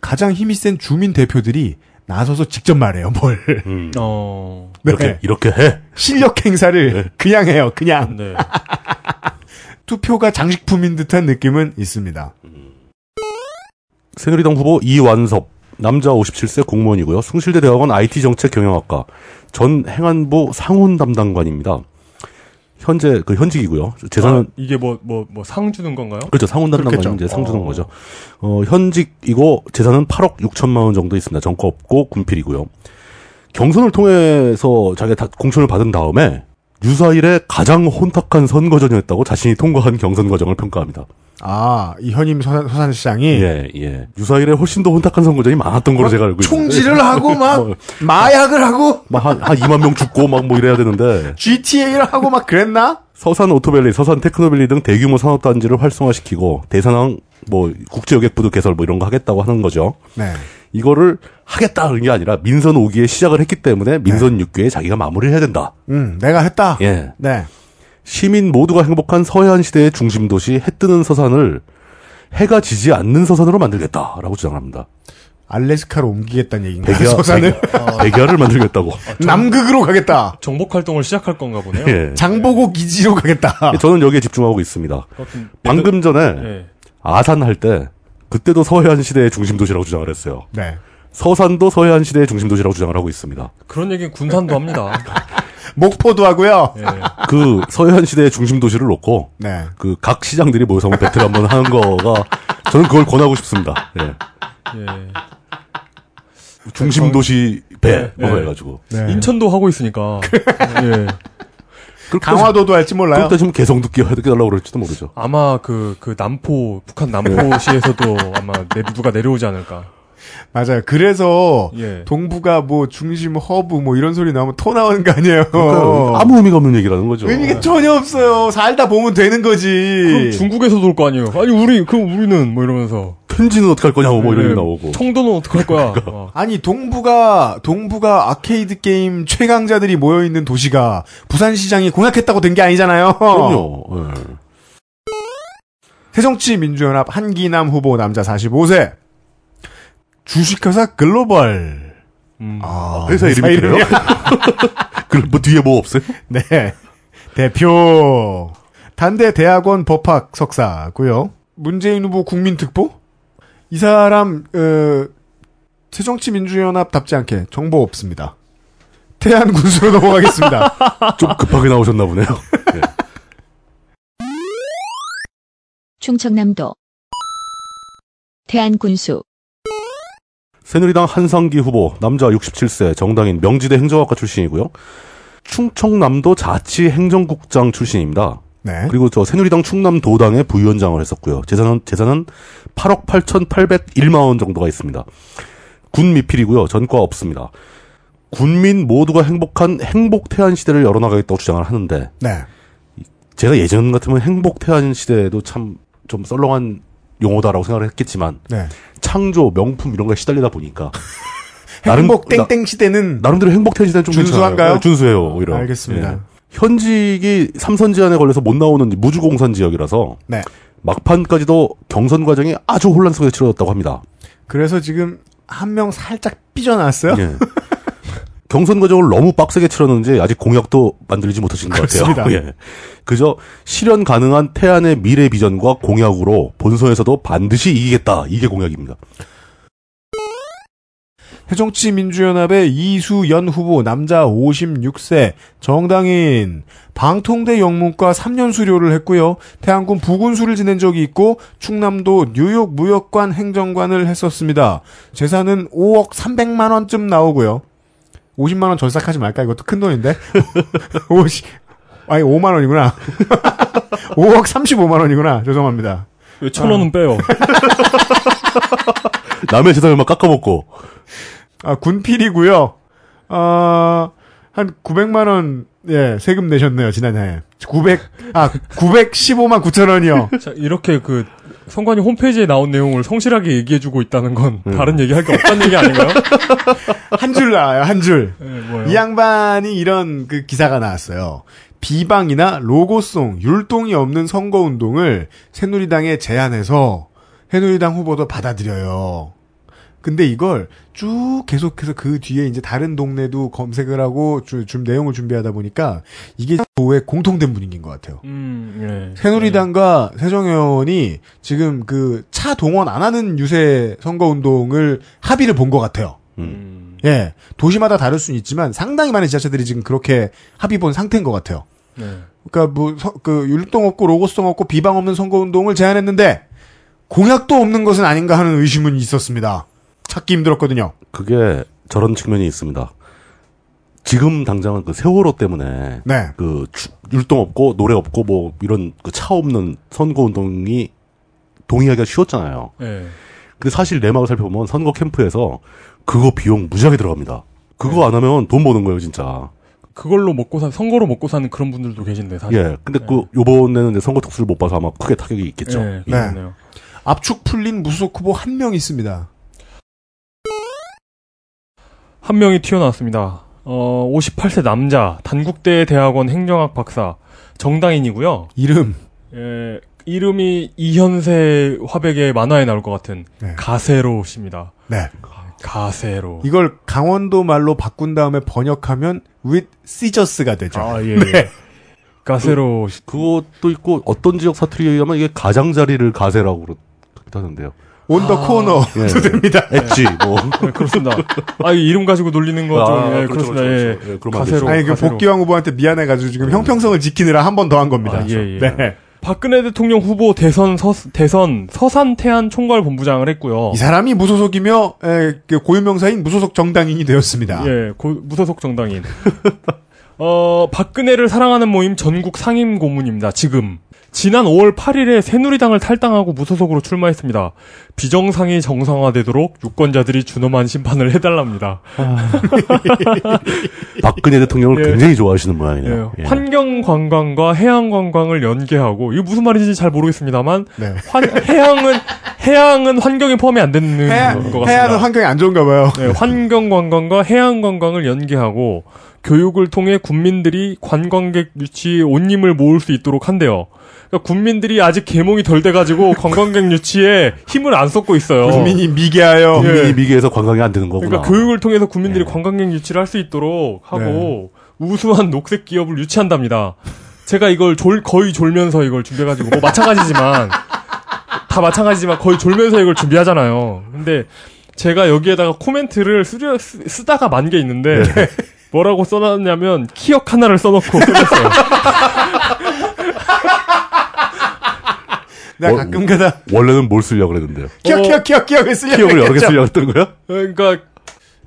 가장 힘이 센 주민 대표들이 나서서 직접 말해요, 뭘. 음. 어. 네. 이렇게 이렇게 해. 실력 행사를 그냥 해요, 그냥. 네. 투표가 장식품인 듯한 느낌은 있습니다. 새누리당 후보 이완섭 남자 57세 공무원이고요. 숭실대 대학원 IT정책 경영학과 전 행안부 상훈 담당관입니다. 현재 그 현직이고요. 재산은 아, 이게 뭐 뭐 뭐 상 주는 건가요? 그렇죠. 상훈 담당관이 그렇겠죠. 이제 상 주는 어. 거죠. 어, 현직이고 재산은 8억 6천만 원 정도 있습니다. 정거 없고 군필이고요. 경선을 통해서 자기가 다 공천을 받은 다음에 유사일에 가장 혼탁한 선거전이었다고 자신이 통과한 경선 과정을 평가합니다. 아, 이 현임 서산, 서산시장이 예, 예. 유사일에 훨씬 더 혼탁한 선거전이 많았던 걸로 제가 알고 있는데. 총질을 하고 막 뭐, 마약을 하고 막 한, 한 2만 명 죽고 막 뭐 이래야 되는데 GTA를 하고 막 그랬나? 서산 오토밸리, 서산 테크노밸리 등 대규모 산업단지를 활성화시키고 대산항 뭐 국제여객부도 개설 뭐 이런 거 하겠다고 하는 거죠. 네. 이거를 하겠다는 게 아니라 민선 5기에 시작을 했기 때문에 민선 6기에 자기가 마무리를 해야 된다. 음, 내가 했다. 예. 네. 시민 모두가 행복한 서해안 시대의 중심 도시 해 뜨는 서산을 해가 지지 않는 서산으로 만들겠다라고 주장합니다. 알래스카로 옮기겠다는 얘기인가요? 백야, 서산을 백야 를 만들겠다고. 남극으로 가겠다. 정복 활동을 시작할 건가 보네요. 예. 장보고 기지로 가겠다. 저는 여기에 집중하고 있습니다. 방금 전에 예. 아산 할 때 그때도 서해안 시대의 중심 도시라고 주장을 했어요. 네. 서산도 서해안 시대의 중심 도시라고 주장을 하고 있습니다. 그런 얘기는 군산도 합니다. 목포도 하고요. 예. 그 서해안 시대의 중심 도시를 놓고 네. 그 각 시장들이 모여서 한번 배틀 한번 하는 거가 저는 그걸 권하고 싶습니다. 예. 예. 중심 도시 배, 네, 뭐 네. 해가지고. 네. 인천도 하고 있으니까. 예. 강화도도 할지 몰라요. 그때 지금 개성도 끼워 달라고 그럴지도 모르죠. 아마 그, 그 남포, 북한 남포시에서도 아마 내, 누가 내려오지 않을까. 맞아요. 그래서 예. 동부가 뭐 중심 허브 뭐 이런 소리 나오면 토 나오는 거 아니에요. 그러니까 아무 의미가 없는 얘기라는 거죠. 의미가 전혀 없어요. 살다 보면 되는 거지. 그럼 중국에서도 올 거 아니에요. 아니, 우리, 그럼 우리는, 뭐 이러면서. 편지는 어떻게 할 거냐고 뭐 이런 예, 게 나오고. 청도는 어떡할 거야. 어. 아니 동북아 동북아 아케이드 게임 최강자들이 모여 있는 도시가 부산시장이 공약했다고 된 게 아니잖아요. 그럼요. 예. 새정치 민주연합 한기남 후보 남자 45세. 주식회사 글로벌. 음. 아, 회사 이름이 그래요? 그럼 뭐 뒤에 뭐 없어요? 네. 대표. 단대 대학원 법학 석사고요. 문재인 후보 국민특보? 이 사람 어, 새정치민주연합답지 않게 정보 없습니다. 태안 군수로 넘어가겠습니다. 좀 급하게 나오셨나 보네요. 예. 충청남도 대한군수 새누리당 한상기 후보, 남자 67세, 정당인 명지대 행정학과 출신이고요. 충청남도 자치행정국장 출신입니다. 네. 그리고 저 새누리당 충남도당의 부위원장을 했었고요. 재산은, 재산은 8억 8,801만 원 정도가 있습니다. 군 미필이고요. 전과 없습니다. 군민 모두가 행복한 행복 태안 시대를 열어나가겠다고 주장을 하는데 네. 제가 예전 같으면 행복 태안 시대도 참 좀 썰렁한 용어다라고 생각을 했겠지만 네. 창조 명품 이런 거에 시달리다 보니까 행복 나름- 땡땡 시대는 나, 름대로 행복 태안 시대는 좀 준수한가요? 괜찮아요. 네, 준수해요 오히려. 알겠습니다. 예. 현직이 삼선 제한에 걸려서 못 나오는 무주공산 지역이라서 네. 막판까지도 경선 과정이 아주 혼란 속에 치러졌다고 합니다. 그래서 지금 한 명 살짝 삐져나왔어요. 예. 경선 과정을 너무 빡세게 치렀는지 아직 공약도 만들지 못하신 것 그렇습니다. 같아요. 예. 그저 실현 가능한 태안의 미래 비전과 공약으로 본선에서도 반드시 이기겠다. 이게 공약입니다. 새정치민주연합의 이수연 후보 남자 56세 정당인 방통대 영문과 3년 수료를 했고요. 태안군 부군수를 지낸 적이 있고 충남도 뉴욕 무역관 행정관을 했었습니다. 재산은 5억 300만 원쯤 나오고요. 50만 원 절삭하지 말까? 이것도 큰 돈인데. 50 아니 5만 원이구나. 5억 35만 원이구나. 죄송합니다. 왜 천 원은 빼요? 남의 재산을 막 깎아먹고 아, 군필이고요. 어, 한 900만 원, 예, 세금 내셨네요, 지난해. 900, 아, 915만 9천 원이요. 자, 이렇게 그, 선관위 홈페이지에 나온 내용을 성실하게 얘기해주고 있다는 건 다른 얘기 할 게 없다는 얘기 아닌가요? 한 줄 나와요, 한 줄. 예, 뭐요? 이 양반이 이런 그 기사가 나왔어요. 비방이나 로고송, 율동이 없는 선거운동을 새누리당에 제안해서 새누리당 후보도 받아들여요. 근데 이걸 쭉 계속해서 그 뒤에 이제 다른 동네도 검색을 하고 주- 좀 내용을 준비하다 보니까 이게 의 공통된 분위기인 것 같아요. 음, 예. 새누리당과 새정연이 지금 그 차 동원 안 하는 유세 선거 운동을 합의를 본 것 같아요. 음, 예. 도시마다 다를 수는 있지만 상당히 많은 지자체들이 지금 그렇게 합의 본 상태인 것 같아요. 네. 그러니까 뭐, 서- 그, 율동 없고 로고송 없고 비방 없는 선거 운동을 제안했는데 공약도 없는 것은 아닌가 하는 의심은 있었습니다. 찾기 힘들었거든요. 그게 저런 측면이 있습니다. 지금 당장은 그 세월호 때문에 네. 그 추- 율동 없고 노래 없고 뭐 이런 그 차 없는 선거 운동이 동의하기가 쉬웠잖아요. 예. 근데 사실 내막을 살펴보면 선거 캠프에서 그거 비용 무지하게 들어갑니다. 그거 안 하면 돈 버는 거예요, 진짜. 그걸로 먹고 사, 선거로 먹고 사는 그런 분들도 계신데, 사실. 예. 근데 그 요번에는 이제 선거 특수를 못 봐서 아마 크게 타격이 있겠죠. 예, 네. 그렇네요. 압축 풀린 무소속 후보 한 명 있습니다. 한 명이 튀어나왔습니다. 어, 58세 남자, 단국대 대학원 행정학 박사, 정당인이고요. 이름. 예, 이름이 이현세 화백의 만화에 나올 것 같은 네. 가세로 씨입니다. 네. 가세로. 이걸 강원도 말로 바꾼 다음에 번역하면 with siegers가 되죠. 아, 예. 네. 가세로 씨. 그것도 있고 어떤 지역 사투리에 의하면 이게 가장자리를 가세라고 그러기도 하는데요. 온더 코너도 예. 됩니다. 엣지 뭐 네, 그렇습니다. 아, 이 이름 가지고 놀리는 거 좀, 아, 예, 그렇죠, 그렇습니다. 그렇죠, 예. 그렇죠. 예, 안 가세로. 아니 그. 복귀왕 후보한테 미안해가지고 지금 형평성을 지키느라 한 번 더 한 겁니다. 아, 예, 예. 네. 박근혜 대통령 후보 대선 서, 대선 서산 태안 총괄 본부장을 했고요. 이 사람이 무소속이며 에, 그 고유명사인 무소속 정당인이 되었습니다. 예, 고- 무소속 정당인. 어, 박근혜를 사랑하는 모임 전국 상임 고문입니다. 지금. 지난 5월 8일에 새누리당을 탈당하고 무소속으로 출마했습니다. 비정상이 정상화되도록 유권자들이 준엄한 심판을 해달랍니다. 박근혜 대통령을 예. 굉장히 좋아하시는 예, 모양이네요. 예. 환경 관광과 해양 관광을 연계하고 이게 무슨 말인지 잘 모르겠습니다만 네. 환- 해양은 해양은 환경에 포함이 안 되는 해안, 것 같습니다. 해안은 환경이 안 좋은가 봐요. 네, 환경 관광과 해양 관광을 연계하고 교육을 통해 국민들이 관광객 유치에 온님을 모을 수 있도록 한대요. 그러니까 국민들이 아직 계몽이 덜 돼가지고 관광객 유치에 힘을 안 쏟고 있어요. 국민이 미개하여 예. 국민이 미개해서 관광이 안 되는 거구나. 그러니까 교육을 통해서 국민들이 네. 관광객 유치를 할 수 있도록 하고 우수한 녹색 기업을 유치한답니다. 제가 이걸 졸, 거의 졸면서 이걸 준비해가지고 뭐 마찬가지지만 다 마찬가지지만 거의 졸면서 이걸 준비하잖아요. 근데 제가 여기에다가 코멘트를 쓰려, 쓰, 쓰다가 만 게 있는데 네. 뭐라고 써놨냐면 키역 하나를 써놓고 끝냈어요. 내가 어, 가끔가다 원래는 뭘 쓰려고 그랬는데요. 키역 키역 키역 키역을 쓰려고 기억을 여러 개. 쓰려고 했던 거야? 그러니까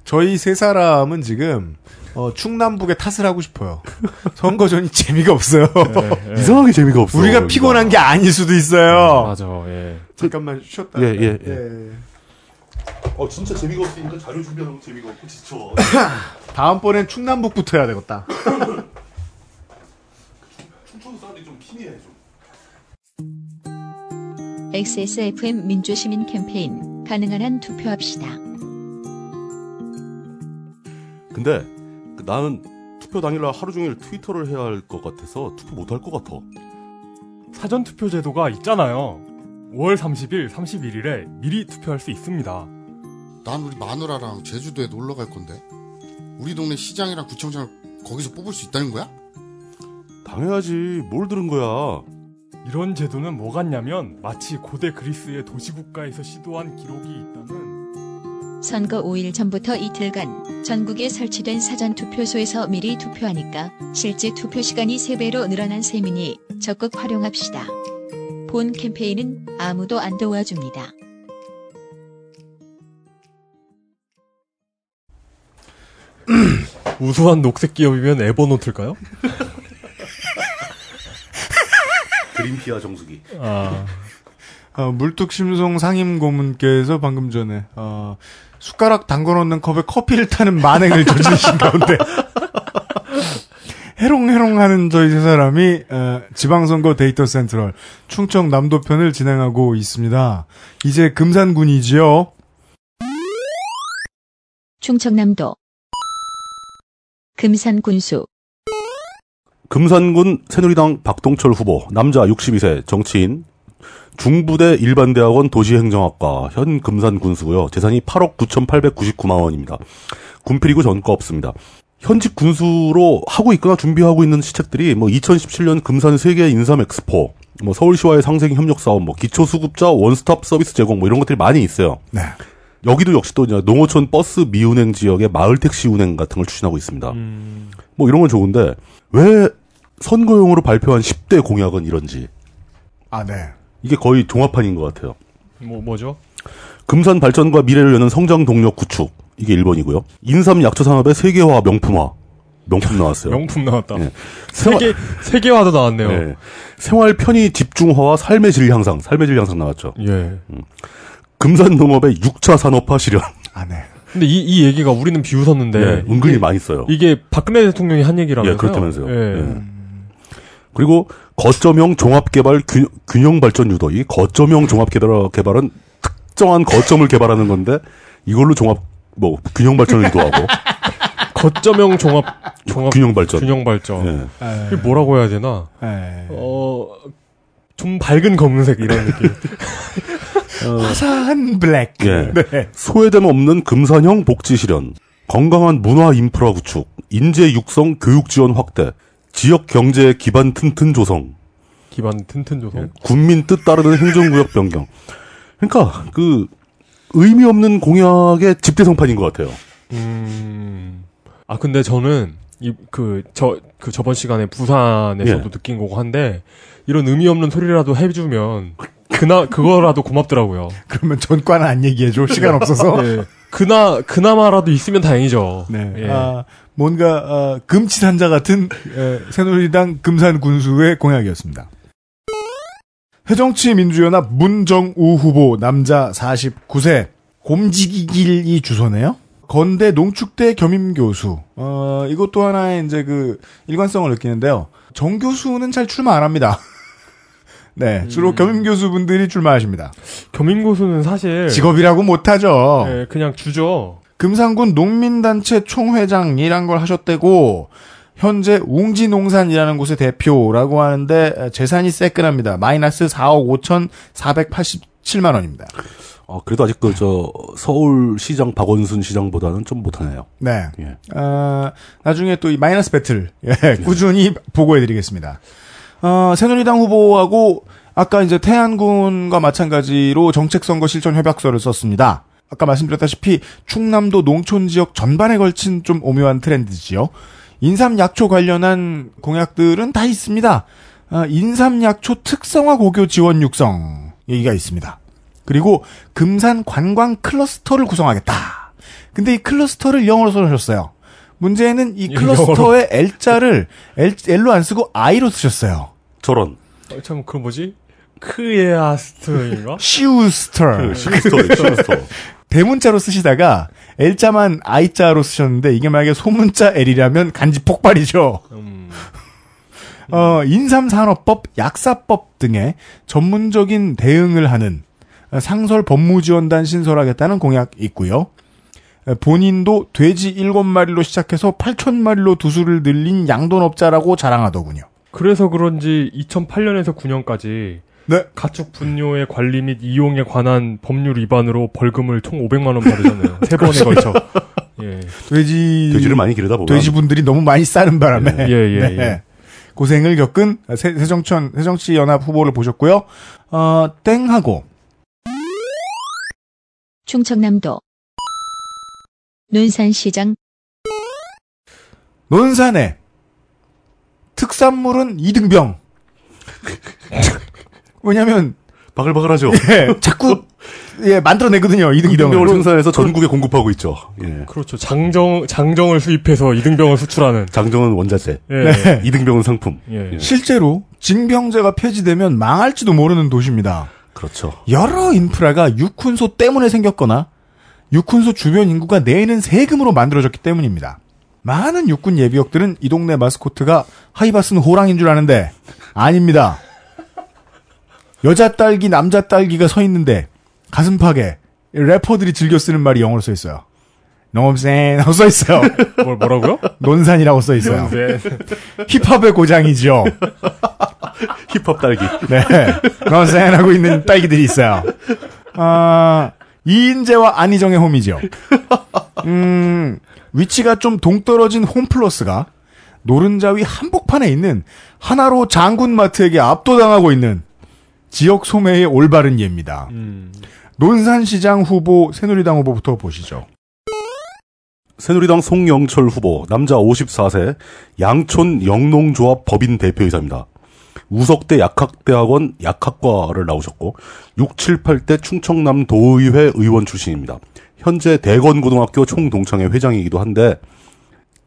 저희 세 사람은 지금 어, 충남북에 탓을 하고 싶어요. 선거전이 재미가 없어요. 예, 예. 이상하게 재미가 없어. 우리가 여기가. 피곤한 게 아닐 수도 있어요. 맞아. 예. 잠깐만 쉬었다. 예, 예, 예. 어 진짜 재미가 없으니까 자료 준비하는 거 재미가 없고 지쳐. 다음번엔 충남북부터 해야 되겠다. 춤추는 사람들이 좀 키미해 좀. XSFM 민주시민 캠페인 가능한 한 투표합시다. 근데 그 나는 투표 당일날 하루 종일 트위터를 해야 할 것 같아서 투표 못 할 것 같아. 사전 투표 제도가 있잖아요. 5월 30일, 31일에 미리 투표할 수 있습니다. 난 우리 마누라랑 제주도에 놀러 갈 건데 우리 동네 시장이랑 구청장을 거기서 뽑을 수 있다는 거야? 당연하지. 뭘 들은 거야. 이런 제도는 뭐 같냐면 마치 고대 그리스의 도시국가에서 시도한 기록이 있다는 선거 5일 전부터 이틀간 전국에 설치된 사전 투표소에서 미리 투표하니까 실제 투표 시간이 3배로 늘어난 셈이니 적극 활용합시다. 본 캠페인은 아무도 안 도와줍니다. 우수한 녹색 기업이면 에버노트일까요? 그린피아 정수기. 아, 어, 물뚝심송 상임고문께서 방금 전에 어, 숟가락 담궈 놓는 컵에 커피를 타는 만행을 저지르신 가운데 해롱해롱하는 저희 세 사람이 어, 지방선거 데이터 센트럴 충청 남도 편을 진행하고 있습니다. 이제 금산군이지요. 충청남도 금산군수 금산군 새누리당 박동철 후보, 남자 62세, 정치인, 중부대 일반대학원 도시행정학과, 현 금산 군수고요. 재산이 8억 9,899만 원입니다. 군필이고 전과 없습니다. 현직 군수로 하고 있거나 준비하고 있는 시책들이 뭐 2017년 금산 세계 인삼 엑스포, 뭐 서울시와의 상생 협력 사업, 뭐 기초 수급자 원스톱 서비스 제공 뭐 이런 것들이 많이 있어요. 네. 여기도 역시 또 이제 농어촌 버스 미운행 지역의 마을 택시 운행 같은 걸 추진하고 있습니다. 음, 뭐 이런 건 좋은데 왜 선거용으로 발표한 10대 공약은 이런지 아, 네. 이게 거의 종합판인 것 같아요. 뭐, 뭐죠? 금산 발전과 미래를 여는 성장 동력 구축 이게 1번이고요. 인삼 약초 산업의 세계화 명품화 명품 나왔어요. 명품 나왔다. 예. 세계, 세계화도 나왔네요. 네. 생활 편의 집중화와 삶의 질 향상, 삶의 질 향상 나왔죠. 예. 금산 농업의 6차 산업화 실현. 아, 네. 근데 이, 이 얘기가 우리는 비웃었는데. 네, 은근히 이게, 많이 써요. 이게 박근혜 대통령이 한 얘기라면서요? 예, 그렇다면서요. 예. 예. 그리고 거점형 종합개발 균, 균형 발전 유도. 이 거점형 종합개발 개발은 특정한 거점을 개발하는 건데 이걸로 종합 뭐 균형 발전을 유도하고 거점형 종합, 종합, 균형 발전. 균형 발전. 예. 에, 이게 뭐라고 해야 되나? 에. 어, 좀 밝은 검은색 이런 느낌. 화사한 블랙. 예. 네. 소외됨 없는 금산형 복지 실현, 건강한 문화 인프라 구축, 인재 육성 교육 지원 확대, 지역 경제 기반 튼튼 조성, 기반 튼튼 조성. 군민 뜻 따르는 행정구역 변경. 그러니까 그 의미 없는 공약의 집대성판인 것 같아요. 음. 아 근데 저는 이그저그 저번 시간에 부산에서도 예. 느낀 거고 한데 이런 의미 없는 소리라도 해주면 그나 그거라도 고맙더라고요. 그러면 전과는 안 얘기해줘. 시간 없어서. 예. 그나 그나마라도 있으면 다행이죠. 네. 예. 아, 뭔가 어, 금치산자 같은 에, 새누리당 금산 군수의 공약이었습니다. 새정치민주연합 문정우 후보 남자 49세 곰지기길이 주소네요. 건대 농축대 겸임 교수. 어, 이것도 하나의 이제 그 일관성을 느끼는데요. 정 교수는 잘 출마 안 합니다. 네, 주로 겸임 교수분들이 출마하십니다. 겸임고수는 사실 직업이라고 못하죠. 예, 그냥 주죠. 금산군 농민단체 총회장이란 걸 하셨대고 현재 웅지농산이라는 곳의 대표라고 하는데 재산이 새끈합니다. 마이너스 4억 5,487만 원입니다. 아, 그래도 아직 그, 저, 서울시장 박원순 시장보다는 좀 못하네요. 네. 예. 어, 나중에 또 이 마이너스 배틀 예, 꾸준히 보고해드리겠습니다. 어, 새누리당 후보하고 아까 이제 태안군과 마찬가지로 정책선거 실천 협약서를 썼습니다. 아까 말씀드렸다시피 충남도 농촌 지역 전반에 걸친 좀 오묘한 트렌드지요. 인삼 약초 관련한 공약들은 다 있습니다. 아, 인삼 약초 특성화 고교 지원 육성 얘기가 있습니다. 그리고 금산 관광 클러스터를 구성하겠다. 근데 이 클러스터를 영어로 써주셨어요. 문제는 이 클러스터의 L자를 L, L로 안 쓰고 I로 쓰셨어요. 저런. 어, 참, 그 뭐지? 크에아스트인가? 시우스터. 그, 시스터, 시스터. 대문자로 쓰시다가 L자만 I자로 쓰셨는데 이게 만약에 소문자 L이라면 간지 폭발이죠. 음, 어, 인삼산업법, 약사법 등의 전문적인 대응을 하는 상설 법무지원단 신설하겠다는 공약 있고요. 본인도 돼지 7마리로 시작해서 8천마리로 두수를 늘린 양돈업자라고 자랑하더군요. 그래서 그런지 2008년에서 9년까지 네. 가축 분뇨의 관리 및 이용에 관한 법률 위반으로 벌금을 총 500만 원 받으셨네요. 세 번에 걸쳐. 예. 돼지 돼지를 많이 기르다 보면. 돼지분들이 너무 많이 싸는 바람에 예, 예, 네. 예. 고생을 겪은 새, 세정천 새정치 연합 후보를 보셨고요. 어, 땡하고 충청남도 논산시장 논산에 특산물은 이등병. 왜냐면 바글바글하죠. 예, 자꾸 예 만들어내거든요 이등병을. 이등병을 생산해서 전국에 공급하고 있죠. 예. 그렇죠. 장정, 장정을 수입해서 이등병을 수출하는. 장정은 원자재. 예. 네. 이등병은 상품. 예. 실제로 징병제가 폐지되면 망할지도 모르는 도시입니다. 그렇죠. 여러 인프라가 육훈소 때문에 생겼거나 육훈소 주변 인구가 내는 세금으로 만들어졌기 때문입니다. 많은 육군 예비역들은 이 동네 마스코트가 하이바스는 호랑인 줄 아는데 아닙니다. 여자 딸기, 남자 딸기가 서 있는데 가슴팍에 래퍼들이 즐겨 쓰는 말이 영어로 써 있어요. 농업센하고 써 있어요. 뭘, 뭐라고요? 논산이라고 써 있어요. 네. 힙합의 고장이죠. 힙합 딸기. 네. 논센 하고 있는 딸기들이 있어요. 아, 이인재와 안희정의 홈이죠. 음, 위치가 좀 동떨어진 홈플러스가 노른자 위 한복판에 있는 하나로 장군마트에게 압도당하고 있는 지역 소매의 올바른 예입니다. 음. 논산시장 후보, 새누리당 후보부터 보시죠. 새누리당 송영철 후보, 남자 54세, 양촌 영농조합 법인 대표이사입니다. 우석대 약학대학원 약학과를 나오셨고, 6, 7, 8대 충청남 도의회 의원 출신입니다. 현재 대건고등학교 총동창회 회장이기도 한데,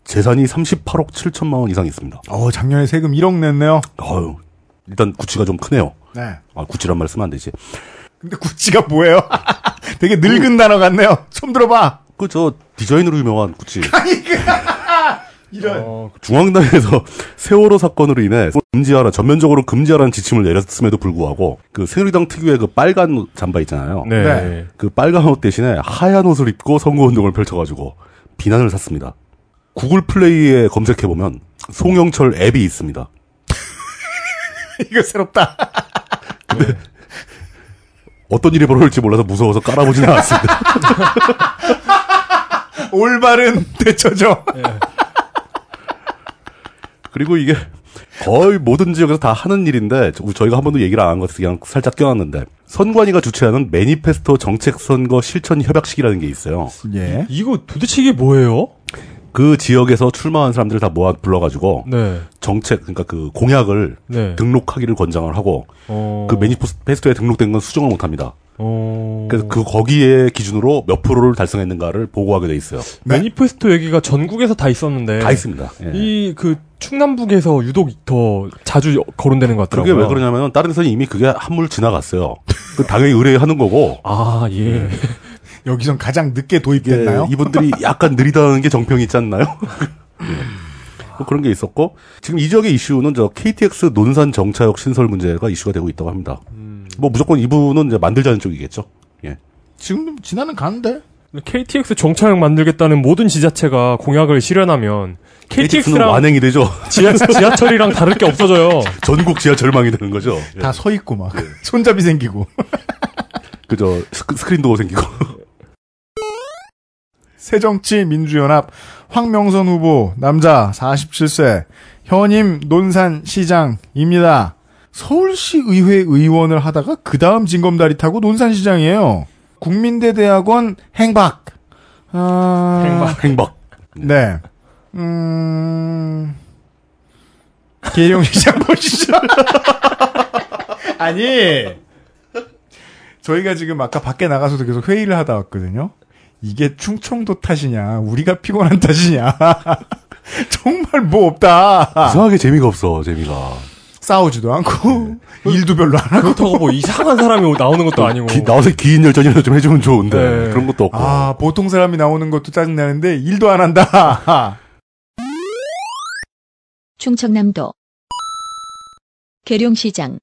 재산이 38억 7천만 원 이상 있습니다. 어, 작년에 세금 1억 냈네요. 아유, 일단 구찌가 좀 크네요. 네. 아, 구찌란 말 쓰면 안 되지. 근데 구찌가 뭐예요? 되게 늙은 단어 같네요. 처음 들어봐. 그, 저, 디자인으로 유명한 구찌. 이런. 어, 중앙당에서 세월호 사건으로 인해 금지하라 전면적으로 금지하라는 지침을 내렸음에도 불구하고 그 새누리당 특유의 그 빨간 옷 잠바 있잖아요. 네. 네. 그 빨간 옷 대신에 하얀 옷을 입고 선거 운동을 펼쳐가지고 비난을 샀습니다. 구글 플레이에 검색해 보면 송영철 앱이 있습니다. 이거 새롭다. 어떤 일이 벌어질지 몰라서 무서워서 깔아보지는 않았습니다. 올바른 대처죠. 그리고 이게 거의 모든 지역에서 다 하는 일인데 저- 저희가 한 번도 얘기를 안 한 것 같아서 그냥 살짝 껴놨는데 선관위가 주최하는 매니페스토 정책 선거 실천 협약식이라는 게 있어요. 예. 이거 도대체 이게 뭐예요? 그 지역에서 출마한 사람들을 다 모아 불러가지고 네. 정책 그러니까 그 공약을 네. 등록하기를 권장을 하고 어. 그 매니페스토에 등록된 건 수정을 못합니다. 어. 그래서 그 거기에 기준으로 몇 프로를 달성했는가를 보고하게 돼 있어요. 네. 매니페스토 얘기가 전국에서 다 있었는데 다 있습니다. 예. 이그 충남북에서 유독 더 자주 거론되는 것 그게 같더라고요. 왜 그러냐면 다른 데서는 이미 그게 한물 지나갔어요. 그 당연히 의뢰하는 거고 아 예. 여기선 가장 늦게 도입됐나요? 이분들이 약간 느리다는 게 정평이 있지 않나요? 예. 뭐 그런 게 있었고 지금 이 지역의 이슈는 저 KTX 논산 정차역 신설 문제가 이슈가 되고 있다고 합니다. 뭐 무조건 이분은 이제 만들자는 쪽이겠죠. 예. 지금 지나는 가는데. KTX 정차역 만들겠다는 모든 지자체가 공약을 실현하면 KTX는 KTX랑 완행이 되죠. 지하, 지하철이랑 다를 게 없어져요. 전국 지하철망이 되는 거죠. 예. 다서 있고 막 손잡이 생기고 그저 스크- 스크린도 생기고. 새정치민주연합 황명선 후보 남자 47세 현임 논산시장입니다. 서울시 의회 의원을 하다가 그 다음 징검다리 타고 논산시장이에요. 국민대대학원 행박. 아, 행박. 행박. 네. 음. 계룡 시장 보시죠. 아니. 저희가 지금 아까 밖에 나가서도 계속 회의를 하다 왔거든요. 이게 충청도 탓이냐, 우리가 피곤한 탓이냐. 정말 뭐 없다. 이상하게 재미가 없어, 재미가. 싸우지도 않고, 일도 별로 안 하고. 그렇다고 뭐 이상한 사람이 나오는 것도 아니고. 기- 나와서 기인 열전이라도 좀 해주면 좋은데. 네. 그런 것도 없고. 아, 보통 사람이 나오는 것도 짜증나는데, 일도 안 한다. 충청남도 계룡시장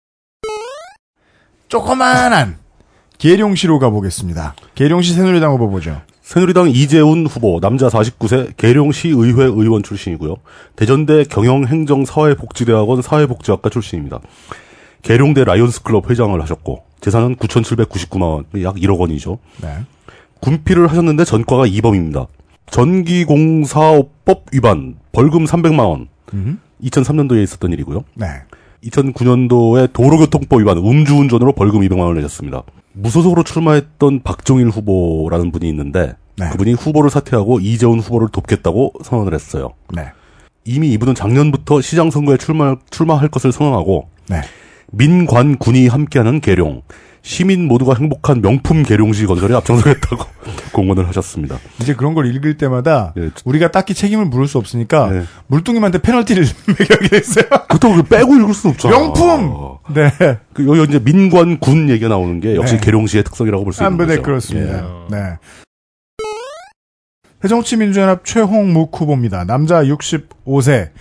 조그만한 계룡시로 가보겠습니다. 계룡시 새누리당 후보 보죠. 새누리당 이재훈 후보, 남자 49세, 계룡시 의회 의원 출신이고요. 대전대 경영행정사회복지대학원 사회복지학과 출신입니다. 계룡대 라이온스클럽 회장을 하셨고, 재산은 9,799만 원, 약 1억 원이죠. 네. 군필을 하셨는데 전과가 2범입니다. 전기공사업법 위반, 벌금 300만 원. 음. 2003년도에 있었던 일이고요. 네. 2009년도에 도로교통법 위반 음주운전으로 벌금 200만 원을 내셨습니다. 무소속으로 출마했던 박종일 후보라는 분이 있는데 네. 그분이 후보를 사퇴하고 이재훈 후보를 돕겠다고 선언을 했어요. 네. 이미 이분은 작년부터 시장 선거에 출마 출마할 것을 선언하고 네. 민관 군이 함께하는 계룡 시민 모두가 행복한 명품 계룡시 건설에 앞장서겠다고 공언을 하셨습니다. 이제 그런 걸 읽을 때마다 예, 우리가 딱히 책임을 물을 수 없으니까 네. 물뚱님한테 페널티를 매겨하게 됐어요. 그렇다고 그 빼고 읽을 수는 없잖아. 명품! 네. 그 여기 이제 민관 군 얘기가 나오는 게 역시 네. 계룡시의 특성이라고 볼 수 있는 안 네, 거죠. 그렇습니다. 예. 네. 새정치민주연합 최홍묵 후보입니다. 남자 65세.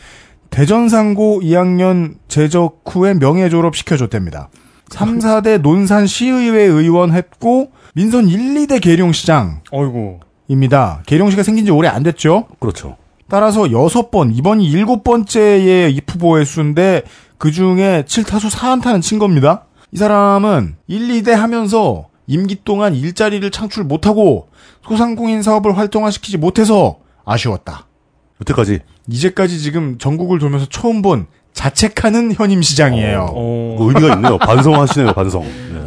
대전상고 2학년 재적 후에 명예 졸업 시켜줬답니다. 3, 4대 논산 시의회 의원 했고 민선 1, 2대 계룡시장입니다. 어이구. 계룡시가 생긴 지 오래 안 됐죠. 그렇죠. 따라서 6번, 이번이 7번째의 입후보의 수인데 그 중에 7타수 4안타는 친 겁니다. 이 사람은 1, 2대 하면서 임기 동안 일자리를 창출 못하고 소상공인 사업을 활성화시키지 못해서 아쉬웠다. 여태까지 이제까지 지금 전국을 돌면서 처음 본 자책하는 현임 시장이에요. 어. 그 의미가 있네요. 반성하시네요, 반성. 네.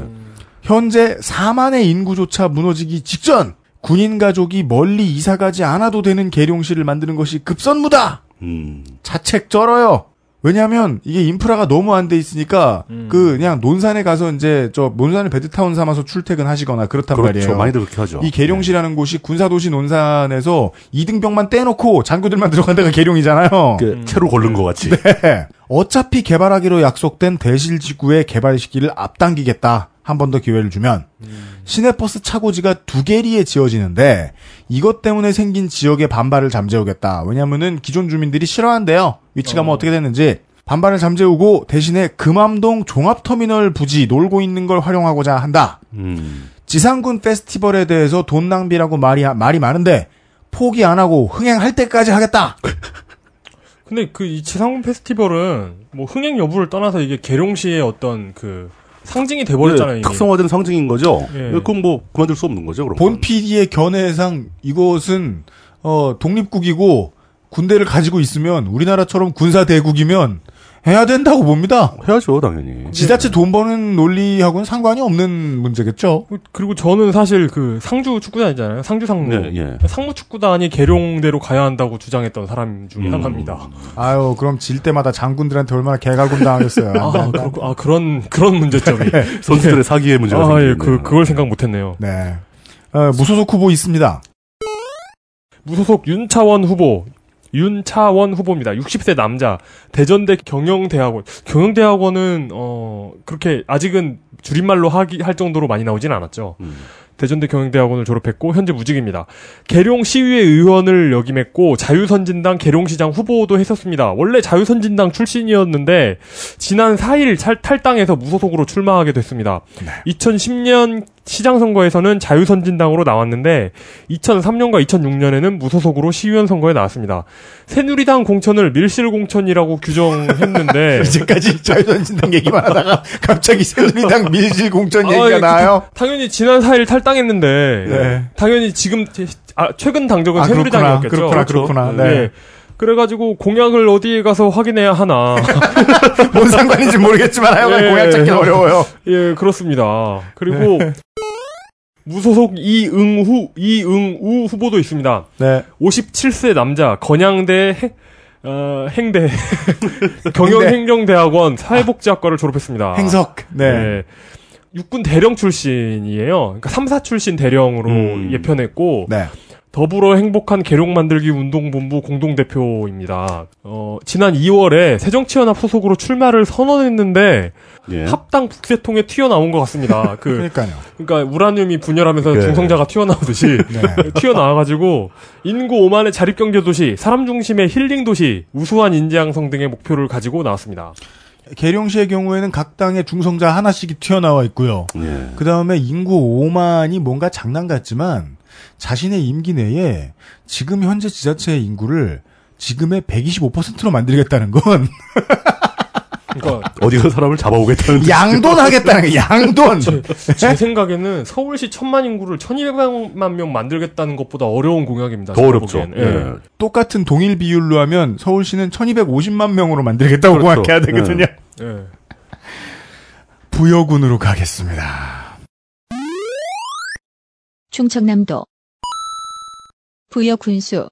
현재 4만의 인구조차 무너지기 직전 군인 가족이 멀리 이사가지 않아도 되는 계룡시를 만드는 것이 급선무다. 음, 자책 쩔어요. 왜냐하면 이게 인프라가 너무 안 돼 있으니까 그 그냥 논산에 가서 이제 저 논산을 베드타운 삼아서 출퇴근하시거나 그렇단 그렇죠. 말이에요. 많이들 그렇게 하죠. 이 계룡시라는 곳이 군사도시 논산에서 이등병만 떼놓고 장교들만 들어간 데가 계룡이잖아요. 그 채로 걸른 것 같이. 네. 어차피 개발하기로 약속된 대실지구의 개발 시기를 앞당기겠다. 한 번 더 기회를 주면 시내버스 차고지가 두 개리에 지어지는데 이것 때문에 생긴 지역의 반발을 잠재우겠다. 왜냐면은 기존 주민들이 싫어한대요. 위치가 뭐 어떻게 됐는지. 반발을 잠재우고 대신에 금암동 종합터미널 부지 놀고 있는 걸 활용하고자 한다. 음, 지상군 페스티벌에 대해서 돈 낭비라고 말이 말이 많은데 포기 안 하고 흥행할 때까지 하겠다. 근데 그 이 지상군 페스티벌은 뭐 흥행 여부를 떠나서 이게 계룡시의 어떤 그 상징이 돼버렸잖아요. 네. 특성화된 상징인 거죠. 예. 그럼 뭐 그만둘 수 없는 거죠. 그럼. 본 PD의 견해상 이것은 어 독립국이고 군대를 가지고 있으면 우리나라처럼 군사 대국이면 해야 된다고 봅니다. 해야죠, 당연히. 지자체 돈 버는 논리하고는 상관이 없는 문제겠죠. 그리고 저는 사실 그 상주 축구단이잖아요. 상주 상무. 네, 예. 상무 축구단이 계룡대로 가야 한다고 주장했던 사람 중에 음. 하나입니다. 아유, 그럼 질 때마다 장군들한테 얼마나 개갈굼 당하겠어요. 아, 그렇고, 아, 그런, 그런 문제점이. 선수들의 사기의 문제가 아, 예, 생기겠네요. 그, 그걸 생각 못 했네요. 네. 어, 무소속 후보 있습니다. 무소속 윤차원 후보. 윤차원 후보입니다. 60세 남자. 대전대 경영대학원. 경영대학원은, 어, 그렇게, 아직은 줄임말로 하기, 할 정도로 많이 나오진 않았죠. 음. 대전대 경영대학원을 졸업했고 현재 무직입니다. 계룡 시의회 의원을 역임했고 자유선진당 계룡시장 후보도 했었습니다. 원래 자유선진당 출신이었는데 지난 4일 찰- 탈당해서 무소속으로 출마하게 됐습니다. 2010년 시장 선거에서는 자유선진당으로 나왔는데 2003년과 2006년에는 무소속으로 시의원 선거에 나왔습니다. 새누리당 공천을 밀실 공천이라고 규정했는데 이제까지 자유선진당 얘기만 하다가 갑자기 새누리당 밀실 공천 아, 얘기가 예, 나와요. 당연히 지난 4일 탈당했는데 네. 당연히 지금 제- 아, 최근 당적은 아, 새누리당이었겠죠. 그렇구나, 그렇구나, 그렇구나. 네. 예. 그래가지고 공약을 어디에 가서 확인해야 하나. 뭔 상관인지 모르겠지만 하여간 예. 공약 찾기 어려워요. 예, 그렇습니다. 그리고 무소속 이응후 이응우 후보도 있습니다. 네. 57세 남자 건양대 행, 어, 행대 경영행정대학원 사회복지학과를 졸업했습니다. 행석. 네. 네. 육군 대령 출신이에요. 그러니까 3사 출신 대령으로 음. 예편했고 네. 더불어 행복한 계룡 만들기 운동본부 공동대표입니다. 어, 지난 2월에 새정치연합 소속으로 출마를 선언했는데 예. 합당 북새통에 튀어나온 것 같습니다. 그 그러니까요. 그러니까 우라늄이 분열하면서 네. 중성자가 튀어나오듯이 네. 튀어나와가지고 인구 5만의 자립경제 도시, 사람 중심의 힐링 도시, 우수한 인재 양성 등의 목표를 가지고 나왔습니다. 계룡시의 경우에는 각 당에 중성자 하나씩이 튀어나와 있고요. 예. 그 다음에 인구 5만이 뭔가 장난 같지만 자신의 임기 내에 지금 현재 지자체의 인구를 지금의 125%로 만들겠다는 건 그러니까 어디서 사람을 잡아오겠다는 뜻. 양돈 하겠다는 거 양돈. 제 생각에는 서울시 천만 인구를 1200만 명 만들겠다는 것보다 어려운 공약입니다. 더 어렵죠. 예. 예. 똑같은 동일 비율로 하면 서울시는 1250만 명으로 만들겠다고 그렇죠. 공약해야 되거든요. 예. 부여군으로 가겠습니다. 충청남도 부여 군수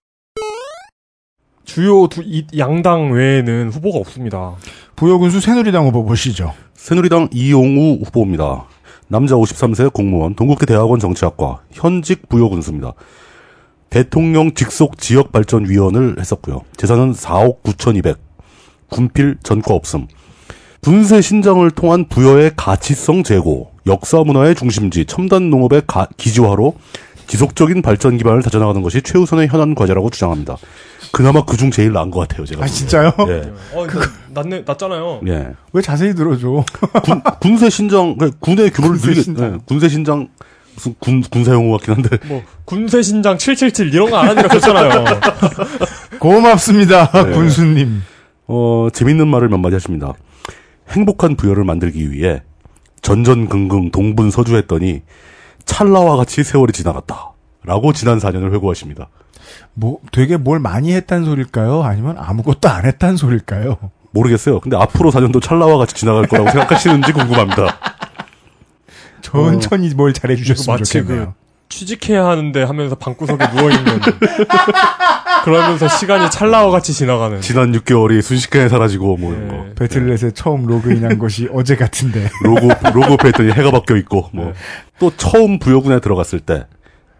주요 두, 이, 양당 외에는 후보가 없습니다. 부여 군수 새누리당 후보 보시죠. 새누리당 이용우 후보입니다. 남자 53세 공무원, 동국대 대학원 정치학과, 현직 부여 군수입니다. 대통령 직속 지역발전위원을 했었고요. 재산은 4억 9,200, 군필 전과 없음. 분쇄 신장을 통한 부여의 가치성 제고, 역사 문화의 중심지, 첨단 농업의 가- 기지화로 지속적인 발전 기반을 다져나가는 것이 최우선의 현안 과제라고 주장합니다. 그나마 그중 제일 나은 것 같아요, 제가. 아 진짜요? 예. 어, 그, 낫네, 낫잖아요. 예. 왜 자세히 들어줘? 군, 군세 신장, 그러니까 군의 규모를 군세 늘리게, 신장. 예, 군세 신장, 무슨 군, 군사 용어 같긴 한데. 뭐, 군세 신장 777 이런 거 안 하니까 좋잖아요. 고맙습니다, 네. 군수님. 어, 재밌는 말을 몇 마디 하십니다. 행복한 부여를 만들기 위해 전전긍긍 동분서주했더니 찰나와 같이 세월이 지나갔다. 라고 지난 4년을 회고하십니다. 뭐 되게 뭘 많이 했단 소릴까요? 아니면 아무것도 안 했단 소릴까요? 모르겠어요. 근데 앞으로 4년도 찰나와 같이 지나갈 거라고 생각하시는지 궁금합니다. 천천히 뭘 잘해주셨으면 마치 좋겠네요. 취직해야 하는데 하면서 방구석에 누워있는. 그러면서 시간이 찰나와 같이 지나가는. 지난 6개월이 순식간에 사라지고 뭐 이런 거. 네. 배틀넷에 처음 로그인한 것이 어제 같은데. 로고 로고 했더니 해가 바뀌어 있고 뭐 네. 또 처음 부여군에 들어갔을 때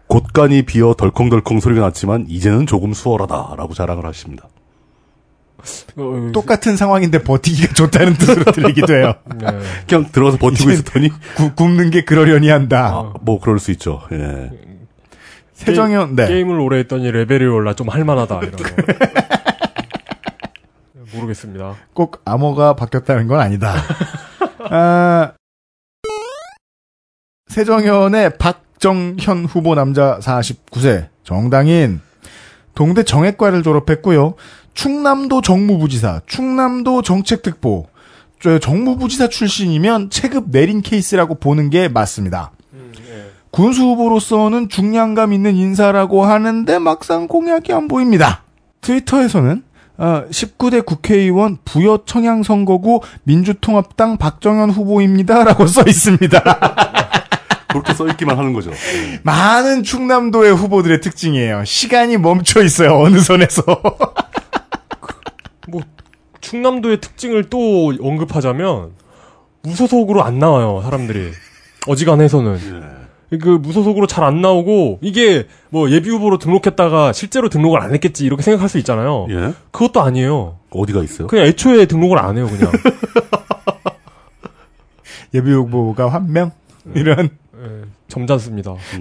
곳간이 비어 덜컹덜컹 소리가 났지만 이제는 조금 수월하다라고 자랑을 하십니다. 어, 똑같은 상황인데 버티기가 좋다는 뜻으로 들리기도 해요. 네. 그냥 들어가서 버티고 있었더니 구- 굽는 게 그러려니 한다. 아, 뭐 그럴 수 있죠. 예. 세정현, 네. 게임을 오래 했더니 레벨이 올라 좀 할만하다, 이런 거. 모르겠습니다. 꼭 암호가 바뀌었다는 건 아니다. 아, 세정현의 박정현 후보 남자 49세 정당인 동대 정액과를 졸업했고요. 충남도 정무부지사, 충남도 정책특보, 저 정무부지사 출신이면 체급 내린 케이스라고 보는 게 맞습니다. 군수 후보로서는 중량감 있는 인사라고 하는데 막상 공약이 안 보입니다. 트위터에서는 어, 19대 국회의원 부여 청양 선거구 민주통합당 박정현 후보입니다라고 써 있습니다. 그렇게 써 있기만 하는 거죠. 많은 충남도의 후보들의 특징이에요. 시간이 멈춰 있어요. 어느 선에서. 뭐 충남도의 특징을 또 언급하자면 무소속으로 안 나와요 사람들이 어지간해서는 그 무소속으로 잘 안 나오고 이게 뭐 예비 후보로 등록했다가 실제로 등록을 안 했겠지 이렇게 생각할 수 있잖아요. 예. 그것도 아니에요. 어디가 있어요? 그냥 애초에 등록을 안 해요 그냥. 예비 후보가 한 명? 이런. 예, 점잖습니다. 음.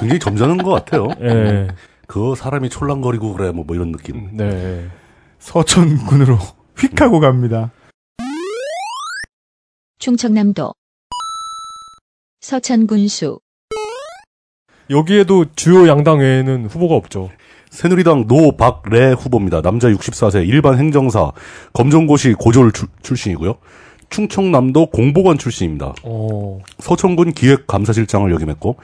굉장히 점잖은 것 같아요. 예. 그 사람이 촐랑거리고 그래, 뭐, 뭐 이런 느낌. 네. 서천군으로 휙 하고 갑니다. 충청남도 서천군수 여기에도 주요 양당 외에는 후보가 없죠. 새누리당 노박래 후보입니다. 남자 64세 일반 행정사 검정고시 고졸 출, 출신이고요. 충청남도 공보관 출신입니다. 어. 서천군 기획감사실장을 역임했고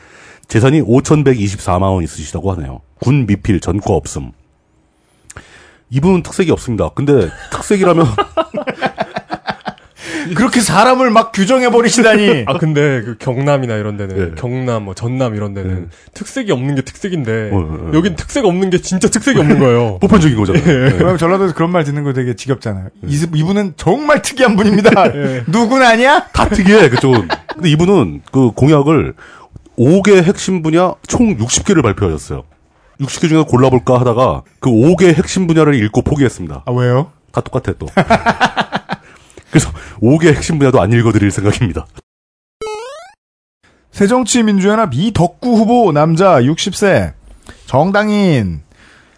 재산이 5,124만 원 있으시다고 하네요. 군 미필 전과 없음. 이분은 특색이 없습니다. 근데 특색이라면 그렇게 사람을 막 규정해 버리시다니. 아 근데 그 경남이나 이런 데는 예. 경남 뭐 전남 이런 데는 특색이 없는 게 특색인데 어, 어, 어. 여긴 특색 없는 게 진짜 특색이 없는 거예요. 보편적인 거잖아요. 네. 그럼 전라도에서 그런 말 듣는 거 되게 지겹잖아요. 이, 이분은 정말 특이한 분입니다. 누군 아니야? 다 특이해 그쪽은. 근데 이분은 그 공약을 5개 핵심 분야 총 60개를 발표하셨어요. 60개 중에 골라볼까 하다가 그 5개 핵심 분야를 읽고 포기했습니다. 아, 왜요? 다 똑같아 또. 그래서 5개 핵심 분야도 안 읽어드릴 생각입니다. 새정치민주연합 이덕구 후보 남자 60세 정당인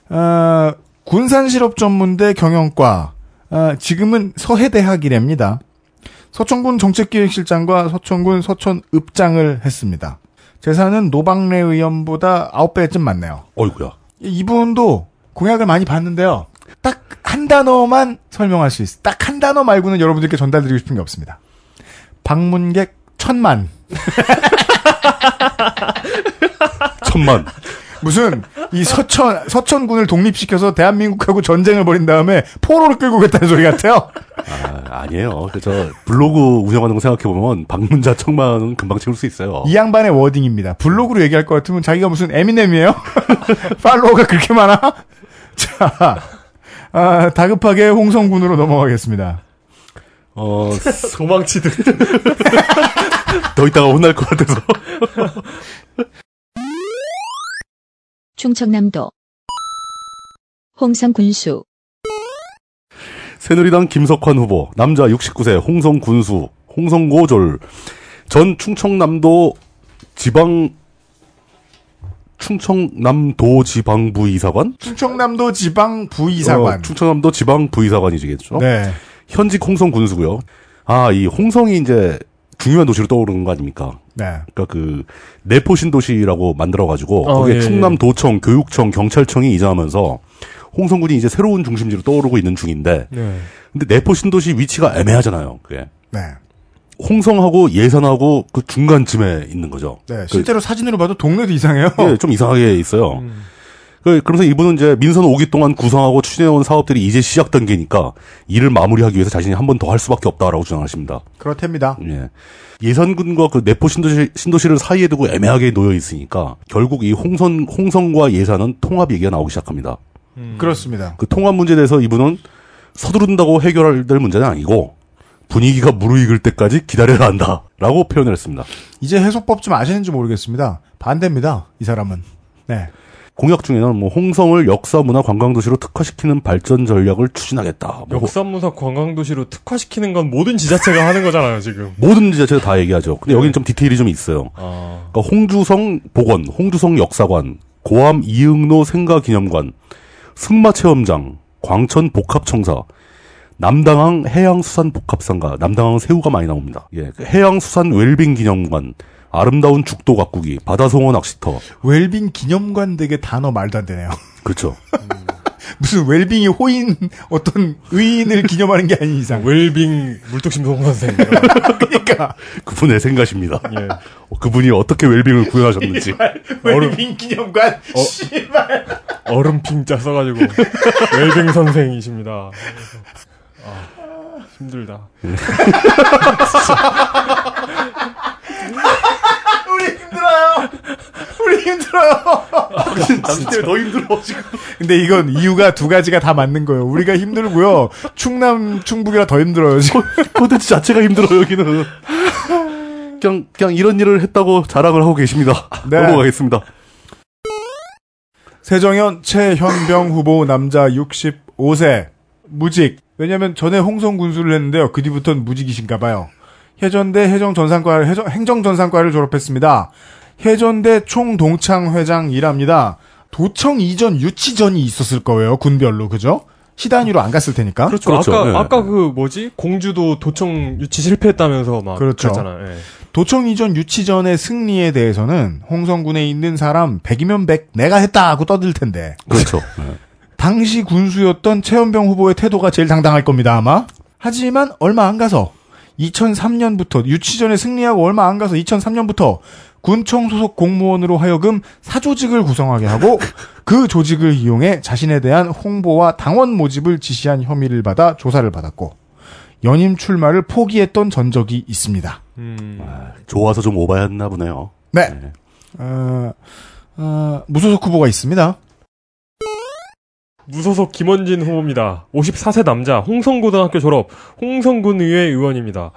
어, 군산실업전문대 경영과 어, 지금은 서해대학이랍니다. 서천군 정책기획실장과 서천군 서천읍장을 했습니다. 재산은 노방래 의원보다 9배쯤 많네요. 어이구야. 이분도 공약을 많이 봤는데요. 딱한 단어만 설명할 수 있어. 딱한 단어 말고는 여러분들께 전달드리고 싶은 게 없습니다. 방문객 천만. 천만. 무슨 이 서천 서천군을 독립시켜서 대한민국하고 전쟁을 벌인 다음에 포로를 끌고 갔다는 소리 같아요. 아, 아니에요. 그저 블로그 운영하는 거 생각해 보면 방문자 천만은 금방 채울 수 있어요. 이 양반의 워딩입니다. 블로그로 얘기할 것 같으면 자기가 무슨 에미넴이에요? 팔로워가 그렇게 많아? 자, 아, 다급하게 홍성군으로 넘어가겠습니다. 어, 도망치듯. 더 있다가 혼날 것 같아서. 충청남도 홍성군수 새누리당 김석환 후보, 남자 69세, 홍성 군수, 홍성고졸, 전 충청남도 지방, 충청남도 지방 부 이사관? 충청남도 지방 부이사관. 어, 충청남도 지방 부이사관이시겠죠? 네. 현직 홍성 군수고요. 아, 이 홍성이 이제 중요한 도시로 떠오르는 거 아닙니까? 네. 그러니까 그 내포 신도시라고 만들어 가지고 어, 거기에 예, 충남도청, 교육청, 경찰청이 이전하면서 홍성군이 이제 새로운 중심지로 떠오르고 있는 중인데 네. 근데 내포 신도시 위치가 애매하잖아요. 그게 네. 홍성하고 예산하고 그 중간쯤에 있는 거죠. 네. 실제로 사진으로 봐도 동네도 이상해요. 예, 좀 이상하게 있어요. 음. 그, 그러면서 이분은 이제 민선 5기 동안 구성하고 추진해온 사업들이 이제 시작 단계니까 이를 마무리하기 위해서 자신이 한 번 더 할 수밖에 없다라고 주장하십니다. 그렇답니다. 예. 예산군과 그 내포 신도시, 신도시를 사이에 두고 애매하게 놓여 있으니까 결국 이 홍선, 홍성과 예산은 통합 얘기가 나오기 시작합니다. 그렇습니다. 그 통합 문제에 대해서 이분은 서두른다고 해결할 될 문제는 아니고 분위기가 무르익을 때까지 기다려야 한다 라고 표현을 했습니다. 이제 해소법 좀 아시는지 모르겠습니다. 반대입니다. 이 사람은. 네. 공약 중에는 뭐 홍성을 역사 문화 관광 도시로 특화시키는 발전 전략을 추진하겠다. 뭐 역사문화 관광도시로 특화시키는 건 모든 지자체가 하는 거잖아요 지금. 모든 지자체가 다 얘기하죠. 근데 여기는 좀 디테일이 좀 있어요. 아. 그러니까 홍주성 복원, 홍주성 역사관, 고암 이응로 생가기념관, 승마체험장, 광천 복합청사, 남당항 해양수산복합상가, 남당항 새우가 많이 나옵니다. 예, 그 해양수산 웰빙 기념관, 아름다운 죽도 가꾸기, 바다송어 낚시터, 웰빙 기념관 되게 단어 말도 안 되네요. 그렇죠. 무슨 웰빙이 호인 어떤 의인을 기념하는 게 아닌 이상. 웰빙 물뚝심송 선생. 그러니까 그분의 생각입니다. 예. 어, 그분이 어떻게 웰빙을 구현하셨는지. 웰빙 기념관. 씨발. 얼음핑자 써가지고 웰빙 선생이십니다. 아, 힘들다. 우리 힘들어요. 우리 힘들어요. 당신 때문에 더 힘들어, 지금. 근데 이건 이유가 두 가지가 다 맞는 거예요. 우리가 힘들고요. 충남, 충북이라 더 힘들어요. 지금. 콘텐츠 자체가 힘들어, 여기는. 그냥, 그냥 이런 일을 했다고 자랑을 하고 계십니다. 네. 넘어가겠습니다. 세정현 최현병 후보 남자 65세 무직. 왜냐면 전에 홍성 군수를 했는데요. 그 뒤부터는 무직이신가 봐요. 해전대 해정전산과를 해정, 행정전산과를 졸업했습니다. 해전대 총동창 회장이랍니다. 도청 이전 유치전이 있었을 거예요. 군별로 그죠? 시단위로 안 갔을 테니까. 그렇죠. 그렇죠. 아까 예. 아까 그 뭐지 공주도 도청 유치 실패했다면서 막 그렇죠. 그랬잖아. 예. 도청 이전 유치전의 승리에 대해서는 홍성군에 있는 사람 100이면 100 내가 했다 하고 떠들 텐데 그렇죠. 네. 당시 군수였던 최현병 후보의 태도가 제일 당당할 겁니다 아마. 하지만 얼마 안 가서 2003년부터 유치전에 승리하고 얼마 안 가서 2003년부터 군청 소속 공무원으로 하여금 사조직을 구성하게 하고 그 조직을 이용해 자신에 대한 홍보와 당원 모집을 지시한 혐의를 받아 조사를 받았고 연임 출마를 포기했던 전적이 있습니다. 음. 좋아서 좀 오바였나 보네요. 네. 네. 어, 어, 무소속 후보가 있습니다. 무소속 김원진 후보입니다. 54세 남자, 홍성고등학교 졸업, 홍성군 의회 의원입니다.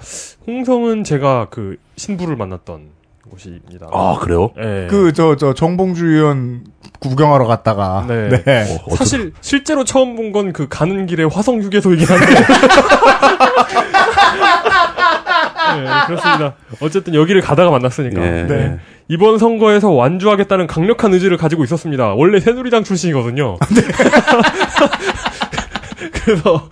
홍성은 제가 그 신부를 만났던 곳입니다. 아, 그래요? 예. 그, 저, 저, 정봉주 의원 구경하러 갔다가. 네. 네. 어, 사실 실제로 처음 본 건 그 가는 길에 화성 휴게소이긴 한데. 네, 그렇습니다. 어쨌든 여기를 가다가 만났으니까. 예. 네. 이번 선거에서 완주하겠다는 강력한 의지를 가지고 있었습니다. 원래 새누리당 출신이거든요. 그래서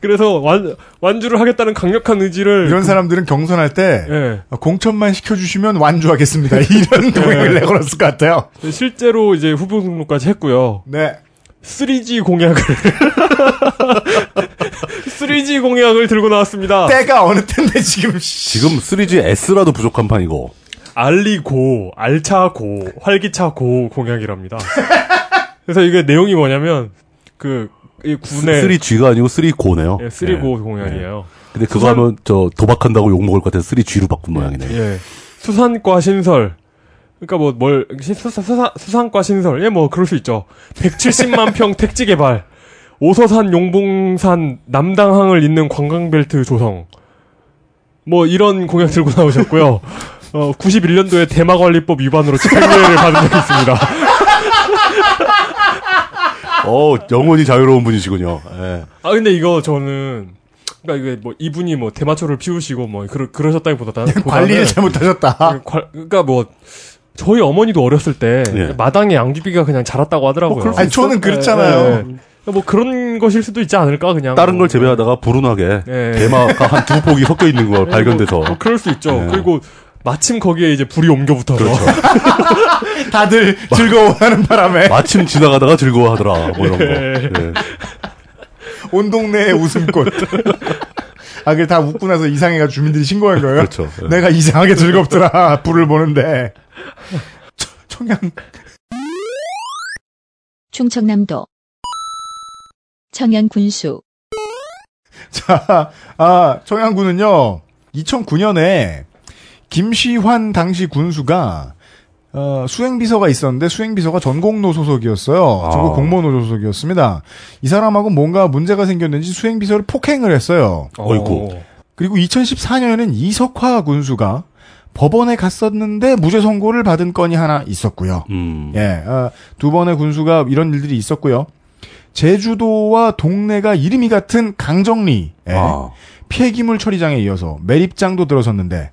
그래서 완 완주를 하겠다는 강력한 의지를 이런 사람들은 경선할 때, 예. 공천만 시켜주시면 완주하겠습니다. 이런 공약을 내걸었을 것 같아요. 실제로 이제 후보 등록까지 했고요. 네. 3G 공약을 3G 공약을 들고 나왔습니다. 때가 어느 때인데 지금, 씨. 지금 3GS라도 부족한 판이고. 알리고, 알차고, 활기차고 공약이랍니다. 그래서 이게 내용이 뭐냐면 그이 군의 3G가 아니고 3고네요. 예, 3고 공약이에요. 근데 그거 수산- 하면 저 도박한다고 욕 먹을 것 같아서 3G로 바꾼 모양이네. 예. 수산과 신설. 그러니까 뭐뭘 수사, 수사, 수산 과 신설. 예, 뭐 그럴 수 있죠. 170만 평 택지 개발. 오서산 용봉산 남당항을 잇는 관광벨트 조성. 뭐 이런 공약 들고 나오셨고요. 어, 91년도에 대마관리법 위반으로 집행유예를 받은 적이 있습니다. 어, 영원히 자유로운 분이시군요. 예. 아 근데 이거 저는 그러니까 이게 뭐 이분이 뭐 대마초를 피우시고 뭐 그러, 그러셨다기보다는 관리를 잘못하셨다. 관- 그러니까 뭐 저희 어머니도 어렸을 때 예. 마당에 양귀비가 그냥 자랐다고 하더라고요. 그럴 수 아니, 저는 그렇잖아요. 예, 예. 뭐 그런 것일 수도 있지 않을까 그냥. 다른 뭐. 걸 재배하다가 불운하게 예. 대마가 한 두 폭이 섞여 있는 걸 예, 발견돼서 뭐, 뭐 그럴 수 있죠. 예. 그리고 마침 거기에 이제 불이 옮겨 붙어서 그렇죠. 다들 즐거워하는 바람에 마침 지나가다가 즐거워하더라 뭐 이런 거. 예. 예. 온 동네에 웃음꽃. 아, 그게 다 웃고 나서 이상해가 주민들이 신고한 거예요? 그렇죠. 예. 내가 이상하게 즐겁더라. 불을 보는데. 청- 청양. 충청남도 청양 군수 자, 아, 청양군은요, 2009년에 김시환 당시 군수가 어, 수행비서가 있었는데 수행비서가 전공노 소속이었어요. 아. 전국 공무원노조 소속이었습니다. 이 사람하고 뭔가 문제가 생겼는지 수행비서를 폭행을 했어요. 어이구. 어. 그리고 2014년에는 이석화 군수가 법원에 갔었는데 무죄 선고를 받은 건이 하나 있었고요. 음. 예, 어, 두 번의 군수가 이런 일들이 있었고요. 제주도와 동네가 이름이 같은 강정리 예, 아. 폐기물 처리장에 이어서 매립장도 들어섰는데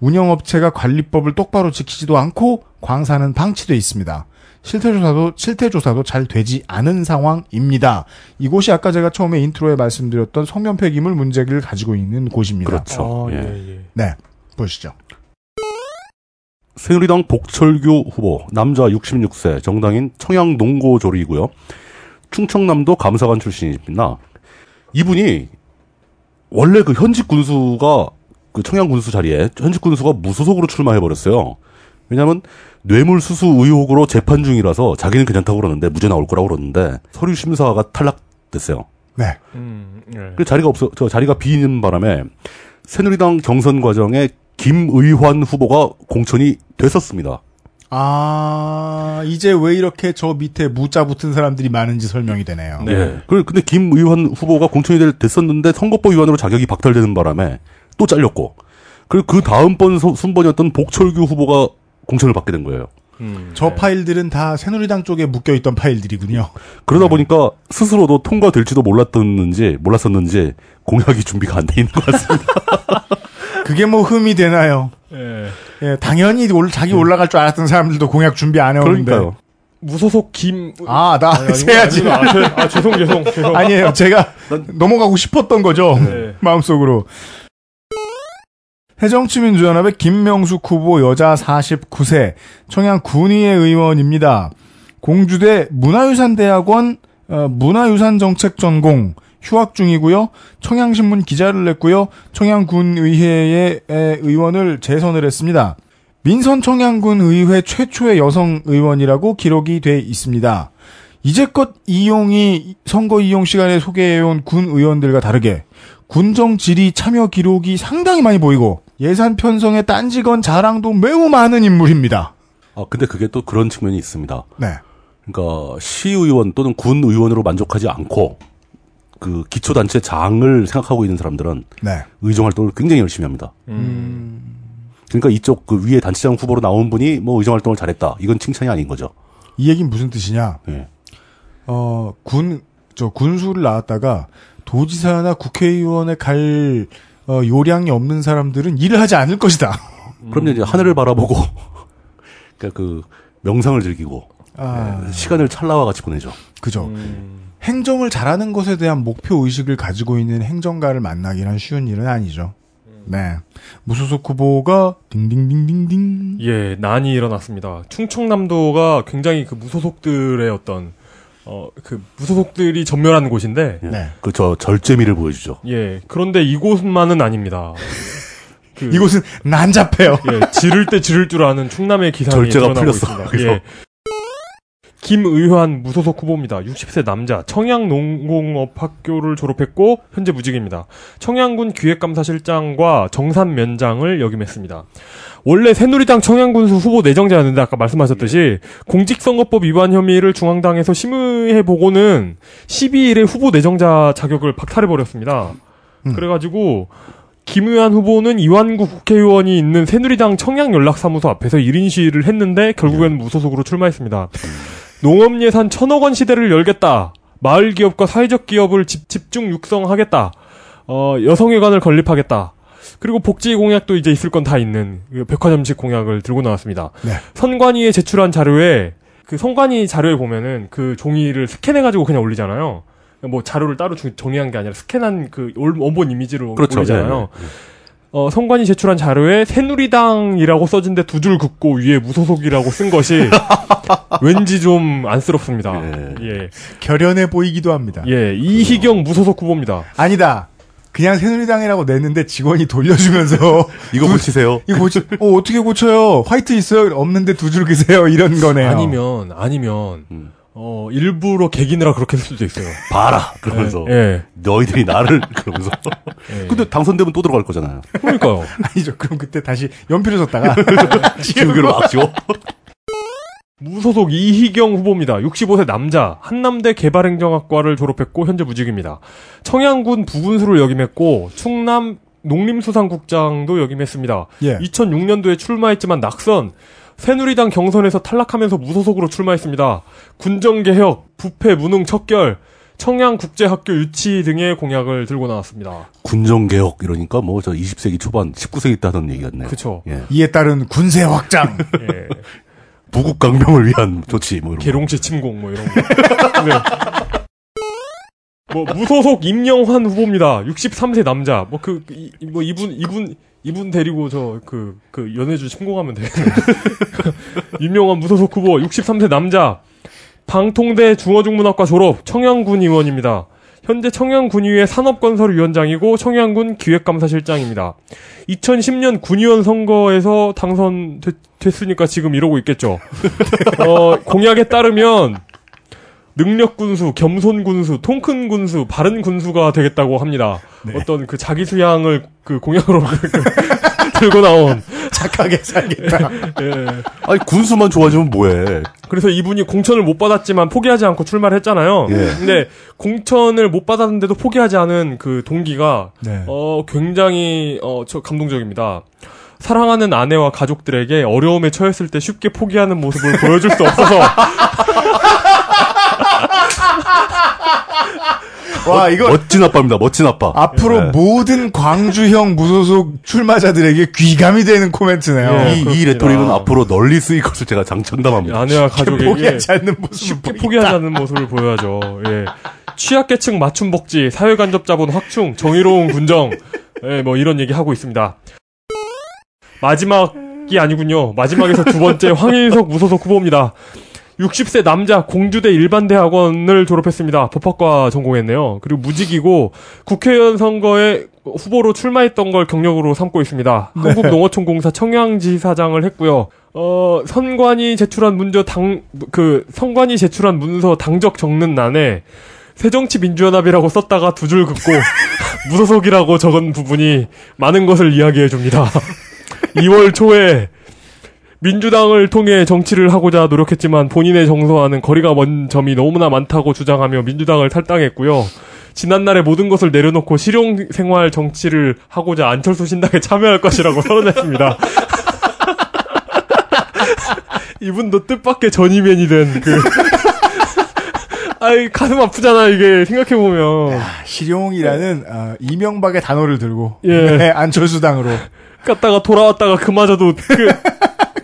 운영업체가 관리법을 똑바로 지키지도 않고 광사는 방치돼 있습니다. 실태조사도 실태조사도 잘 되지 않은 상황입니다. 이곳이 아까 제가 처음에 intro에 말씀드렸던 석면 폐기물 문제를 가지고 있는 곳입니다. 그렇죠. 아. 예. 네, 보시죠. 새누리당 복철규 후보 남자 66세 정당인 청양 농고 졸이고요. 충청남도 감사관 출신입니다. 이분이 원래 그 현직 군수가 그 청양 군수 자리에 현직 군수가 무소속으로 출마해 버렸어요. 왜냐하면 뇌물 수수 의혹으로 재판 중이라서 자기는 괜찮다고 그러는데 무죄 나올 거라고 그러는데 서류 심사가 탈락됐어요. 네. 음, 예. 그 자리가 없어 저 자리가 비는 바람에 새누리당 경선 과정에 김의환 후보가 공천이 됐었습니다. 아, 이제 왜 이렇게 저 밑에 무자 붙은 사람들이 많은지 설명이 되네요. 네. 예. 그- 근데 김의환 후보가 공천이 될- 됐었는데 선거법 위반으로 자격이 박탈되는 바람에 또 잘렸고 그리고 그 다음번 서- 순번이었던 복철규 후보가 공천을 받게 된 거예요. 음, 저 네. 파일들은 다 새누리당 쪽에 묶여 있던 파일들이군요. 그러다 보니까 스스로도 통과될지도 몰랐었는지 몰랐었는지 공약이 준비가 안 돼 있는 것 같습니다. 그게 뭐 흠이 되나요? 예. 예, 당연히 올, 자기 올라갈 줄 알았던 사람들도 공약 준비 안 해오는데. 그러니까요. 무소속 김. 아, 나 세야지. 아니, 아, 죄- 아, 죄송, 죄송, 죄송. 아니에요. 제가 넘어가고 싶었던 거죠. 네. 마음속으로. 해정치민주연합의 김명숙 후보 여자 49세 청양 군의회 의원입니다. 공주대 문화유산대학원 어, 문화유산정책 전공 휴학 중이고요. 청양신문 기자를 냈고요. 청양군의회의 에, 의원을 재선을 했습니다. 민선 청양군 의회 최초의 여성 의원이라고 기록이 돼 있습니다. 이제껏 이용이 선거 이용 시간에 소개해온 군 의원들과 다르게 군정 질의 참여 기록이 상당히 많이 보이고 예산 편성의 딴지건 자랑도 매우 많은 인물입니다. 아 근데 그게 또 그런 측면이 있습니다. 네. 그러니까 시의원 또는 군 의원으로 만족하지 않고 그 기초 단체 장을 생각하고 있는 사람들은 네. 의정 활동을 굉장히 열심히 합니다. 음. 그러니까 이쪽 그 위에 단체장 후보로 나온 분이 뭐 의정 활동을 잘했다. 이건 칭찬이 아닌 거죠. 이 얘기는 무슨 뜻이냐? 예. 어, 군, 저, 군수를 나왔다가 도지사나 국회의원에 갈, 어, 요량이 없는 사람들은 일을 하지 않을 것이다. 그럼 이제 하늘을 바라보고 그러니까 그 명상을 즐기고 아, 시간을 찰나와 같이 보내죠. 그죠. 음. 행정을 잘하는 것에 대한 목표 의식을 가지고 있는 행정가를 만나기는 쉬운 일은 아니죠. 네. 무소속 후보가 딩딩딩딩딩. 예, 난이 일어났습니다. 충청남도가 굉장히 그 무소속들의 어떤 어 그 무소속들이 전멸하는 곳인데 예. 네. 그저 절제미를 보여주죠. 예 그런데 이곳만은 아닙니다. 그, 이곳은 난잡해요. 예 지를 때 지를 줄 아는 충남의 기상이 절제가 풀렸어. 있습니다. 그래서. 예. 김의환 무소속 후보입니다. 60세 남자, 청양농공업학교를 졸업했고 현재 무직입니다. 청양군 기획감사실장과 정산면장을 역임했습니다. 원래 새누리당 청양군수 후보 내정자였는데 아까 말씀하셨듯이 공직선거법 위반 혐의를 중앙당에서 심의해 보고는 12일에 후보 내정자 자격을 박탈해 버렸습니다. 음. 그래가지고 김의환 후보는 이완구 국회의원이 있는 새누리당 청양연락사무소 앞에서 1인 시위를 했는데 결국엔 무소속으로 출마했습니다. 농업 예산 천억 원 시대를 열겠다. 마을 기업과 사회적 기업을 집, 집중 육성하겠다. 어, 여성회관을 건립하겠다. 그리고 복지 공약도 이제 있을 건 다 있는 그 백화점식 공약을 들고 나왔습니다. 네. 선관위에 제출한 자료에 그 선관위 자료에 보면은 그 종이를 스캔해 가지고 그냥 올리잖아요. 뭐 자료를 따로 주- 정리한 게 아니라 스캔한 그 올- 원본 이미지로 그렇죠. 올리잖아요. 예, 예. 어, 선관위 제출한 자료에 새누리당이라고 써진데 두 줄 긋고 위에 무소속이라고 쓴 것이 왠지 좀 안쓰럽습니다. 예. 예. 결연해 보이기도 합니다. 예. 이희경 무소속 후보입니다. 아니다. 그냥 새누리당이라고 냈는데 직원이 돌려주면서 이거 고치세요. 이거 고치, 어, 어떻게 고쳐요? 화이트 있어요? 없는데 두줄 그세요? 이런 거네요. 아니면, 아니면, 음. 어, 일부러 개기느라 그렇게 쓸 수도 있어요. 봐라 그러면서 예. 너희들이 나를 그러면서 예. 근데 당선되면 또 들어갈 거잖아요. 그러니까요. 아니죠. 그럼 그때 다시 연필을 썼다가 지우개로 막 지워. 무소속 이희경 후보입니다. 65세 남자, 한남대 개발행정학과를 졸업했고 현재 무직입니다. 청양군 부군수를 역임했고 충남 농림수산국장도 역임했습니다. 예. 2006년도에 출마했지만 낙선, 새누리당 경선에서 탈락하면서 무소속으로 출마했습니다. 군정개혁, 부패, 무능, 척결, 청양국제학교 유치 등의 공약을 들고 나왔습니다. 군정개혁 이러니까 뭐 저 20세기 초반 19세기 때 하던 얘기 같네요. 그쵸. 예. 이에 따른 군세 확장. 예. 부국 강병을 위한 조치 뭐 이런 거. 계룡시 침공 뭐 이런 거. 네. 뭐 무소속 임영환 후보입니다. 63세 남자. 뭐 그뭐 이분 이분 이분 데리고 저 그 그 연애주 침공하면 되겠네. 임영환 무소속 후보 63세 남자. 방통대 중어중문학과 졸업 청양군 의원입니다. 현재 청양군의회 산업건설위원장이고 청양군 기획감사실장입니다. 2010년 군의원 선거에서 당선됐으니까 지금 이러고 있겠죠. 어, 공약에 따르면 능력 군수, 겸손 군수, 통큰 군수, 바른 군수가 되겠다고 합니다. 어떤 그 자기 수양을 그 공약으로 들고 나온 착하게 살겠다. 예. 아니 군수만 좋아지면 뭐해? 그래서 이분이 공천을 못 받았지만 포기하지 않고 출마를 했잖아요. 예. 근데 공천을 못 받았는데도 포기하지 않은 그 동기가 네. 어 굉장히 어저 감동적입니다. 사랑하는 아내와 가족들에게 어려움에 처했을 때 쉽게 포기하는 모습을 보여줄 수 없어서 와, 이거 멋진 아빠입니다. 멋진 아빠. 앞으로 예. 모든 광주형 무소속 출마자들에게 귀감이 되는 코멘트네요. 예. 이, 이 그렇습니다. 레토릭은 앞으로 널리 쓰일 것을 제가 장청담합니다. 아내와 가족에게 포기하지 않는 모습을 쉽게 포기하지 않는 모습을 보여야죠. 예. 취약계층 맞춤 복지, 사회간접 자본 확충, 정의로운 군정, 예, 뭐 이런 얘기 하고 있습니다. 마지막이 아니군요. 마지막에서 두 번째 황일석 무소속 후보입니다. 60세 남자 공주대 일반대 학원을 졸업했습니다. 법학과 전공했네요. 그리고 무직이고 국회의원 선거에 후보로 출마했던 걸 경력으로 삼고 있습니다. 한국농어촌공사 청양지사장을 했고요. 어, 선관위 제출한 문저 당, 그, 선관위 제출한 문서 당적 적는 난에 새정치민주연합이라고 썼다가 두 줄 긋고 무소속이라고 적은 부분이 많은 것을 이야기해 줍니다. 2월 초에 민주당을 통해 정치를 하고자 노력했지만 본인의 정서와는 거리가 먼 점이 너무나 많다고 주장하며 민주당을 탈당했고요. 지난날의 모든 것을 내려놓고 실용 생활 정치를 하고자 안철수 신당에 참여할 것이라고 선언했습니다. 이분도 뜻밖의 전이맨이 된 그. 아이, 가슴 아프잖아, 이게, 생각해 보면. 실용이라는 어, 이명박의 단어를 들고 예. 네, 안철수당으로 갔다가 돌아왔다가 그마저도 그,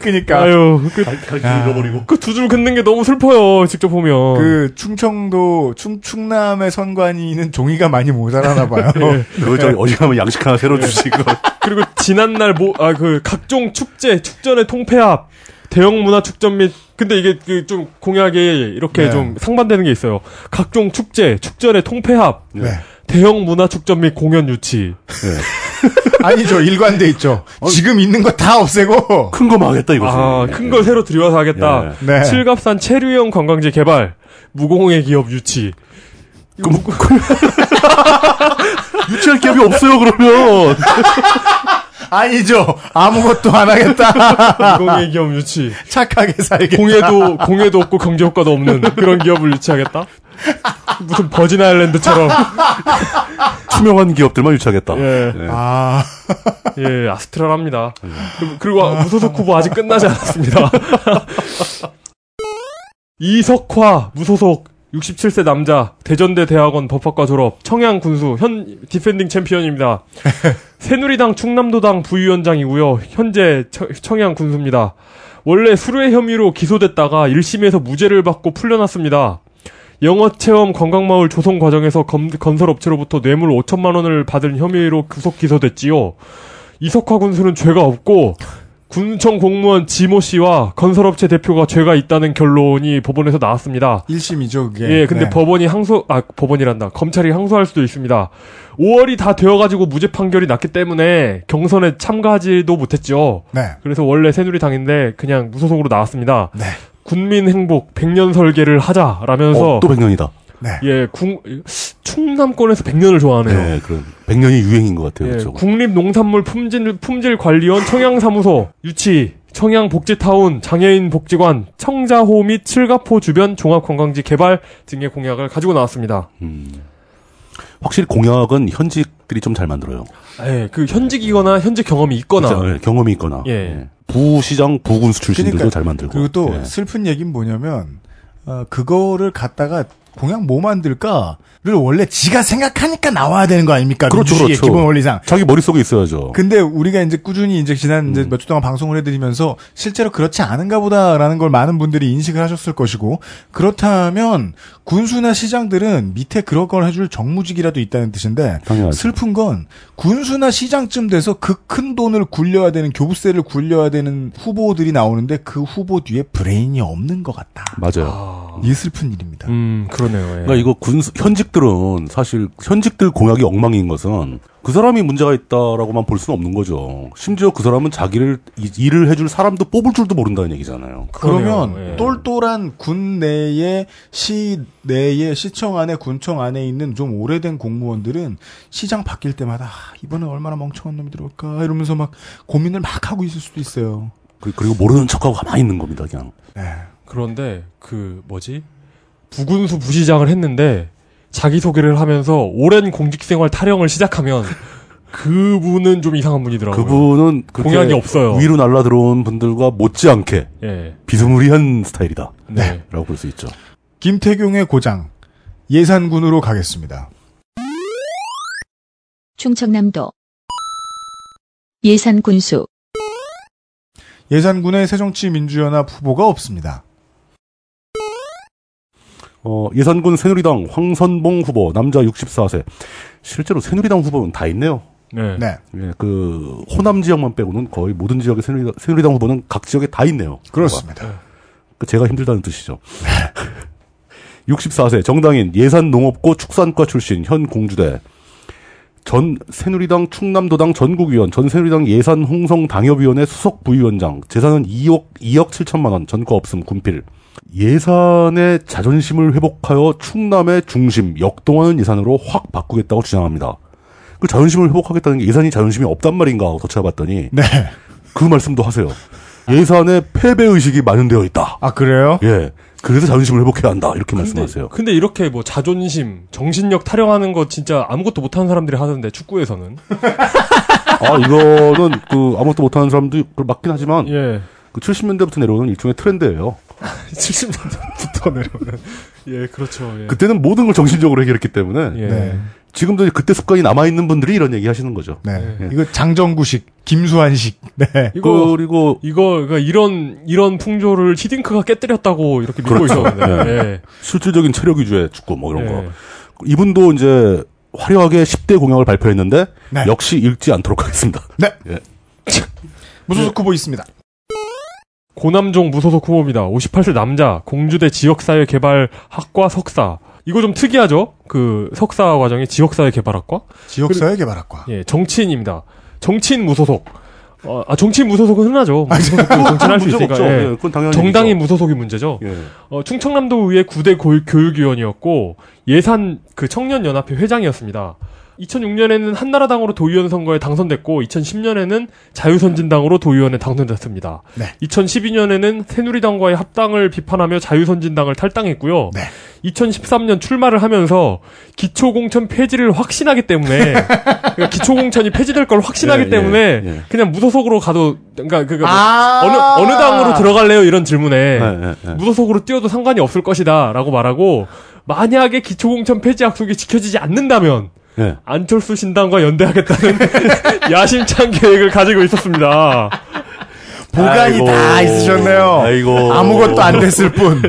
그니까 아유, 그, 잃어버리고. 그 두 줄 긋는 게 너무 슬퍼요, 직접 보면. 그 충청도 충, 충남의 선관위는 종이가 많이 모자라나 봐요. 예. 그거 저기 어디 가면 양식 하나 새로 주시고. 그리고 지난날 뭐, 아, 그, 각종 축제, 축전의 통폐합, 대형 문화 축전 및, 근데 이게 그 좀 공약에 이렇게 네. 좀 상반되는 게 있어요. 각종 축제, 축전의 통폐합, 네. 대형 문화 축전 및 공연 유치. 아니죠 일관돼 있죠. 지금 있는 거 다 없애고 큰거 망했다 이거지. 아, 큰 걸 새로 들여서 하겠다. 예. 네. 칠갑산 체류형 관광지 개발, 무공해 기업 유치. 이거 뭐, 유치할 기업이 없어요 그러면. 아니죠 아무것도 안 하겠다. 무공해 기업 유치. 착하게 살겠다. 공해도, 공해도 없고 경제 효과도 없는 그런 기업을 유치하겠다? 무슨 버진 아일랜드처럼. 투명한 기업들만 유치하겠다. 예. 네. 아 예, 아스트랄합니다. 그리고, 그리고 무소속 후보 아직 끝나지 않았습니다. 이석화 무소속 67세 남자 대전대 대학원 법학과 졸업 청양 군수 현 defending champion입니다. 새누리당 충남도당 부위원장이고요. 현재 처- 청양 군수입니다. 원래 수뢰 혐의로 기소됐다가 1심에서 무죄를 받고 풀려났습니다. 영어 체험 관광마을 조성 과정에서 검- 건설업체로부터 뇌물 5천만 원을 받은 혐의로 구속 기소됐지요. 이석화 군수는 죄가 없고 군청 공무원 지모 씨와 건설업체 대표가 죄가 있다는 결론이 법원에서 나왔습니다. 1심이죠 그게. 예, 근데 네. 법원이 항소, 아, 법원이란다. 검찰이 항소할 수도 있습니다. 5월이 다 되어가지고 무죄 판결이 났기 때문에 경선에 참가하지도 못했죠. 네. 그래서 원래 새누리당인데 그냥 무소속으로 나왔습니다. 네. 군민 행복 100년 설계를 하자라면서 어, 또 100년이다. 네. 예, 궁, 충남권에서 100년을 좋아하네요. 네, 그런 100년이 유행인 것 같아요. 예, 그렇죠. 국립농산물 품질, 품질 관리원 청양사무소 유치 청양복지타운 장애인 복지관 청자호 및 칠가포 주변 종합관광지 개발 등의 공약을 가지고 나왔습니다. 음. 확실히 공약은 현직들이 좀 잘 만들어요. 예, 그 현직이거나 현직 경험이 있거나 진짜, 예, 경험이 있거나. 예. 예. 부시장, 부군수 출신들도 그러니까, 잘 만들고. 그리고 또 예. 슬픈 얘기는 뭐냐면 어, 그거를 갖다가 공약 뭐 만들까를 원래 지가 생각하니까 나와야 되는 거 아닙니까? 그렇죠, 그렇죠. 기본 원리상. 자기 머릿속에 있어야죠. 근데 우리가 이제 꾸준히 이제 지난 음. 이제 몇주 동안 방송을 해드리면서 실제로 그렇지 않은가 보다라는 걸 많은 분들이 인식을 하셨을 것이고 그렇다면 군수나 시장들은 밑에 그런 걸 해줄 정무직이라도 있다는 뜻인데 당연하죠. 슬픈 건 군수나 시장쯤 돼서 그 큰 돈을 굴려야 되는 교부세를 굴려야 되는 후보들이 나오는데 그 후보 뒤에 브레인이 없는 것 같다. 맞아요. 아, 이 슬픈 일입니다. 음, 그러네요. 예. 그러니까 이거 군 현직 들은 사실 현직들 공약이 엉망인 것은 그 사람이 문제가 있다라고만 볼 수는 없는 거죠. 심지어 그 사람은 자기를 이- 일을 해줄 사람도 뽑을 줄도 모른다는 얘기잖아요. 그러면 예. 똘똘한 군 내에 시 내에 시청 안에 군청 안에 있는 좀 오래된 공무원들은 시장 바뀔 때마다 아, 이번에 얼마나 멍청한 놈이 들어올까 이러면서 막 고민을 막 하고 있을 수도 있어요. 그- 그리고 모르는 척하고 가만히 있는 겁니다, 그냥. 네. 그런데 그 뭐지 부군수 부시장을 했는데 자기 소개를 하면서 오랜 공직생활 타령을 시작하면 그분은 좀 이상한 분이더라고요. 그분은 공약이 없어요. 위로 날라 들어온 분들과 못지않게 예. 비스무리한 스타일이다. 네. 라고 볼 수 있죠. 김태경의 고장 예산군으로 가겠습니다. 충청남도 예산 군수 예산군의 새정치민주연합 후보가 없습니다. 어, 예산군 새누리당 황선봉 후보 남자 64세. 실제로 새누리당 후보는 다 있네요. 네. 네, 예, 그 호남 지역만 빼고는 거의 모든 지역의 새누리당, 새누리당 후보는 각 지역에 다 있네요. 그렇습니다. 그 제가 힘들다는 뜻이죠. 64세 정당인 예산 농업고 축산과 출신 현 공주대 전 새누리당 충남도당 전국위원 전 새누리당 예산 홍성 당협위원회 수석 부위원장 재산은 2억 2억 7천만 원 전과 없음 군필 예산의 자존심을 회복하여 충남의 중심 역동하는 예산으로 확 바꾸겠다고 주장합니다. 그 자존심을 회복하겠다는 게 예산이 자존심이 없단 말인가 하고 더 찾아봤더니 네. 그 말씀도 하세요. 예산에 패배 의식이 만연되어 있다. 아 그래요? 예. 그래서 자존심을 회복해야 한다. 이렇게 근데, 말씀하세요. 근데 이렇게 뭐 자존심, 정신력 타령하는 거 진짜 아무것도 못하는 사람들이 하던데 축구에서는 아, 이거는 그 아무것도 못하는 사람도 그걸 맞긴 하지만 예. 그 70년대부터 내려오는 일종의 트렌드예요. 70년대부터 내려오는 예 그렇죠. 예. 그때는 모든 걸 정신적으로 해결했기 때문에 예. 네. 지금도 그때 습관이 남아 있는 분들이 이런 얘기 하시는 거죠. 네. 예. 이거 장정구식, 김수환식. 네. 이거 그리고 이거 그러니까 이런 이런 풍조를 히딩크가 깨뜨렸다고 이렇게 믿고 그렇죠. 있었는데. 예. 예. 실질적인 체력 위주의 축구 뭐 이런 예. 거. 이분도 이제 화려하게 10대 공약을 발표했는데 네. 역시 읽지 않도록 하겠습니다. 네. 예. 무소속 후보 있습니다. 고남종 무소속 후보입니다. 58세 남자, 공주대 지역사회 개발학과 석사. 이거 좀 특이하죠? 그 석사 과정이 지역사회 개발학과? 지역사회 개발학과. 예, 정치인입니다. 정치인 무소속. 어, 아, 정치인 무소속은 흔하죠. 무소속 정치인할 수 문제가 있으니까. 없죠. 예. 예, 그건 당연히 정당이 얘기죠. 무소속이 문제죠. 예. 어, 충청남도 의회 9대 교육위원이었고 예산 그 청년연합회 회장이었습니다. 2006년에는 한나라당으로 도의원 선거에 당선됐고 2010년에는 자유선진당으로 도의원에 당선됐습니다. 네. 2012년에는 새누리당과의 합당을 비판하며 자유선진당을 탈당했고요. 네. 2013년 출마를 하면서 기초공천 폐지를 확신하기 때문에 그러니까 기초공천이 폐지될 걸 확신하기 예, 때문에 예, 예. 그냥 무소속으로 가도 그러니까 그니까 아~ 어느 어느 당으로 들어갈래요 이런 질문에 예, 예, 예. 무소속으로 뛰어도 상관이 없을 것이다라고 말하고 만약에 기초공천 폐지 약속이 지켜지지 않는다면 예. 안철수 신당과 연대하겠다는 야심찬 계획을 가지고 있었습니다. 보관이 아이고. 다 있으셨네요. 아이고. 아무것도 안 됐을 뿐.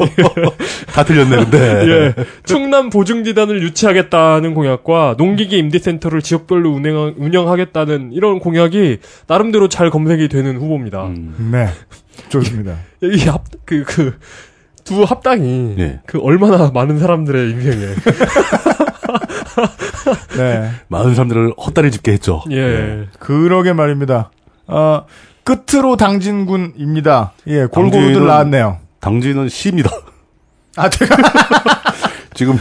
다 틀렸네, 근데. 예. 충남 보증지단을 유치하겠다는 공약과 농기계 임대센터를 지역별로 운행, 운영하겠다는 이런 공약이 나름대로 잘 검색이 되는 후보입니다. 음. 네. 좋습니다. 이 합, 그, 그, 두 합당이 예. 그 얼마나 많은 사람들의 인생에 네. 많은 사람들을 헛다리 짚게 했죠. 예. 그러게 말입니다. 아, 끝으로 당진군입니다. 예, 골고루들 나왔네요. 당진은 시입니다. 아, 제가. 지금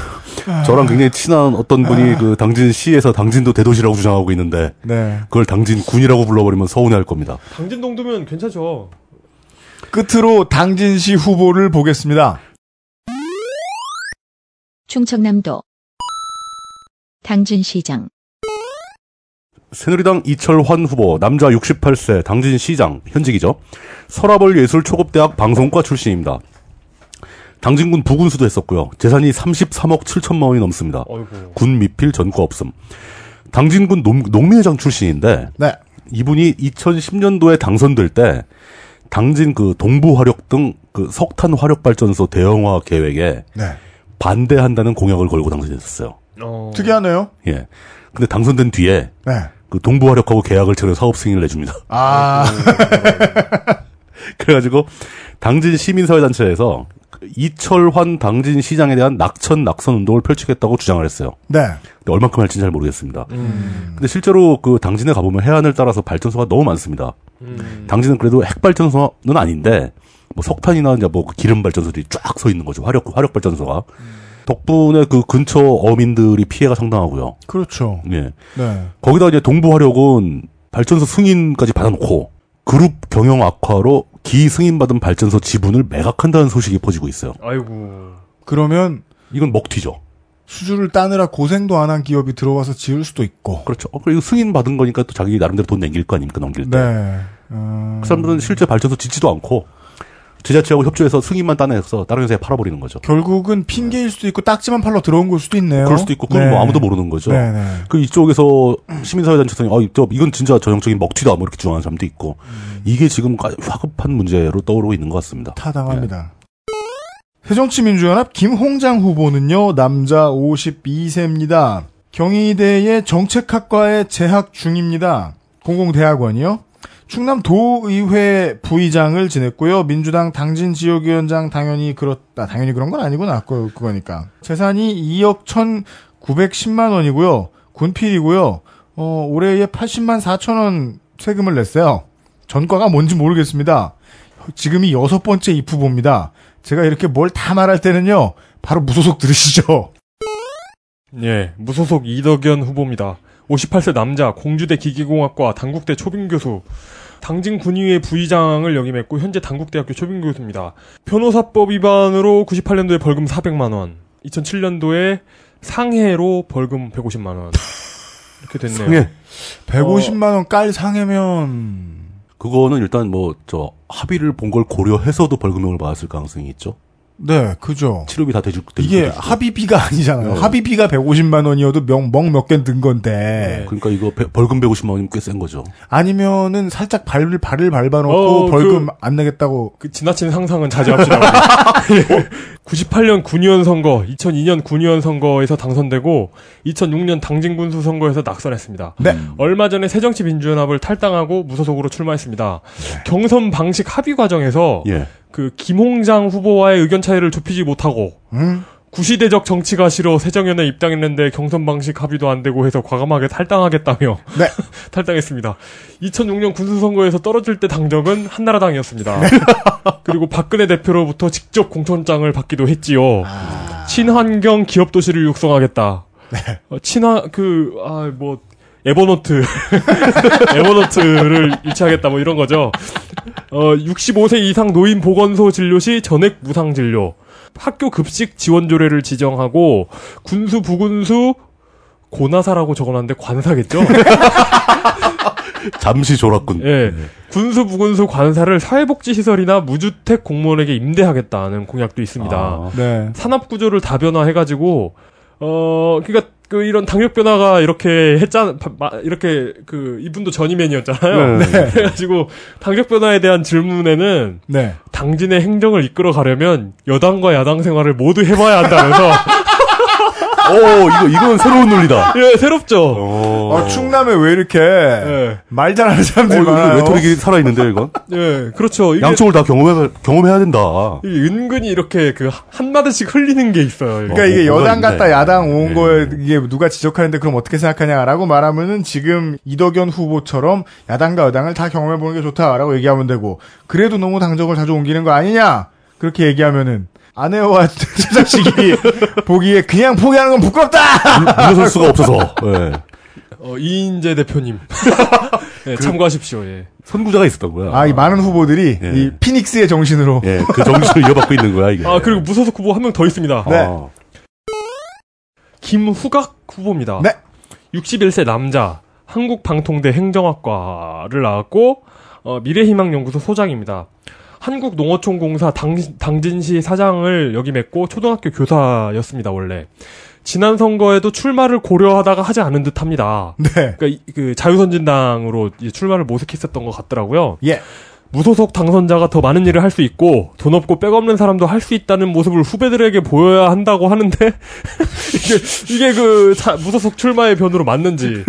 저랑 굉장히 친한 어떤 분이 그 당진 시에서 당진도 대도시라고 주장하고 있는데 네. 그걸 당진 군이라고 불러버리면 서운해할 겁니다. 당진 동두면 괜찮죠. 끝으로 당진시 후보를 보겠습니다. 충청남도 당진시장 새누리당 이철환 후보 남자 68세 당진 시장 현직이죠. 서라벌 예술초급대학 방송과 출신입니다. 당진군 부군수도 했었고요. 재산이 33억 7천만 원이 넘습니다. 어이구. 군 미필 전과 없음. 당진군 농, 농민회장 출신인데 네. 이분이 2010년도에 당선될 때 당진 그 동부 화력 등 그 석탄 화력 발전소 대형화 계획에 네. 반대한다는 공약을 걸고 당선됐었어요. 어. 특이하네요. 예. 근데 당선된 뒤에 네. 그 동부 화력하고 계약을 체결해 사업 승인을 내줍니다. 아, 그래가지고 당진 시민사회단체에서 이철환 당진 시장에 대한 낙천 낙선 운동을 펼치겠다고 주장을 했어요. 네. 근데 얼만큼 할지는 잘 모르겠습니다. 음. 근데 실제로 그 당진에 가보면 해안을 따라서 발전소가 너무 많습니다. 음. 당진은 그래도 핵 발전소는 아닌데 뭐 석탄이나 이제 뭐그 기름 발전소들이 쫙 서 있는 거죠. 화력 화력 발전소가. 덕분에 그 근처 어민들이 피해가 상당하고요. 그렇죠. 예. 네. 거기다 이제 동부화력은 발전소 승인까지 받아놓고 그룹 경영 악화로 기 승인받은 발전소 지분을 매각한다는 소식이 퍼지고 있어요. 아이고. 그러면 이건 먹튀죠. 수주를 따느라 고생도 안 한 기업이 들어와서 지을 수도 있고. 그렇죠. 어, 그리고 승인 받은 거니까 또 자기 나름대로 돈 남길 거 아닙니까 넘길 때. 네. 음, 그 사람들은 실제 발전소 짓지도 않고 지자체하고 협조해서 승인만 따내서 다른 회사에 팔아버리는 거죠. 결국은 핑계일 수도 있고 딱지만 팔러 들어온 걸 수도 있네요. 그럴 수도 있고 그건 네. 뭐 아무도 모르는 거죠. 네, 네. 그 이쪽에서 시민사회단체에서 어, 저 이건 진짜 전형적인 먹튀다 뭐 이렇게 주장하는 사람도 있고 음. 이게 지금 가- 화급한 문제로 떠오르고 있는 것 같습니다. 타당합니다. 새정치민주연합 김홍장 후보는요, 남자 52세입니다. 경희대의 정책학과에 재학 중입니다. 공공대학원이요. 충남 도의회 부의장을 지냈고요. 민주당 당진 지역위원장 당연히 그렇다. 당연히 그런 건 아니구나. 그, 그거니까. 재산이 2억 1,910만 원이고요. 군필이고요. 어, 올해에 80만 4천 원 세금을 냈어요. 전과가 뭔지 모르겠습니다. 지금이 여섯 번째 입후보입니다. 제가 이렇게 뭘 다 말할 때는요, 바로 무소속 들으시죠. 예, 무소속 이덕연 후보입니다. 58세 남자, 공주대 기계공학과 당국대 초빙 교수, 당진 군의회 부의장을 역임했고 현재 당국대학교 초빙 교수입니다. 변호사법 위반으로 98년도에 벌금 400만 원, 2007년도에 상해로 벌금 150만 원. 이렇게 됐네요. 상해 150만 원 깔 상해면 그거는 일단 뭐 저 합의를 본 걸 고려해서도 벌금형을 받았을 가능성이 있죠. 네, 그죠. 치료비 다 대줄 때 이게 합의비가 아니잖아요. 네. 합의비가 150만 원이어도 멍몇개든 건데 그러니까 이거 배- 벌금 150만 원이면 꽤 센 거죠. 아니면은 살짝 발을 발을 밟아놓고 어, 벌금 안 내겠다고 그 지나친 상상은 자제합시다. 98년 군의원 선거, 2002년 군의원 선거에서 당선되고 2006년 당진 군수 선거에서 낙선했습니다. 네. 얼마 전에 새정치민주연합을 탈당하고 무소속으로 출마했습니다. 경선 방식 합의 과정에서 예. 그 김홍장 후보와의 의견 차이를 좁히지 못하고 음? 구시대적 정치가 싫어 새정연에 입당했는데 경선 방식 합의도 안 되고 해서 과감하게 탈당하겠다며 네. 탈당했습니다. 2006년 군수선거에서 떨어질 때 당적은 한나라당이었습니다. 그리고 박근혜 대표로부터 직접 공천장을 받기도 했지요. 친환경 기업 도시를 육성하겠다. 어, 친환 그아뭐 에버노트 에버노트를 유치하겠다 뭐 이런 거죠. 어 65세 이상 노인 보건소 진료 시 전액 무상 진료. 학교 급식 지원 조례를 지정하고 군수 부군수 고나사라고 적어놨는데 관사겠죠? 잠시 졸았군. 예. 군수 부군수 관사를 사회복지시설이나 무주택 공무원에게 임대하겠다는 공약도 있습니다. 아, 네. 산업 구조를 다변화해가지고 어 그러니까 그 이런 당력 변화가 이렇게 했잖 바- 마- 이렇게 그 이분도 전임맨이었잖아요. 네. 그래가지고 당력 변화에 대한 질문에는 네. 당진의 행정을 이끌어 가려면 여당과 야당 생활을 모두 해봐야 한다면서 오, 이거, 이건 새로운 논리다. 예, 새롭죠. 어. 아, 충남에 왜 이렇게 예, 말 잘하는 어, 사람들이 이거 많아요? 레토릭이 살아있는데, 이건? 예, 그렇죠. 이게 양쪽을 다 경험해, 경험해야 된다. 이게 은근히 이렇게 그 한마디씩 흘리는 게 있어요. 그러니까 어, 이게 뭐가 여당. 갔다 야당 온 예. 거에 이게 누가 지적하는데 그럼 어떻게 생각하냐라고 말하면은 지금 이덕연 후보처럼 야당과 여당을 다 경험해 보는 게 좋다라고 얘기하면 되고 그래도 너무 당적을 자주 옮기는 거 아니냐 그렇게 얘기하면은 아내와 자식이 보기에 그냥 포기하는 건 부끄럽다. 물러설 수가 없어서. 예. 어, 이인재 대표님. 예, 참고하십시오. 예. 선구자가 있었던 거야. 아 이 많은 후보들이 예. 이 피닉스의 정신으로 예, 그 정신을 이어받고 있는 거야, 이게. 아, 그리고 무소속 후보 한 명 더 있습니다. 네. 아, 김후각 후보입니다. 네. 61세 남자, 한국방통대 행정학과를 나왔고, 어, 미래희망연구소 소장입니다. 한국농어촌공사 당, 당진시 사장을 역임했고, 초등학교 교사였습니다, 원래. 지난 선거에도 출마를 고려하다가 하지 않은 듯 합니다. 네. 그러니까 이- 그 자유선진당으로 출마를 모색했었던 것 같더라고요. 예. 무소속 당선자가 더 많은 일을 할 수 있고 돈 없고 백 없는 사람도 할 수 있다는 모습을 후배들에게 보여야 한다고 하는데 이게 이게 그 자- 무소속 출마의 변으로 맞는지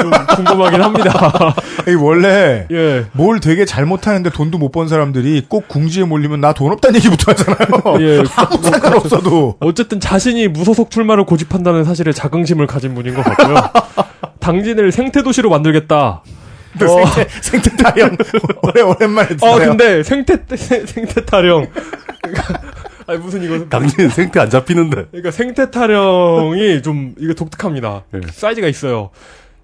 좀 궁금하긴 합니다. 원래 예. 뭘 되게 잘못하는데 돈도 못 번 사람들이 꼭 궁지에 몰리면 나 돈 없다는 얘기부터 하잖아요. 예. 아무 상관없어도. 어쨌든 자신이 무소속 출마를 고집한다는 사실에 자긍심을 가진 분인 것 같고요. 당진을 생태도시로 만들겠다. 그 생태, 생태 타령. 오래, 오랜만에 듣네요. 아 근데 생태 생- 생태 타령. 그러니까, 아니 무슨 이거 당신 생태 안 잡히는데. 그러니까 생태 타령이 좀 이게 독특합니다. 예. 사이즈가 있어요.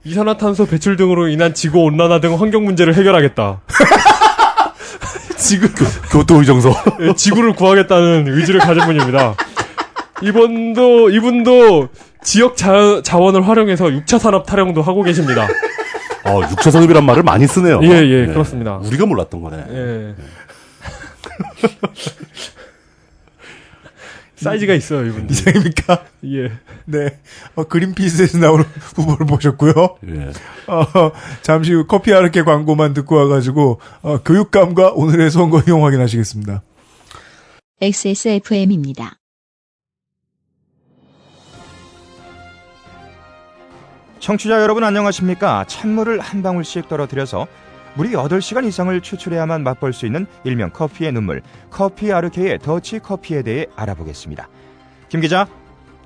이산화탄소 배출 등으로 인한 지구 온난화 등 환경 문제를 해결하겠다. 지구 교토의정서. 예, 지구를 구하겠다는 의지를 가진 분입니다. 이분도 이분도 지역 자, 자원을 활용해서 6차 산업 타령도 하고 계십니다. 어, 6차 산업이란 말을 많이 쓰네요. 예, 예, 그렇습니다. 우리가 몰랐던 거네. 예. 사이즈가 있어요, 이분들. 이상입니까? 예. 네. 어, 그린피스에서 나오는 후보를 보셨고요. 예. 어, 잠시 후 커피 아르케 광고만 듣고 와가지고, 어, 교육감과 오늘의 선거 이용 확인하시겠습니다. XSFM입니다. 청취자 여러분 안녕하십니까? 찬물을 한 방울씩 떨어뜨려서 무려 8시간 이상을 추출해야만 맛볼 수 있는 일명 커피의 눈물, 커피 아르케의 더치 커피에 대해 알아보겠습니다. 김 기자,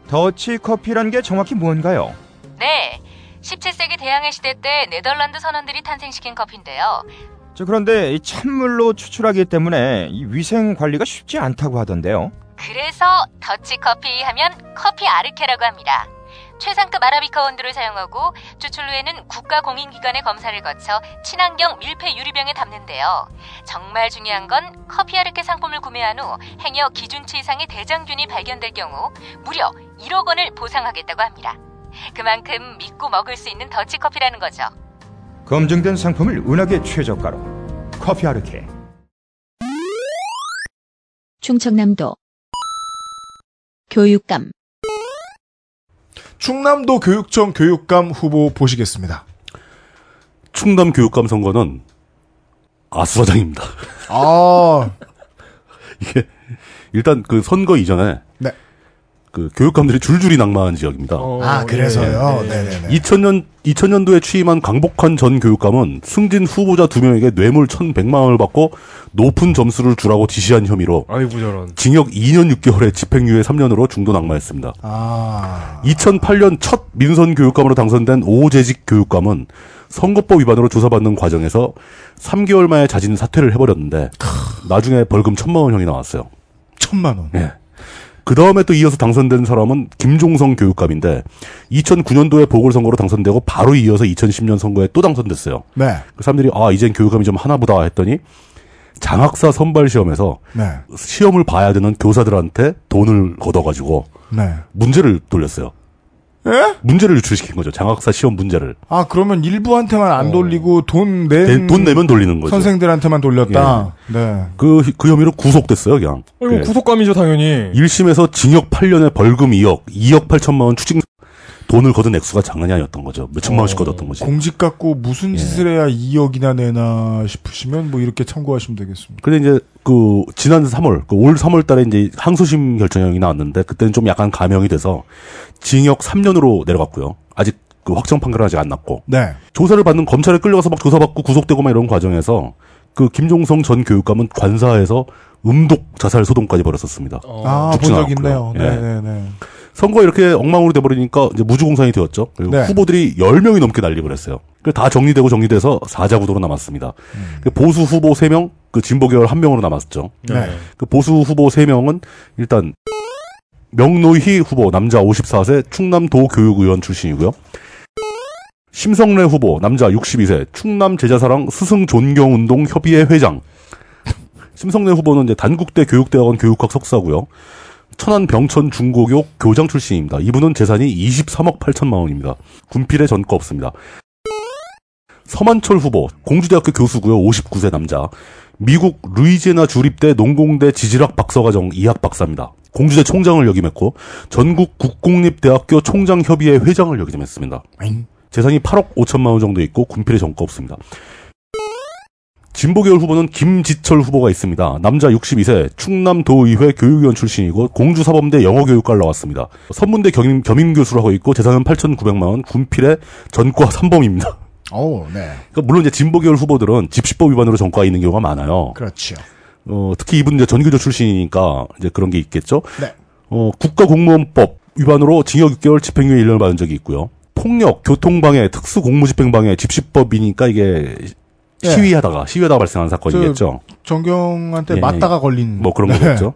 더치 커피란 게 정확히 뭔가요? 네. 17세기 대항해 시대 때 네덜란드 선원들이 탄생시킨 커피인데요. 저 그런데 이 찬물로 추출하기 때문에 이 위생 관리가 쉽지 않다고 하던데요. 그래서 더치 커피 하면 커피 아르케라고 합니다. 최상급 아라비카 원두를 사용하고 추출 후에는 국가 공인기관의 검사를 거쳐 친환경 밀폐 유리병에 담는데요. 정말 중요한 건 커피 아르케 상품을 구매한 후 행여 기준치 이상의 대장균이 발견될 경우 무려 1억 원을 보상하겠다고 합니다. 그만큼 믿고 먹을 수 있는 더치 커피라는 거죠. 검증된 상품을 은하계 최저가로 커피 아르케. 충청남도 교육감 충남도 교육청 교육감 후보 보시겠습니다. 충남 교육감 선거는 아수라장입니다. 아, 이게 일단 그 선거 이전에 네. 그 교육감들이 줄줄이 낙마한 지역입니다. 어, 아, 그래서요? 예, 예. 네네네. 2000년 2000년도에 취임한 강복환 전 교육감은 승진 후보자 두 명에게 뇌물 1,100만 원을 받고 높은 점수를 주라고 지시한 혐의로 아이고 저런. 징역 2년 6개월에 집행유예 3년으로 중도 낙마했습니다. 아, 2008년 첫 민선 교육감으로 당선된 오재직 교육감은 선거법 위반으로 조사받는 과정에서 3개월 만에 자진 사퇴를 해버렸는데 나중에 벌금 천만 원형이 나왔어요. 천만 원. 예. 그 다음에 또 이어서 당선된 사람은 김종성 교육감인데 2009년도에 보궐선거로 당선되고 바로 이어서 2010년 선거에 또 당선됐어요. 네, 그 사람들이 아 이젠 교육감이 좀 하나보다 했더니 장학사 선발 시험에서 네, 시험을 봐야 되는 교사들한테 돈을 걷어가지고 네. 문제를 돌렸어요. 예? 문제를 유출시킨 거죠. 장학사 시험 문제를. 아, 그러면 일부한테만 안 돌리고 돈 낸. 내- 돈 내면 돌리는 거죠. 선생들한테만 돌렸다. 네. 그, 그 혐의로 구속됐어요, 그냥. 이거 예. 구속감이죠 당연히. 1심에서 징역 8년에 벌금 2억, 2억 8천만 원 추징, 돈을 거둔 액수가 장난이 아니었던 거죠. 몇 천만 원씩 거뒀던 거지. 공직 갖고 무슨 예. 짓을 해야 2억이나 내나 싶으시면 뭐 이렇게 참고하시면 되겠습니다. 근데 이제 그 지난 3월, 그 올 3월 달에 이제 항소심 결정형이 나왔는데 그때는 좀 약간 감형이 돼서 징역 3년으로 내려갔고요. 아직 그 확정 판결은 아직 안 났고. 네. 조사를 받는 검찰에 끌려가서 막 조사받고 구속되고 막 이런 과정에서 그 김종성 전 교육감은 관사에서 음독 자살 소동까지 벌였었습니다. 아, 본 죽진 적 않았고요. 있네요. 예. 네 네 네. 선거 이렇게 엉망으로 돼버리니까 이제 무주공산이 되었죠. 그리고 네. 후보들이 10명이 넘게 난립을 했어요. 그다 정리되고 정리돼서 사자구도로 남았습니다. 음. 그 보수 후보 3명, 그 진보 계열 1명으로 남았죠. 네. 그 보수 후보 3명은 일단 명노희 후보 남자 54세 충남도 교육의원 출신이고요. 심성래 후보 남자 62세 충남 제자사랑 스승 존경 운동 협의회 회장. 심성래 후보는 이제 단국대 교육대학원 교육학 석사고요. 천안 병천 중고교 교장 출신입니다. 이분은 재산이 23억 8천만 원입니다. 군필에 전과 없습니다. 서만철 후보 공주대학교 교수고요. 59세 남자. 미국 루이지애나 주립대 농공대 지질학 박사과정 2학 박사입니다. 공주대 총장을 역임했고 전국 국공립대학교 총장협의회 회장을 역임했습니다. 잉. 재산이 8억 5천만 원 정도 있고 군필에 전과 없습니다. 진보계열 후보는 김지철 후보가 있습니다. 남자 62세, 충남도의회 교육위원 출신이고 공주사범대 영어교육과를 나왔습니다. 선문대 겸임, 겸임 교수를 하고 있고 재산은 8,900만 원, 군필의 전과 3범입니다. 오, 네. 그러니까 물론 이제 진보계열 후보들은 집시법 위반으로 전과가 있는 경우가 많아요. 그렇죠. 어, 특히 이분 이제 전교조 출신이니까 이제 그런 게 있겠죠. 네. 어, 국가공무원법 위반으로 징역 6개월 집행유예 1년을 받은 적이 있고요. 폭력, 교통방해, 특수공무집행방해, 집시법이니까 이게 예. 시위하다가 시위하다가 발생한 사건이겠죠. 정경한테 예, 맞다가 걸린. 뭐 그런 네. 거겠죠.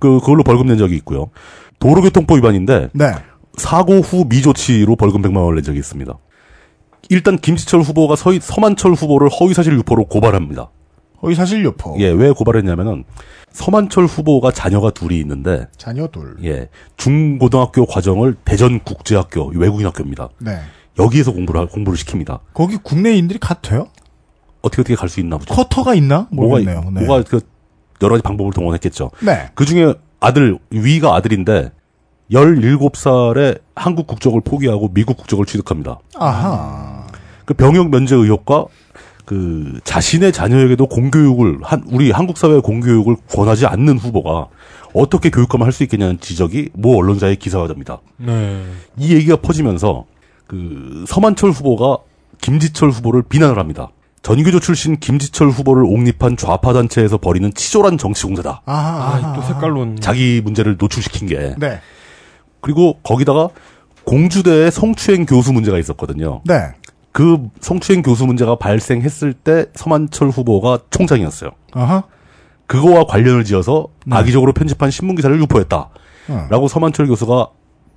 그 그걸로 벌금 낸 적이 있고요. 도로교통법 위반인데 네. 사고 후 미조치로 벌금 100만 원을 낸 적이 있습니다. 일단 김지철 후보가 서희, 서만철 후보를 허위사실 유포로 고발합니다. 허위 사실 유포. 예, 왜 고발했냐면은 서만철 후보가 자녀가 둘이 있는데 자녀 둘. 예, 중고등학교 과정을 대전 국제학교 외국인 학교입니다. 네. 여기에서 공부를 하- 공부를 시킵니다. 거기 국내인들이 돼요? 어떻게 어떻게 갈 수 있나 보죠. 쿼터가 있나? 뭐가 모르겠네요. 네. 뭐가 그 여러 가지 방법을 동원했겠죠. 네. 그 중에 아들 위가 아들인데 17살에 한국 국적을 포기하고 미국 국적을 취득합니다. 아하. 그 병역 면제 의혹과 그 자신의 자녀에게도 공교육을 한 우리 한국 사회의 공교육을 권하지 않는 후보가 어떻게 교육감을 할 수 있겠냐는 지적이 모 언론사의 기사가 됩니다. 네. 이 얘기가 퍼지면서 그 서만철 후보가 김지철 후보를 비난을 합니다. 전교조 출신 김지철 후보를 옹립한 좌파 단체에서 벌이는 치졸한 정치 공세다. 아, 또 색깔론. 자기 문제를 노출시킨 게. 네. 그리고 거기다가 공주대의 성추행 교수 문제가 있었거든요. 네. 그 성추행 교수 문제가 발생했을 때 서만철 후보가 총장이었어요. 아하. 그거와 관련을 지어서 네. 악의적으로 편집한 신문 기사를 유포했다. 어. 라고 서만철 교수가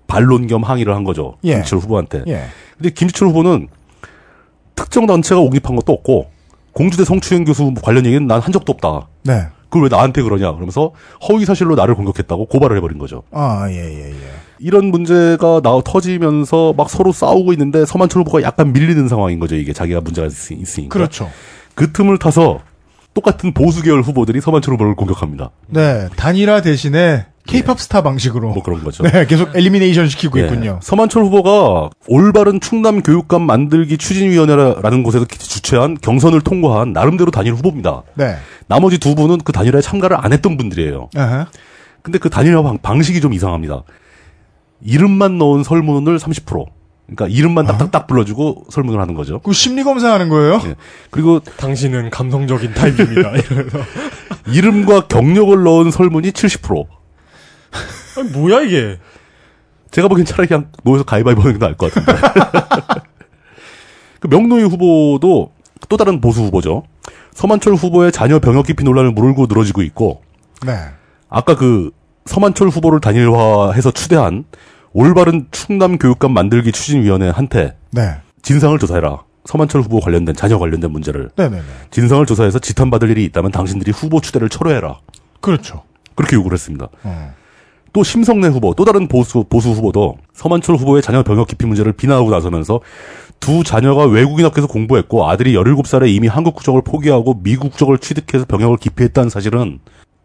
반론 겸 항의를 한 거죠. 예. 김지철 후보한테. 예. 근데 김지철 후보는 특정 단체가 옹립한 것도 없고 공주대 성추행 교수 관련 얘기는 난 한 적도 없다. 네. 그걸 왜 나한테 그러냐? 그러면서 허위 사실로 나를 공격했다고 고발을 해버린 거죠. 아, 예, 예, 예. 이런 문제가 나 터지면서 막 서로 싸우고 있는데 서만철 후보가 약간 밀리는 상황인 거죠. 이게 자기가 문제가 있, 있으니까. 그렇죠. 그 틈을 타서 똑같은 보수 계열 후보들이 서만철 후보를 공격합니다. 네. 단일화 대신에 케이팝 스타 방식으로. 뭐 그런 거죠. 네. 계속 elimination 시키고 예. 있군요. 서만철 후보가 올바른 충남 교육감 만들기 추진위원회라는 곳에서 주최한 경선을 통과한 나름대로 단일 후보입니다. 네. 나머지 두 분은 그 단일화에 참가를 안 했던 분들이에요. 아하. 근데 그 단일화 방, 방식이 좀 이상합니다. 이름만 넣은 설문을 30%. 그러니까 이름만 딱딱딱 불러주고 설문을 하는 거죠. 그 심리 검사하는 거예요? 예. 그리고 당신은 감성적인 타입입니다. 이러면서. 이름과 경력을 넣은 설문이 70%. 아니, 뭐야, 이게. 제가 보기엔 차라리 그냥 모여서 가위바위보 하는 게 나을 것 같은데. 그 명노희 후보도 또 다른 보수 후보죠. 서만철 후보의 자녀 병역 기피 논란을 물고 늘어지고 있고, 네. 아까 그 서만철 후보를 단일화해서 추대한 올바른 충남 교육감 만들기 추진위원회한테 네. 진상을 조사해라. 서만철 후보 관련된 자녀 관련된 문제를 네네네. 진상을 조사해서 지탄받을 일이 있다면 당신들이 후보 추대를 철회해라. 그렇죠. 그렇게 요구를 했습니다. 어. 또 심성래 후보, 또 다른 보수 보수 후보도 서만철 후보의 자녀 병역 기피 문제를 비난하고 나서면서 두 자녀가 외국인 학교에서 공부했고 아들이 17살에 이미 한국 국적을 포기하고 미국 국적을 취득해서 병역을 기피했다는 사실은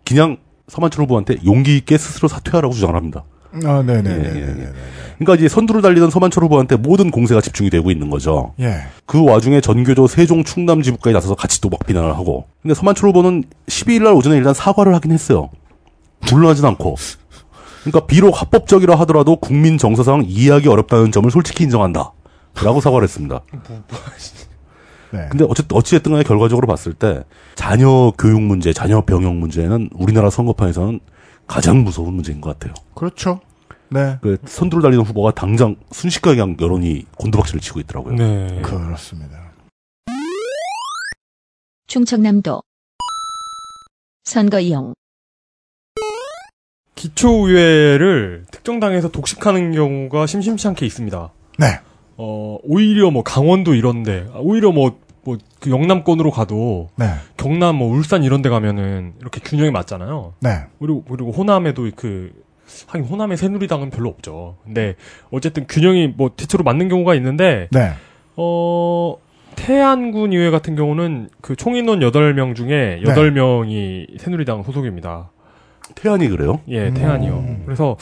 그냥 서만철 후보한테 용기 있게 스스로 사퇴하라고 주장을 합니다. 아, 예, 예, 네네네. 예. 그러니까 이제 선두를 달리던 서만철 후보한테 모든 공세가 집중이 되고 있는 거죠. 예. 그 와중에 전교조 세종 충남 지부까지 나서서 같이 또 막 비난을 하고. 근데 서만철 후보는 12일 날 오전에 일단 사과를 하긴 했어요. 물러나진 않고. 그러니까 비록 합법적이라 하더라도 국민 정서상 이해하기 어렵다는 점을 솔직히 인정한다. 라고 사과를 했습니다. 네. 근데 어쨌든 어찌됐든 간에 결과적으로 봤을 때 자녀 교육 문제, 자녀 병역 문제는 우리나라 선거판에서는 가장 무서운 문제인 것 같아요. 그렇죠. 네. 그 선두를 달리는 후보가 당장 순식간에 그냥 여론이 곤두박질을 치고 있더라고요. 네. 그렇습니다. 충청남도 선거 이용 기초의회를 특정 당에서 독식하는 경우가 심심치 않게 있습니다. 네. 어, 오히려 뭐 강원도 이런데, 아, 오히려 뭐, 뭐, 그 영남권으로 가도, 네. 경남 뭐 울산 이런 데 가면은 이렇게 균형이 맞잖아요. 네. 그리고, 그리고 호남에도 그, 하긴 호남의 새누리당은 별로 없죠. 근데 어쨌든 균형이 뭐 대체로 맞는 경우가 있는데, 네. 어, 태안군 의회 같은 경우는 그 총인원 8명 중에 네. 8명이 새누리당 소속입니다. 태안이 그래요? 예, 음. 태안이요. 그래서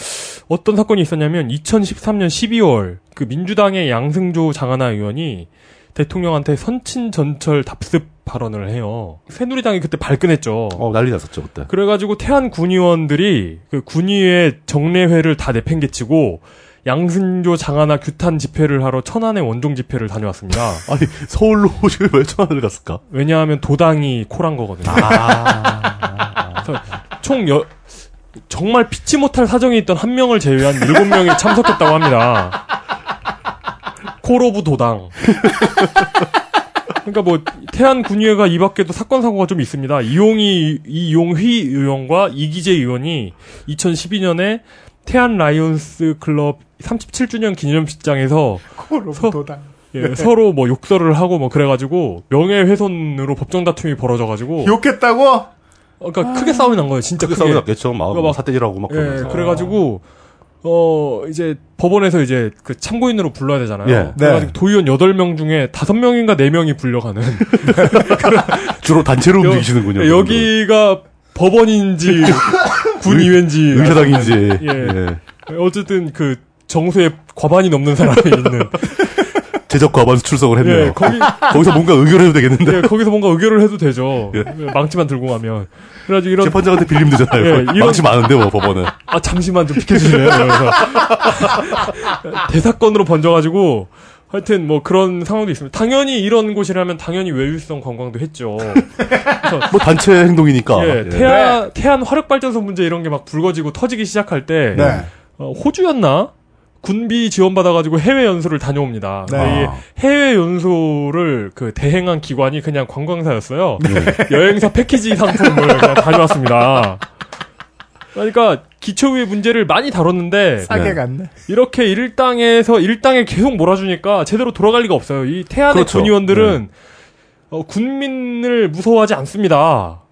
어떤 사건이 있었냐면 2013년 12월 그 민주당의 양승조 장하나 의원이 대통령한테 선친 전철 답습 발언을 해요. 새누리당이 그때 발끈했죠. 어, 난리 났었죠, 그때. 그래가지고 태안 군의원들이 그 군의회 정례회를 다 내팽개치고 양승조 장하나 규탄 집회를 하러 천안의 원종 집회를 다녀왔습니다. 아니, 서울로 오시면 왜 천안을 갔을까? 왜냐하면 도당이 콜한 거거든요. 아. 총 여, 정말 피치 못할 사정이 있던 한 명을 제외한 일곱 명이 참석했다고 합니다. Call of 도당. 그러니까 뭐 태안 군의회가 이 밖에도 사건 사고가 좀 있습니다. 이용희 이용휘 의원과 이기재 의원이 2012년에 태안 라이온스 클럽 37주년 기념식장에서 서-. 예, 서로 뭐 욕설을 하고 뭐 그래가지고 명예훼손으로 법정 다툼이 벌어져가지고 욕했다고? 어, 그러니까 크게 싸움이 난 거예요. 진짜 크게 크게. 싸움이 났겠죠. 막, 그거 뭐 막- 사태질하고 막 예, 그러면서. 그래가지고 어 이제 법원에서 이제 그 참고인으로 불러야 되잖아요. 예. 그래가지고 도의원 8명 중에 5명인가 4명이 불려가는 주로 단체로 움직이시는군요. 예, 여기가 법원인지 군의회인지 의사당인지. 예. 예. 어쨌든 그 정수에 과반이 넘는 사람이 있는 제적 과반 수 출석을 했네요. 예, 거기 거기 서 뭔가 의결을 해도 되겠는데. 예, 거기서 뭔가 의결을 해도 되죠. 예. 망치만 들고 가면. 그래가지고 이런 재판장한테 빌리면 되잖아요. 예, 이런- 망치 많은데 뭐 법원은. 아 잠시만 좀? 그래서 대사건으로 번져가지고 하여튼 뭐 그런 상황도 있습니다. 당연히 이런 곳이라면 당연히 외유성 관광도 했죠. 뭐 단체 행동이니까. 예, 예. 태안 태안 화력 발전소 문제 이런 게 막 불거지고 터지기 시작할 때 네. 어, 호주였나? 군비 지원 받아가지고 해외 연수를 다녀옵니다. 네. 이 해외 연수를 그 대행한 기관이 그냥 관광사였어요. 여행사 패키지 상품을 그냥 다녀왔습니다. 그러니까 기초의 문제를 많이 다뤘는데 싸게 네. 갔네. 이렇게 일당에서 일당에 계속 몰아주니까 제대로 돌아갈 리가 없어요. 이 태안의 그렇죠. 군의원들은 어, 군민을 무서워하지 않습니다.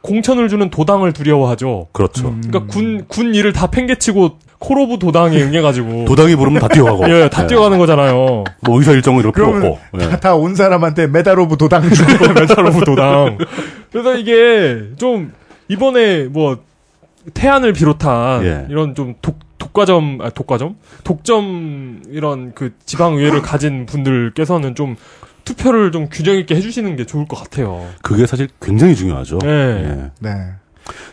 공천을 주는 도당을 두려워하죠. 그렇죠. 음. 그러니까 군, 군 일을 다 팽개치고 코로브 도당에 응해가지고. 도당이 부르면 다 뛰어가고. 예, 다 뛰어가는 거잖아요. 뭐 의사 일정은 이렇게 없고. 예. 다온 사람한테 Medal of 도당 주고. Medal of 도당. 그래서 이게 좀, 이번에 뭐, 태안을 비롯한 예. 이런 좀 독, 독과점, 아, 독과점? 독점 이런 그 지방의회를 가진 분들께서는 좀 투표를 좀 균형 있게 해주시는 게 좋을 것 같아요. 그게 사실 굉장히 중요하죠. 네. 예. 네.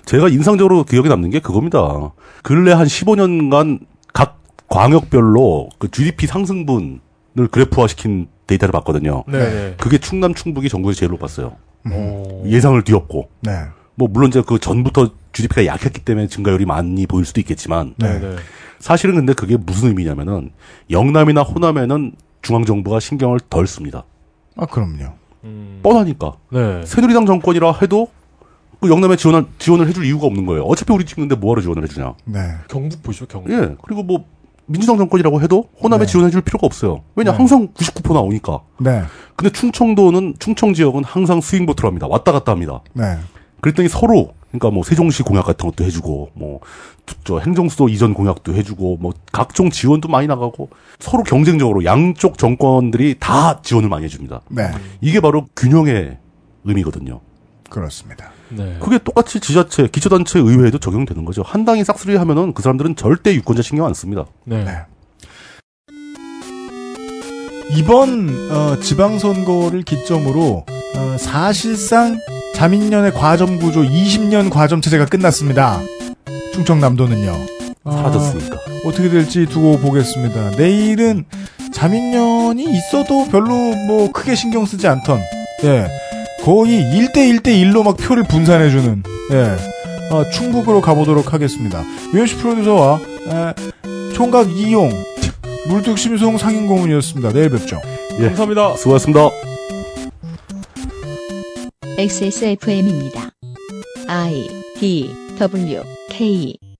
제가 인상적으로 기억에 남는 게 그겁니다. 근래 한 15년간 각 광역별로 그 GDP 상승분을 그래프화시킨 데이터를 봤거든요. 네. 네. 그게 충남, 충북이 전국에서 제일 높았어요. 어. 예상을 뒤엎고. 네. 뭐 물론 이제 그 전부터 GDP가 약했기 때문에 증가율이 많이 보일 수도 있겠지만 네. 네. 사실은 근데 그게 무슨 의미냐면은 영남이나 호남에는 중앙 정부가 신경을 덜 씁니다. 아, 그럼요. 음. 뻔하니까 네. 새누리당 정권이라 해도 그 영남에 지원을 지원을 해줄 이유가 없는 거예요. 어차피 우리 찍는데 뭐하러 지원을 해주냐. 네. 경북 보시죠, 경북. 예. 그리고 뭐 민주당 정권이라고 해도 호남에 네. 지원해줄 필요가 없어요. 왜냐 네. 항상 99% 나오니까. 네. 근데 충청도는 충청 지역은 항상 스윙 보트로 합니다. 왔다 갔다 합니다. 네. 그랬더니 서로 그러니까 뭐 세종시 공약 같은 것도 해주고 뭐 저 행정수도 이전 공약도 해주고 뭐 각종 지원도 많이 나가고 서로 경쟁적으로 양쪽 정권들이 다 지원을 많이 해줍니다. 네. 이게 바로 균형의 의미거든요. 그렇습니다. 네. 그게 똑같이 지자체, 기초단체 의회에도 적용되는 거죠. 한 당이 싹쓸이 하면은 그 사람들은 절대 유권자 신경 안 씁니다. 네. 네. 이번 어, 지방선거를 기점으로 어, 사실상 자민련의 과점 구조 20년 과점 체제가 끝났습니다. 충청남도는요. 아, 사라졌으니까. 어떻게 될지 두고 보겠습니다. 내일은 자민련이 있어도 별로 뭐 크게 신경 쓰지 않던 예 거의 1대1대1로 막 표를 분산해주는 예 어, 충북으로 가보도록 하겠습니다. 유현씨 프로듀서와 에, 총각 이용 물뚝심송 상인고문이었습니다. 내일 뵙죠. 예. 감사합니다. 수고하셨습니다. XSFM입니다. I D W K